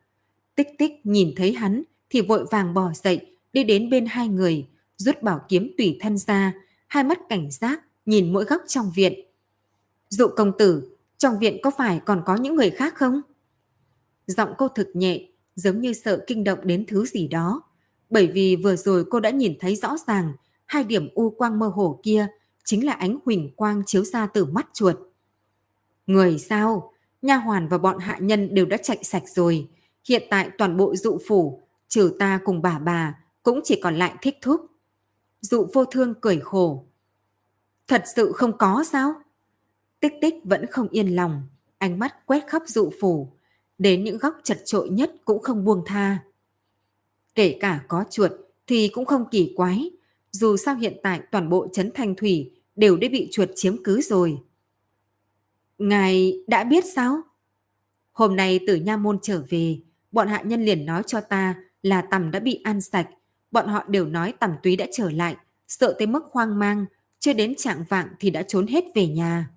Tích tích nhìn thấy hắn thì vội vàng bò dậy, đi đến bên hai người, rút bảo kiếm tùy thân ra, hai mắt cảnh giác nhìn mỗi góc trong viện. Dụ công tử, trong viện có phải còn có những người khác không? Giọng cô thực nhẹ, giống như sợ kinh động đến thứ gì đó. Bởi vì vừa rồi cô đã nhìn thấy rõ ràng hai điểm u quang mơ hồ kia chính là ánh huỳnh quang chiếu ra từ mắt chuột. Người sao? Nha hoàn và bọn hạ nhân đều đã chạy sạch rồi. Hiện tại toàn bộ dụ phủ, trừ ta cùng bà bà, cũng chỉ còn lại thích thúc. Dụ vô thương cười khổ. Thật sự không có sao? Tích tích vẫn không yên lòng, ánh mắt quét khắp dụ phủ, đến những góc chật trội nhất cũng không buông tha. Kể cả có chuột thì cũng không kỳ quái, dù sao hiện tại toàn bộ trấn thanh thủy đều đã bị chuột chiếm cứ rồi. Ngài đã biết sao? Hôm nay từ nha môn trở về, bọn hạ nhân liền nói cho ta là tầm đã bị ăn sạch. Bọn họ đều nói tầm túy đã trở lại, sợ tới mức hoang mang, chưa đến trạng vạng thì đã trốn hết về nhà.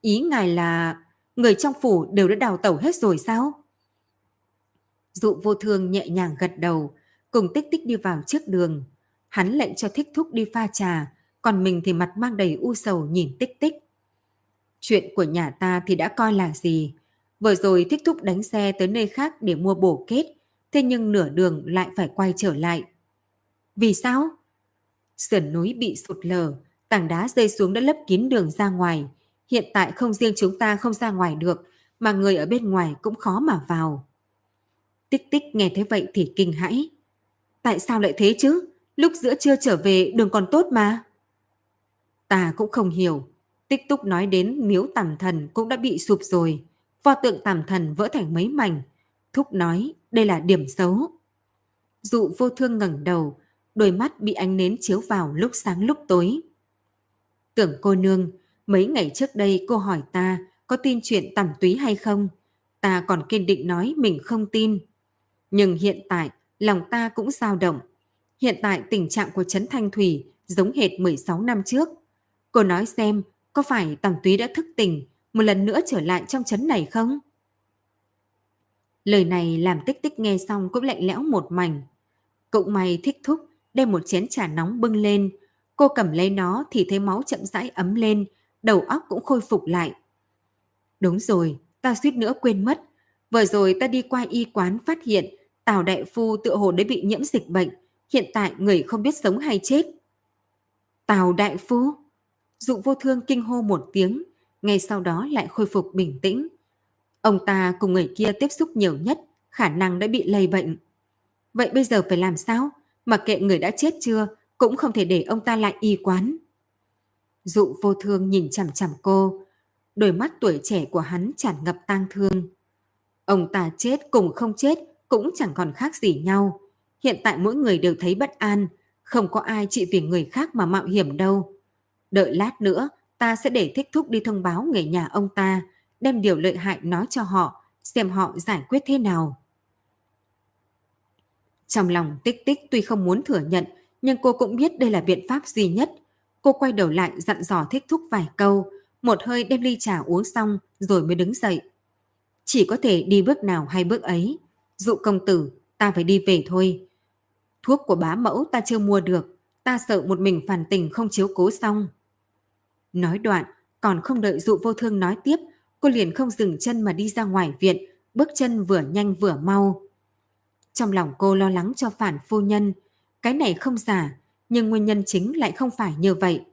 Ý ngài là người trong phủ đều đã đào tẩu hết rồi sao? Dụ vô thương nhẹ nhàng gật đầu, cùng tích tích đi vào trước đường. Hắn lệnh cho thích thúc đi pha trà, còn mình thì mặt mang đầy u sầu nhìn tích tích. Chuyện của nhà ta thì đã coi là gì? Vừa rồi thích thúc đánh xe tới nơi khác để mua bổ kết, thế nhưng nửa đường lại phải quay trở lại. Vì sao? Sườn núi bị sụt lở, tảng đá rơi xuống đã lấp kín đường ra ngoài, Hiện tại không riêng chúng ta không ra ngoài được, mà người ở bên ngoài cũng khó mà vào. Tích tích nghe thấy vậy thì kinh hãi. Tại sao lại thế chứ? Lúc giữa trưa trở về đường còn tốt mà. Ta cũng không hiểu. Tích túc nói đến miếu tàm thần cũng đã bị sụp rồi. Pho tượng tàm thần vỡ thành mấy mảnh. Thúc nói đây là điểm xấu. Dụ vô thương ngẩng đầu, đôi mắt bị ánh nến chiếu vào lúc sáng lúc tối. Tưởng cô nương, Mấy ngày trước đây cô hỏi ta có tin chuyện tẩm túy hay không? Ta còn kiên định nói mình không tin. Nhưng hiện tại lòng ta cũng dao động. Hiện tại tình trạng của Trấn Thanh Thủy giống hệt 16 năm trước. Cô nói xem có phải tẩm túy đã thức tỉnh một lần nữa trở lại trong chấn này không? Lời này làm tích tích nghe xong cũng lạnh lẽo một mảnh. Cũng may thích thúc đem một chén trà nóng bưng lên. Cô cầm lấy nó thì thấy máu chậm rãi ấm lên, đầu óc cũng khôi phục lại. Đúng rồi, ta suýt nữa quên mất. Vừa rồi ta đi qua y quán phát hiện Tào Đại Phu tựa hồ đã bị nhiễm dịch bệnh. Hiện tại người không biết sống hay chết. Tào Đại Phu? Dụ vô thương kinh hô một tiếng, ngay sau đó lại khôi phục bình tĩnh. Ông ta cùng người kia tiếp xúc nhiều nhất, khả năng đã bị lây bệnh. Vậy bây giờ phải làm sao? Mặc kệ người đã chết chưa, cũng không thể để ông ta lại y quán. Dụ vô thương nhìn chằm chằm cô, đôi mắt tuổi trẻ của hắn tràn ngập tang thương. Ông ta chết cùng không chết cũng chẳng còn khác gì nhau. Hiện tại mỗi người đều thấy bất an, không có ai chỉ vì người khác mà mạo hiểm đâu. Đợi lát nữa, ta sẽ để thích thúc đi thông báo người nhà ông ta, đem điều lợi hại nói cho họ, xem họ giải quyết thế nào. Trong lòng tích tích tuy không muốn thừa nhận, nhưng cô cũng biết đây là biện pháp duy nhất. Cô quay đầu lại dặn dò thích thúc vài câu, một hơi đem ly trà uống xong rồi mới đứng dậy. Chỉ có thể đi bước nào hay bước ấy. Dụ công tử, ta phải đi về thôi. Thuốc của bá mẫu ta chưa mua được, ta sợ một mình phản tình không chiếu cố xong. Nói đoạn, còn không đợi dụ vô thương nói tiếp, cô liền không dừng chân mà đi ra ngoài viện, bước chân vừa nhanh vừa mau. Trong lòng cô lo lắng cho phản phu nhân, cái này không giả, nhưng nguyên nhân chính lại không phải như vậy.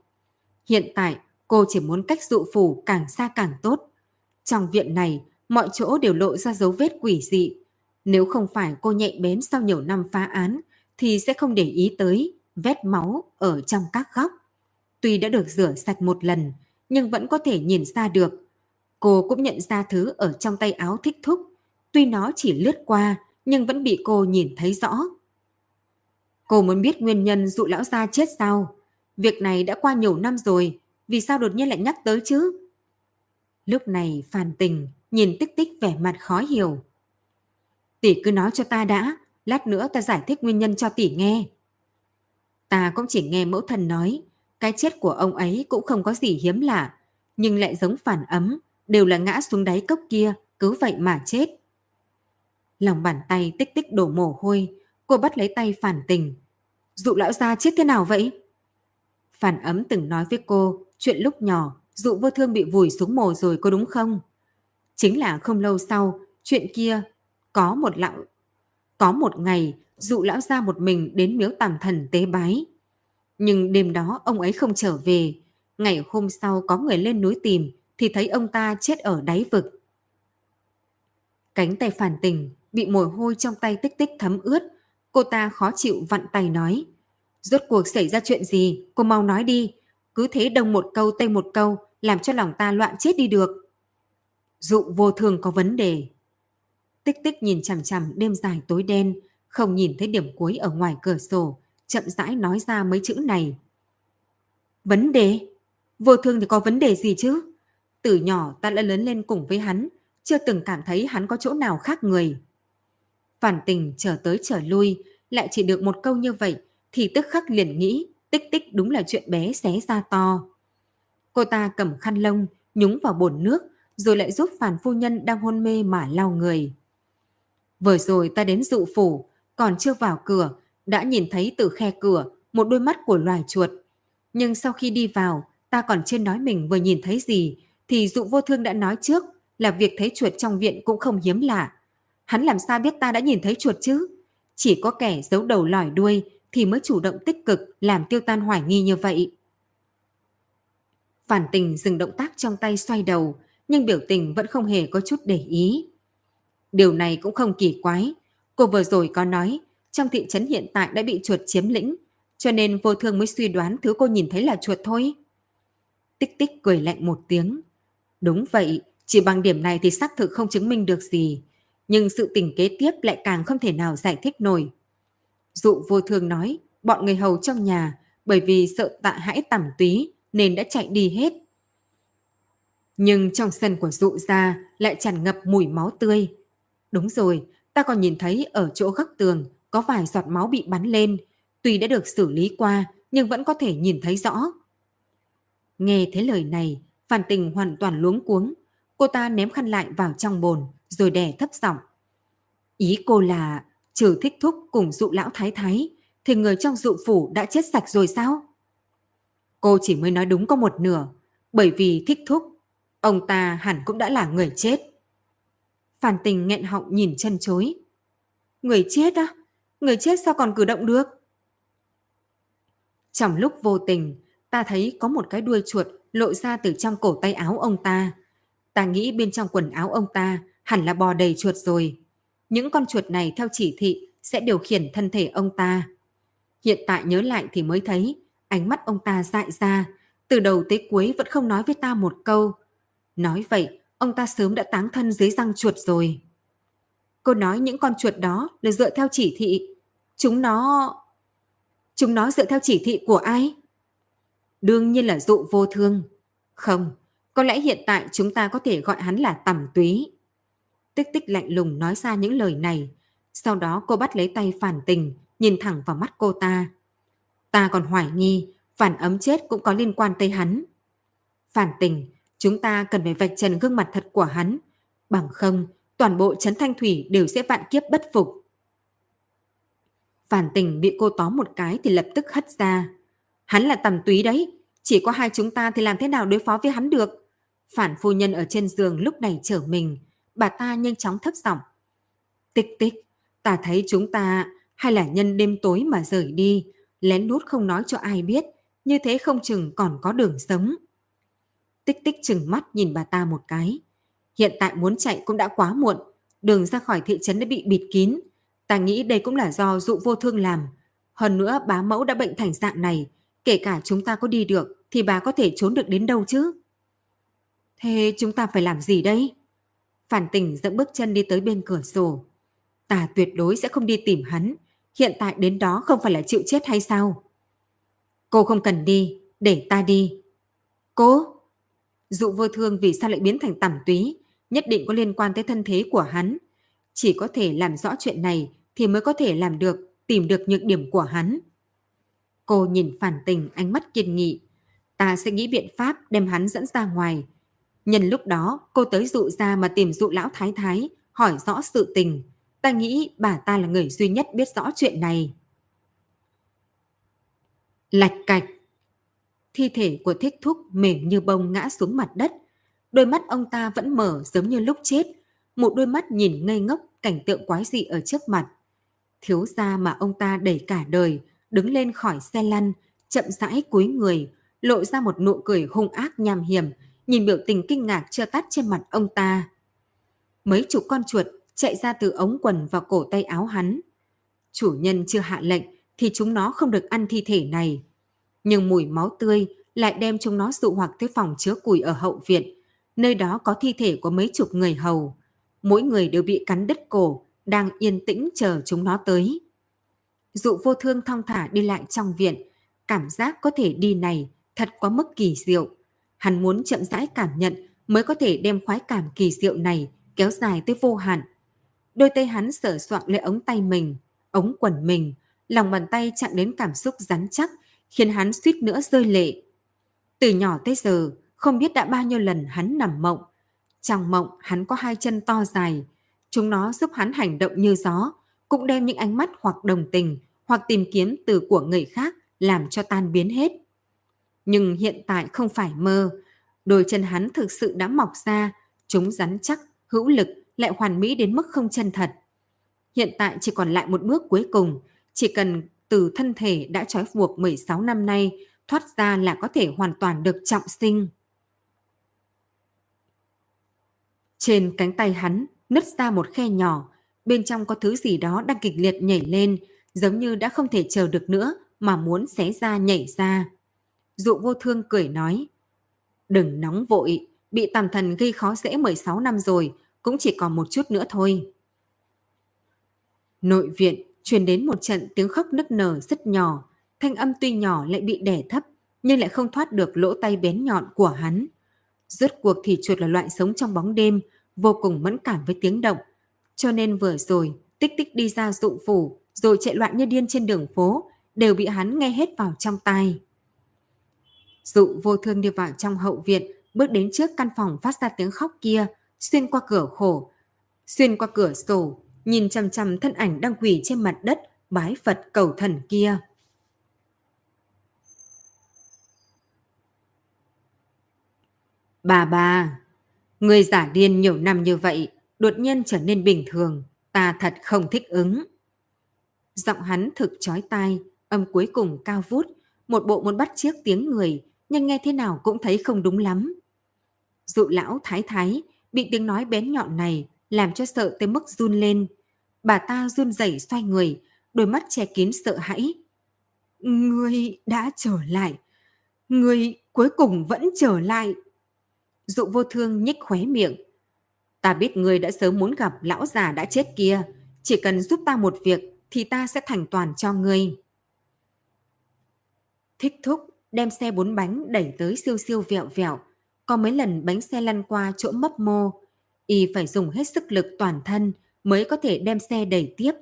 Hiện tại, cô chỉ muốn cách dụ phủ càng xa càng tốt. Trong viện này, mọi chỗ đều lộ ra dấu vết quỷ dị. Nếu không phải cô nhạy bén sau nhiều năm phá án, thì sẽ không để ý tới vết máu ở trong các góc. Tuy đã được rửa sạch một lần, nhưng vẫn có thể nhìn ra được. Cô cũng nhận ra thứ ở trong tay áo thích thúc. Tuy nó chỉ lướt qua, nhưng vẫn bị cô nhìn thấy rõ. Cô muốn biết nguyên nhân dụ lão gia chết sao? Việc này đã qua nhiều năm rồi, vì sao đột nhiên lại nhắc tới chứ? Lúc này Phan Tình nhìn tích tích vẻ mặt khó hiểu. Tỷ cứ nói cho ta đã, lát nữa ta giải thích nguyên nhân cho tỷ nghe. Ta cũng chỉ nghe mẫu thần nói, cái chết của ông ấy cũng không có gì hiếm lạ, nhưng lại giống phản ấm, đều là ngã xuống đáy cốc kia, cứ vậy mà chết. Lòng bàn tay tích tích đổ mồ hôi, cô bắt lấy tay phản tình. Dụ lão gia chết thế nào vậy? Phản ấm từng nói với cô, chuyện lúc nhỏ, dụ vô thương bị vùi xuống mồ rồi có đúng không? Chính là không lâu sau, chuyện kia có một lão có một ngày, dụ lão gia một mình đến miếu tàng thần tế bái. Nhưng đêm đó ông ấy không trở về. Ngày hôm sau có người lên núi tìm thì thấy ông ta chết ở đáy vực. Cánh tay phản tình bị mồ hôi trong tay tích tích thấm ướt. Cô ta khó chịu vặn tay nói. Rốt cuộc xảy ra chuyện gì? Cô mau nói đi. Cứ thế đông một câu tây một câu làm cho lòng ta loạn chết đi được. Dụ vô thường có vấn đề. Tích tích nhìn chằm chằm đêm dài tối đen, không nhìn thấy điểm cuối ở ngoài cửa sổ, chậm rãi nói ra mấy chữ này. Vấn đề? Vô thương thì có vấn đề gì chứ? Từ nhỏ ta đã lớn lên cùng với hắn, chưa từng cảm thấy hắn có chỗ nào khác người. Phản tình trở tới trở lui, lại chỉ được một câu như vậy, thì tức khắc liền nghĩ tích tích đúng là chuyện bé xé ra to. Cô ta cầm khăn lông, nhúng vào bồn nước, rồi lại giúp phản phu nhân đang hôn mê mà lau người. Vừa rồi ta đến dụ phủ, còn chưa vào cửa, đã nhìn thấy từ khe cửa một đôi mắt của loài chuột. Nhưng sau khi đi vào, ta còn chưa nói mình vừa nhìn thấy gì, thì dụ vô thương đã nói trước là việc thấy chuột trong viện cũng không hiếm lạ. Hắn làm sao biết ta đã nhìn thấy chuột chứ? Chỉ có kẻ giấu đầu lòi đuôi thì mới chủ động tích cực làm tiêu tan hoài nghi như vậy. Phản tình dừng động tác trong tay xoay đầu, nhưng biểu tình vẫn không hề có chút để ý. Điều này cũng không kỳ quái. Cô vừa rồi có nói, trong thị trấn hiện tại đã bị chuột chiếm lĩnh, cho nên vô thương mới suy đoán thứ cô nhìn thấy là chuột thôi. Tích tích cười lạnh một tiếng. Đúng vậy, chỉ bằng điểm này thì xác thực không chứng minh được gì. Nhưng sự tình kế tiếp lại càng không thể nào giải thích nổi. Dụ vô thương nói, bọn người hầu trong nhà, bởi vì sợ tạ hãi tẩm túy nên đã chạy đi hết. Nhưng trong sân của dụ gia lại tràn ngập mùi máu tươi, Đúng rồi, ta còn nhìn thấy ở chỗ góc tường có vài giọt máu bị bắn lên. Tuy đã được xử lý qua, nhưng vẫn có thể nhìn thấy rõ. Nghe thấy lời này, Phan Tình hoàn toàn luống cuống. Cô ta ném khăn lại vào trong bồn, rồi đè thấp giọng. Ý cô là trừ thích thúc cùng dụ lão thái thái thì người trong dụ phủ đã chết sạch rồi sao? Cô chỉ mới nói đúng có một nửa bởi vì thích thúc ông ta hẳn cũng đã là người chết. Phan tình nghẹn họng nhìn chân chối. Người chết á? Người chết sao còn cử động được? Trong lúc vô tình, ta thấy có một cái đuôi chuột lộ ra từ trong cổ tay áo ông ta. Ta nghĩ bên trong quần áo ông ta hẳn là bò đầy chuột rồi. Những con chuột này theo chỉ thị sẽ điều khiển thân thể ông ta. Hiện tại nhớ lại thì mới thấy ánh mắt ông ta dại ra, từ đầu tới cuối vẫn không nói với ta một câu. Nói vậy, ông ta sớm đã táng thân dưới răng chuột rồi. Cô nói những con chuột đó là dựa theo chỉ thị. Chúng nó... Chúng nó dựa theo chỉ thị của ai? Đương nhiên là dụ vô thương. Không, có lẽ hiện tại chúng ta có thể gọi hắn là tẩm túy. Tích tích lạnh lùng nói ra những lời này. Sau đó cô bắt lấy tay phản tình, nhìn thẳng vào mắt cô ta. Ta còn hoài nghi, phản ấm chết cũng có liên quan tới hắn. Phản tình, chúng ta cần phải vạch trần gương mặt thật của hắn. Bằng không, toàn bộ Trấn Thanh Thủy đều sẽ vạn kiếp bất phục. Phản tình bị cô tóm một cái thì lập tức hất ra. Hắn là tầm túy đấy, chỉ có hai chúng ta thì làm thế nào đối phó với hắn được. Phản phu nhân ở trên giường lúc này trở mình, bà ta nhanh chóng thấp giọng. Tích tích, ta thấy chúng ta hay là nhân đêm tối mà rời đi, lén lút không nói cho ai biết, như thế không chừng còn có đường sống. Tích tích chừng mắt nhìn bà ta một cái. Hiện tại muốn chạy cũng đã quá muộn, đường ra khỏi thị trấn đã bị bịt kín. Ta nghĩ đây cũng là do dụ vô thương làm. Hơn nữa bá mẫu đã bệnh thành dạng này, kể cả chúng ta có đi được thì bà có thể trốn được đến đâu chứ? Thế chúng ta phải làm gì đây? Phản tình dẫn bước chân đi tới bên cửa sổ. Ta tuyệt đối sẽ không đi tìm hắn. Hiện tại đến đó không phải là chịu chết hay sao? Cô không cần đi, để ta đi. Cô? Dụ vô thương vì sao lại biến thành tẩm túy, nhất định có liên quan tới thân thế của hắn. Chỉ có thể làm rõ chuyện này thì mới có thể làm được, tìm được nhược điểm của hắn. Cô nhìn phản tình ánh mắt kiên nghị. Ta sẽ nghĩ biện pháp đem hắn dẫn ra ngoài. Nhân lúc đó cô tới dụ ra mà tìm dụ lão thái thái, hỏi rõ sự tình. Ta nghĩ bà ta là người duy nhất biết rõ chuyện này. Lạch cạch. Thi thể của thích thúc mềm như bông ngã xuống mặt đất. Đôi mắt ông ta vẫn mở giống như lúc chết. Một đôi mắt nhìn ngây ngốc cảnh tượng quái dị ở trước mặt. Thiếu gia mà ông ta đẩy cả đời, đứng lên khỏi xe lăn, chậm rãi cúi người, lộ ra một nụ cười hung ác nham hiểm, nhìn biểu tình kinh ngạc chưa tắt trên mặt ông ta. Mấy chục con chuột chạy ra từ ống quần và cổ tay áo hắn. Chủ nhân chưa hạ lệnh thì chúng nó không được ăn thi thể này. Nhưng mùi máu tươi lại đem chúng nó dụ hoặc tới phòng chứa củi ở hậu viện, nơi đó có thi thể của mấy chục người hầu. Mỗi người đều bị cắn đứt cổ, đang yên tĩnh chờ chúng nó tới. Dụ vô thương thong thả đi lại trong viện, cảm giác có thể đi này thật quá mức kỳ diệu. Hắn muốn chậm rãi cảm nhận mới có thể đem khoái cảm kỳ diệu này kéo dài tới vô hạn. Đôi tay hắn sở soạn lấy ống tay mình, ống quần mình, lòng bàn tay chạm đến cảm xúc rắn chắc, khiến hắn suýt nữa rơi lệ. Từ nhỏ tới giờ, không biết đã bao nhiêu lần hắn nằm mộng. Trong mộng, hắn có hai chân to dài. Chúng nó giúp hắn hành động như gió, cũng đem những ánh mắt hoặc đồng tình, hoặc tìm kiếm từ của người khác làm cho tan biến hết. Nhưng hiện tại không phải mơ. Đôi chân hắn thực sự đã mọc ra, chúng rắn chắc, hữu lực, lại hoàn mỹ đến mức không chân thật. Hiện tại chỉ còn lại một bước cuối cùng, chỉ cần từ thân thể đã trói buộc 16 năm nay thoát ra là có thể hoàn toàn được trọng sinh. Trên cánh tay hắn nứt ra một khe nhỏ, bên trong có thứ gì đó đang kịch liệt nhảy lên, giống như đã không thể chờ được nữa mà muốn xé ra nhảy ra. Dụ vô thương cười nói, đừng nóng vội, bị tàm thần gây khó dễ 16 năm rồi, cũng chỉ còn một chút nữa thôi. Nội viện truyền đến một trận tiếng khóc nức nở rất nhỏ, thanh âm tuy nhỏ lại bị đẻ thấp, nhưng lại không thoát được lỗ tay bén nhọn của hắn. Rốt cuộc thì chuột là loại sống trong bóng đêm, vô cùng mẫn cảm với tiếng động. Cho nên vừa rồi, tích tích đi ra dụ phủ, rồi chạy loạn như điên trên đường phố, đều bị hắn nghe hết vào trong tai. Dụ vô thương đi vào trong hậu viện, bước đến trước căn phòng phát ra tiếng khóc kia, xuyên qua cửa khổ, xuyên qua cửa sổ, nhìn chằm chằm thân ảnh đang quỳ trên mặt đất, bái Phật cầu thần kia. Bà bà, người giả điên nhiều năm như vậy, đột nhiên trở nên bình thường, ta thật không thích ứng. Giọng hắn thực chói tai, âm cuối cùng cao vút, một bộ muốn bắt chiếc tiếng người, nhưng nghe thế nào cũng thấy không đúng lắm. Dụ lão thái thái bị tiếng nói bén nhọn này làm cho sợ tới mức run lên. Bà ta run rẩy xoay người, đôi mắt che kín sợ hãi. người đã trở lại. người cuối cùng vẫn trở lại. Dụ vô thương nhích khóe miệng. Ta biết ngươi đã sớm muốn gặp lão già đã chết kia. Chỉ cần giúp ta một việc thì ta sẽ thành toàn cho ngươi. Thích thúc đem xe bốn bánh đẩy tới siêu siêu vẹo vẹo. Có mấy lần bánh xe lăn qua chỗ mấp mô. Y phải dùng hết sức lực toàn thân mới có thể đem xe đẩy tiếp.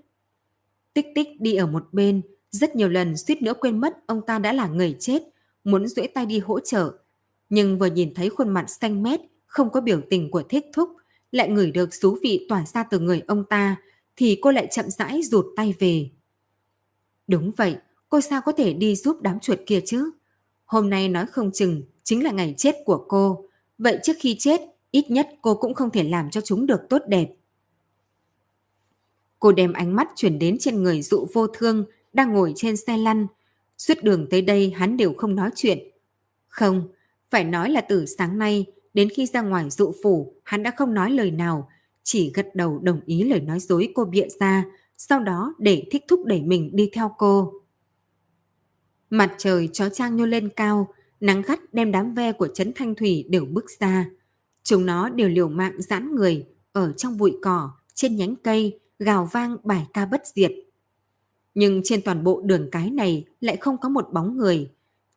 Tích tích đi ở một bên, rất nhiều lần suýt nữa quên mất ông ta đã là người chết, muốn duỗi tay đi hỗ trợ. Nhưng vừa nhìn thấy khuôn mặt xanh mét, không có biểu tình của thích thúc, lại ngửi được xú vị tỏa ra từ người ông ta, thì cô lại chậm rãi rụt tay về. Đúng vậy, cô sao có thể đi giúp đám chuột kia chứ? Hôm nay nói không chừng chính là ngày chết của cô. Vậy trước khi chết, ít nhất cô cũng không thể làm cho chúng được tốt đẹp. Cô đem ánh mắt chuyển đến trên người dụ vô thương đang ngồi trên xe lăn. Suốt đường tới đây hắn đều không nói chuyện. Không, phải nói là từ sáng nay đến khi ra ngoài dụ phủ hắn đã không nói lời nào, chỉ gật đầu đồng ý lời nói dối cô bịa ra, sau đó để thích thúc đẩy mình đi theo cô. Mặt trời chó trang nhô lên cao, nắng gắt đem đám ve của Trấn Thanh Thủy đều bước ra. Chúng nó đều liều mạng giãn người ở trong bụi cỏ, trên nhánh cây, gào vang bài ca bất diệt. Nhưng trên toàn bộ đường cái này lại không có một bóng người.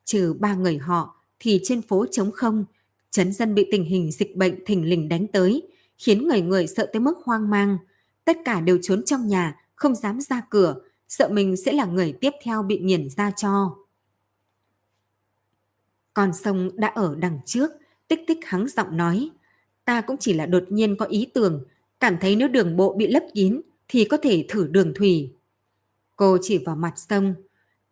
Trừ ba người họ thì trên phố trống không, chấn dân bị tình hình dịch bệnh thình lình đánh tới, khiến người người sợ tới mức hoang mang. Tất cả đều trốn trong nhà, không dám ra cửa, sợ mình sẽ là người tiếp theo bị nghiền ra cho. Con sông đã ở đằng trước, tích tích hắng giọng nói. Ta cũng chỉ là đột nhiên có ý tưởng, cảm thấy nếu đường bộ bị lấp kín thì có thể thử đường thủy. Cô chỉ vào mặt sông.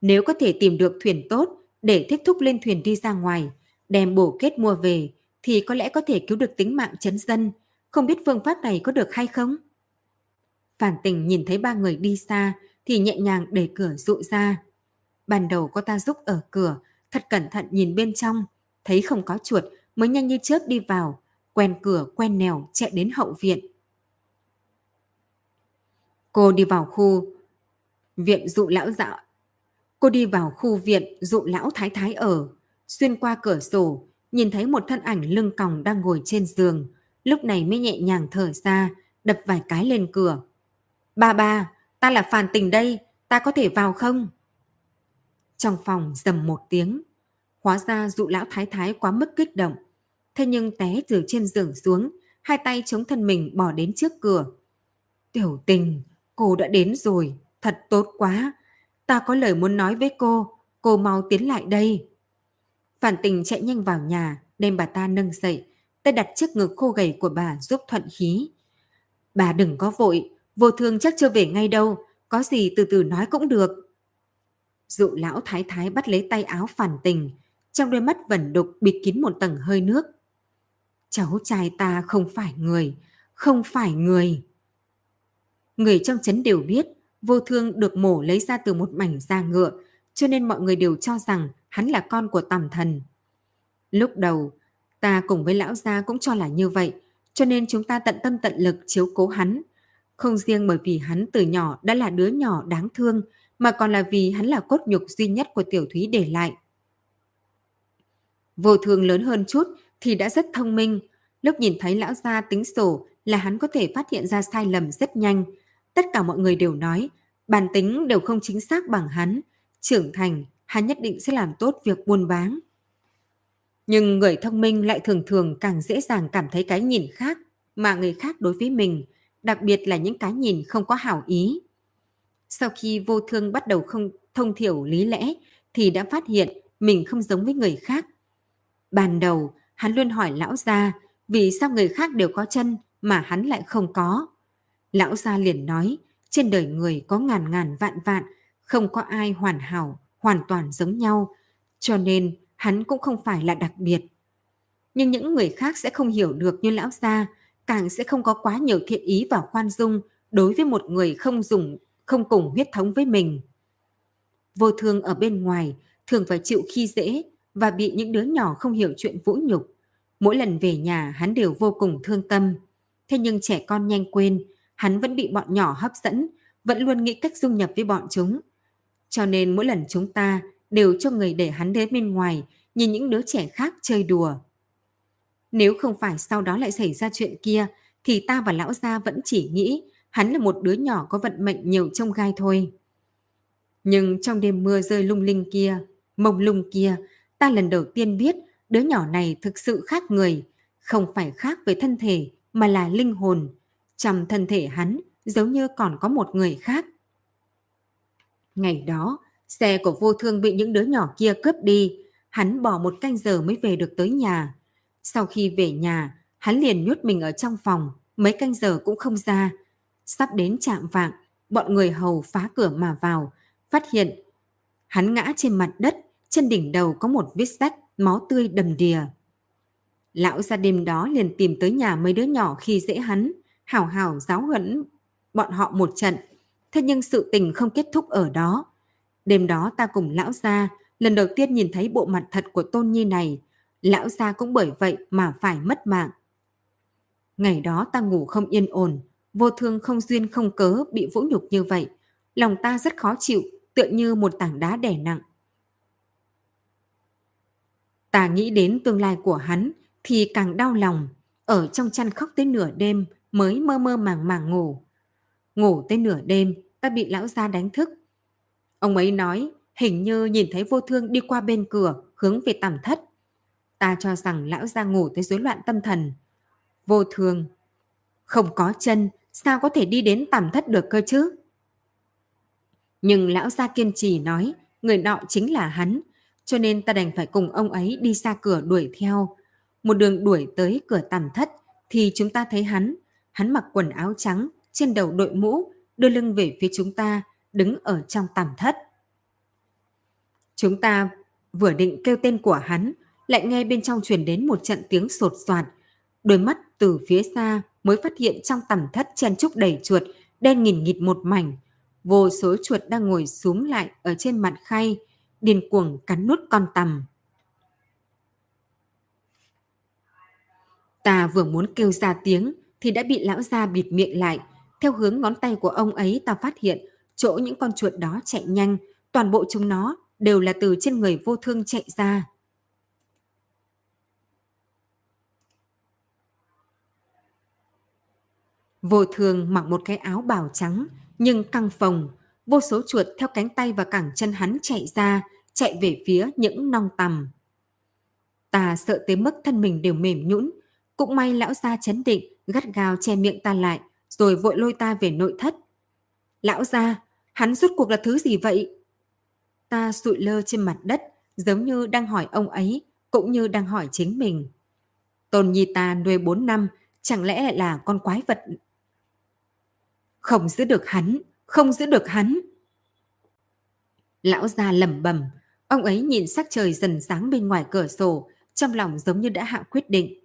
Nếu có thể tìm được thuyền tốt để thích thúc lên thuyền đi ra ngoài, đem bổ kết mua về, thì có lẽ có thể cứu được tính mạng chấn dân. Không biết phương pháp này có được hay không? Phản tình nhìn thấy ba người đi xa thì nhẹ nhàng đẩy cửa dụ ra. Ban đầu có ta giúp ở cửa, thật cẩn thận nhìn bên trong, thấy không có chuột mới nhanh như chớp đi vào, quen cửa quen nèo chạy đến hậu viện. Cô đi vào khu viện dụ lão dạo. Cô đi vào khu viện dụ lão thái thái ở, xuyên qua cửa sổ, nhìn thấy một thân ảnh lưng còng đang ngồi trên giường, lúc này mới nhẹ nhàng thở ra, đập vài cái lên cửa. Ba ba, ta là phàn tình đây, ta có thể vào không? Trong phòng dầm một tiếng, hóa ra dụ lão thái thái quá mức kích động. Thế nhưng té từ trên giường xuống, hai tay chống thân mình bỏ đến trước cửa. Tiểu tình, cô đã đến rồi, thật tốt quá. Ta có lời muốn nói với cô, cô mau tiến lại đây. Phản tình chạy nhanh vào nhà, đem bà ta nâng dậy, tay đặt trước ngực khô gầy của bà giúp thuận khí. Bà đừng có vội, vô thương chắc chưa về ngay đâu, có gì từ từ nói cũng được. Dụ lão thái thái bắt lấy tay áo phản tình, trong đôi mắt vẩn đục bịt kín một tầng hơi nước. Cháu trai ta không phải người, không phải người. Người trong chấn đều biết vô thương được mổ lấy ra từ một mảnh da ngựa, cho nên mọi người đều cho rằng hắn là con của tầm thần. Lúc đầu, ta cùng với lão gia cũng cho là như vậy, cho nên chúng ta tận tâm tận lực chiếu cố hắn. Không riêng bởi vì hắn từ nhỏ đã là đứa nhỏ đáng thương, mà còn là vì hắn là cốt nhục duy nhất của tiểu thúy để lại. Vô thường lớn hơn chút thì đã rất thông minh. Lúc nhìn thấy lão gia tính sổ là hắn có thể phát hiện ra sai lầm rất nhanh, Tất cả mọi người đều nói, bản tính đều không chính xác bằng hắn. Trưởng thành, hắn nhất định sẽ làm tốt việc buôn bán. Nhưng người thông minh lại thường thường càng dễ dàng cảm thấy cái nhìn khác mà người khác đối với mình, đặc biệt là những cái nhìn không có hảo ý. Sau khi vô thương bắt đầu không thông thiểu lý lẽ thì đã phát hiện mình không giống với người khác. Ban đầu, hắn luôn hỏi lão gia vì sao người khác đều có chân mà hắn lại không có. Lão gia liền nói, trên đời người có ngàn ngàn vạn vạn, không có ai hoàn hảo, hoàn toàn giống nhau, cho nên hắn cũng không phải là đặc biệt. Nhưng những người khác sẽ không hiểu được như lão gia, càng sẽ không có quá nhiều thiện ý và khoan dung đối với một người không dùng không cùng huyết thống với mình. Vô thương ở bên ngoài thường phải chịu khi dễ và bị những đứa nhỏ không hiểu chuyện vũ nhục. Mỗi lần về nhà hắn đều vô cùng thương tâm. Thế nhưng trẻ con nhanh quên, hắn vẫn bị bọn nhỏ hấp dẫn, vẫn luôn nghĩ cách dung nhập với bọn chúng. Cho nên mỗi lần chúng ta đều cho người để hắn đến bên ngoài, nhìn những đứa trẻ khác chơi đùa. Nếu không phải sau đó lại xảy ra chuyện kia, thì ta và lão gia vẫn chỉ nghĩ hắn là một đứa nhỏ có vận mệnh nhiều trông gai thôi. Nhưng trong đêm mưa rơi lung linh kia, mông lung kia, ta lần đầu tiên biết đứa nhỏ này thực sự khác người, không phải khác về thân thể mà là linh hồn. Trong thân thể hắn giống như còn có một người khác. Ngày đó, xe của vô thương bị những đứa nhỏ kia cướp đi, hắn bỏ một canh giờ mới về được tới nhà. Sau khi về nhà, hắn liền nhốt mình ở trong phòng, mấy canh giờ cũng không ra. Sắp đến chạm vạng, bọn người hầu phá cửa mà vào, phát hiện hắn ngã trên mặt đất, trên đỉnh đầu có một vết rách, máu tươi đầm đìa. Lão ra đêm đó liền tìm tới nhà mấy đứa nhỏ khi dễ hắn, hảo hảo giáo huấn bọn họ một trận. Thế nhưng sự tình không kết thúc ở đó. Đêm đó ta cùng lão gia lần đầu tiên nhìn thấy bộ mặt thật của Tôn Nhi này. Lão gia cũng bởi vậy mà phải mất mạng. Ngày đó ta ngủ không yên ổn, vô thương không duyên không cớ bị vũ nhục như vậy. Lòng ta rất khó chịu, tựa như một tảng đá đè nặng. Ta nghĩ đến tương lai của hắn thì càng đau lòng, ở trong chăn khóc tới nửa đêm mới mơ mơ màng màng ngủ. Ngủ tới nửa đêm, ta bị lão gia đánh thức. Ông ấy nói, hình như nhìn thấy vô thương đi qua bên cửa, hướng về tẩm thất. Ta cho rằng lão gia ngủ tới rối loạn tâm thần. Vô thương, không có chân, sao có thể đi đến tẩm thất được cơ chứ? Nhưng lão gia kiên trì nói, người nọ chính là hắn, cho nên ta đành phải cùng ông ấy đi ra cửa đuổi theo. Một đường đuổi tới cửa tẩm thất thì chúng ta thấy hắn, hắn mặc quần áo trắng, trên đầu đội mũ, đưa lưng về phía chúng ta, đứng ở trong tầm thất. Chúng ta vừa định kêu tên của hắn, lại nghe bên trong truyền đến một trận tiếng sột soạt. Đôi mắt từ phía xa mới phát hiện trong tầm thất chen trúc đầy chuột, đen nghìn nghịt một mảnh. Vô số chuột đang ngồi xuống lại ở trên mặt khay, điên cuồng cắn nút con tầm. Ta vừa muốn kêu ra tiếng thì đã bị lão gia bịt miệng lại. Theo hướng ngón tay của ông ấy ta phát hiện chỗ những con chuột đó chạy nhanh, toàn bộ chúng nó đều là từ trên người vô thương chạy ra. Vô thường mặc một cái áo bào trắng, nhưng căng phồng, vô số chuột theo cánh tay và cẳng chân hắn chạy ra, chạy về phía những nong tầm. Ta sợ tới mức thân mình đều mềm nhũn, cũng may lão gia chấn định, gắt gao che miệng ta lại, rồi vội lôi ta về nội thất. Lão gia, hắn rốt cuộc là thứ gì vậy? Ta sụi lơ trên mặt đất, giống như đang hỏi ông ấy, cũng như đang hỏi chính mình. Tôn Nhi ta nuôi 4 năm, chẳng lẽ lại là con quái vật? Không giữ được hắn, không giữ được hắn. Lão gia lẩm bẩm, ông ấy nhìn sắc trời dần sáng bên ngoài cửa sổ, trong lòng giống như đã hạ quyết định.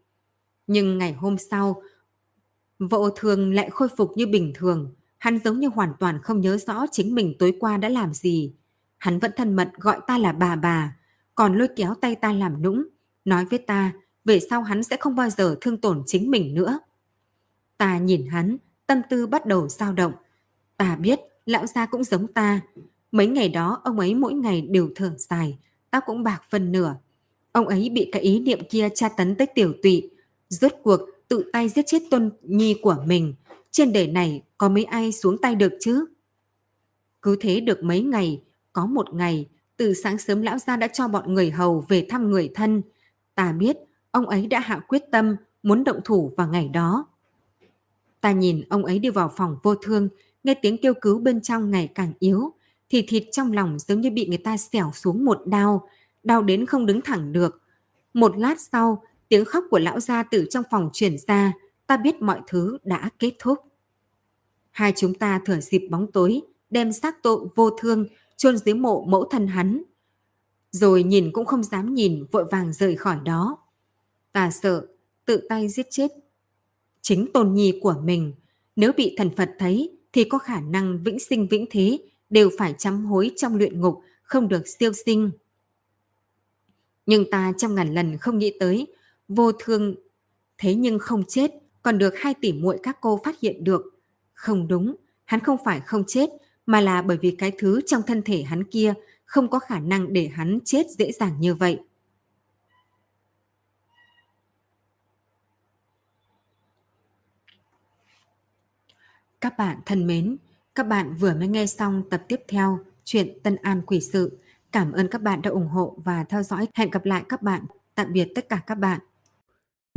Nhưng ngày hôm sau, vợ thường lại khôi phục như bình thường. Hắn giống như hoàn toàn không nhớ rõ chính mình tối qua đã làm gì. Hắn vẫn thân mật gọi ta là bà bà, còn lôi kéo tay ta làm nũng, nói với ta về sau hắn sẽ không bao giờ thương tổn chính mình nữa. Ta nhìn hắn, tâm tư bắt đầu dao động. Ta biết lão gia cũng giống ta. Mấy ngày đó ông ấy mỗi ngày đều thở dài, ta cũng bạc phân nửa. Ông ấy bị cái ý niệm kia tra tấn tới tiểu tụy, rốt cuộc tự tay giết chết tôn nhi của mình. Trên đời này có mấy ai xuống tay được chứ? Cứ thế được mấy ngày, có một ngày, từ sáng sớm lão gia đã cho bọn người hầu về thăm người thân. Ta biết, ông ấy đã hạ quyết tâm muốn động thủ vào ngày đó. Ta nhìn ông ấy đi vào phòng vô thương, nghe tiếng kêu cứu bên trong ngày càng yếu, thì thịt trong lòng giống như bị người ta xẻo xuống một đau, đau đến không đứng thẳng được. Một lát sau, tiếng khóc của lão gia từ trong phòng truyền ra, ta biết mọi thứ đã kết thúc. Hai chúng ta thừa dịp bóng tối, đem xác tội vô thương chôn dưới mộ mẫu thân hắn. Rồi nhìn cũng không dám nhìn, vội vàng rời khỏi đó. Ta sợ, tự tay giết chết. Chính tôn nhi của mình, nếu bị thần Phật thấy thì có khả năng vĩnh sinh vĩnh thế đều phải chăm hối trong luyện ngục, không được siêu sinh. Nhưng ta trăm ngàn lần không nghĩ tới, vô thương thế nhưng không chết, còn được hai tỷ muội các cô phát hiện được. Không đúng, hắn không phải không chết, mà là bởi vì cái thứ trong thân thể hắn kia không có khả năng để hắn chết dễ dàng như vậy. Các bạn thân mến, các bạn vừa mới nghe xong tập tiếp theo chuyện Tân An Quỷ Sự. Cảm ơn các bạn đã ủng hộ và theo dõi. Hẹn gặp lại các bạn. Tạm biệt tất cả các bạn.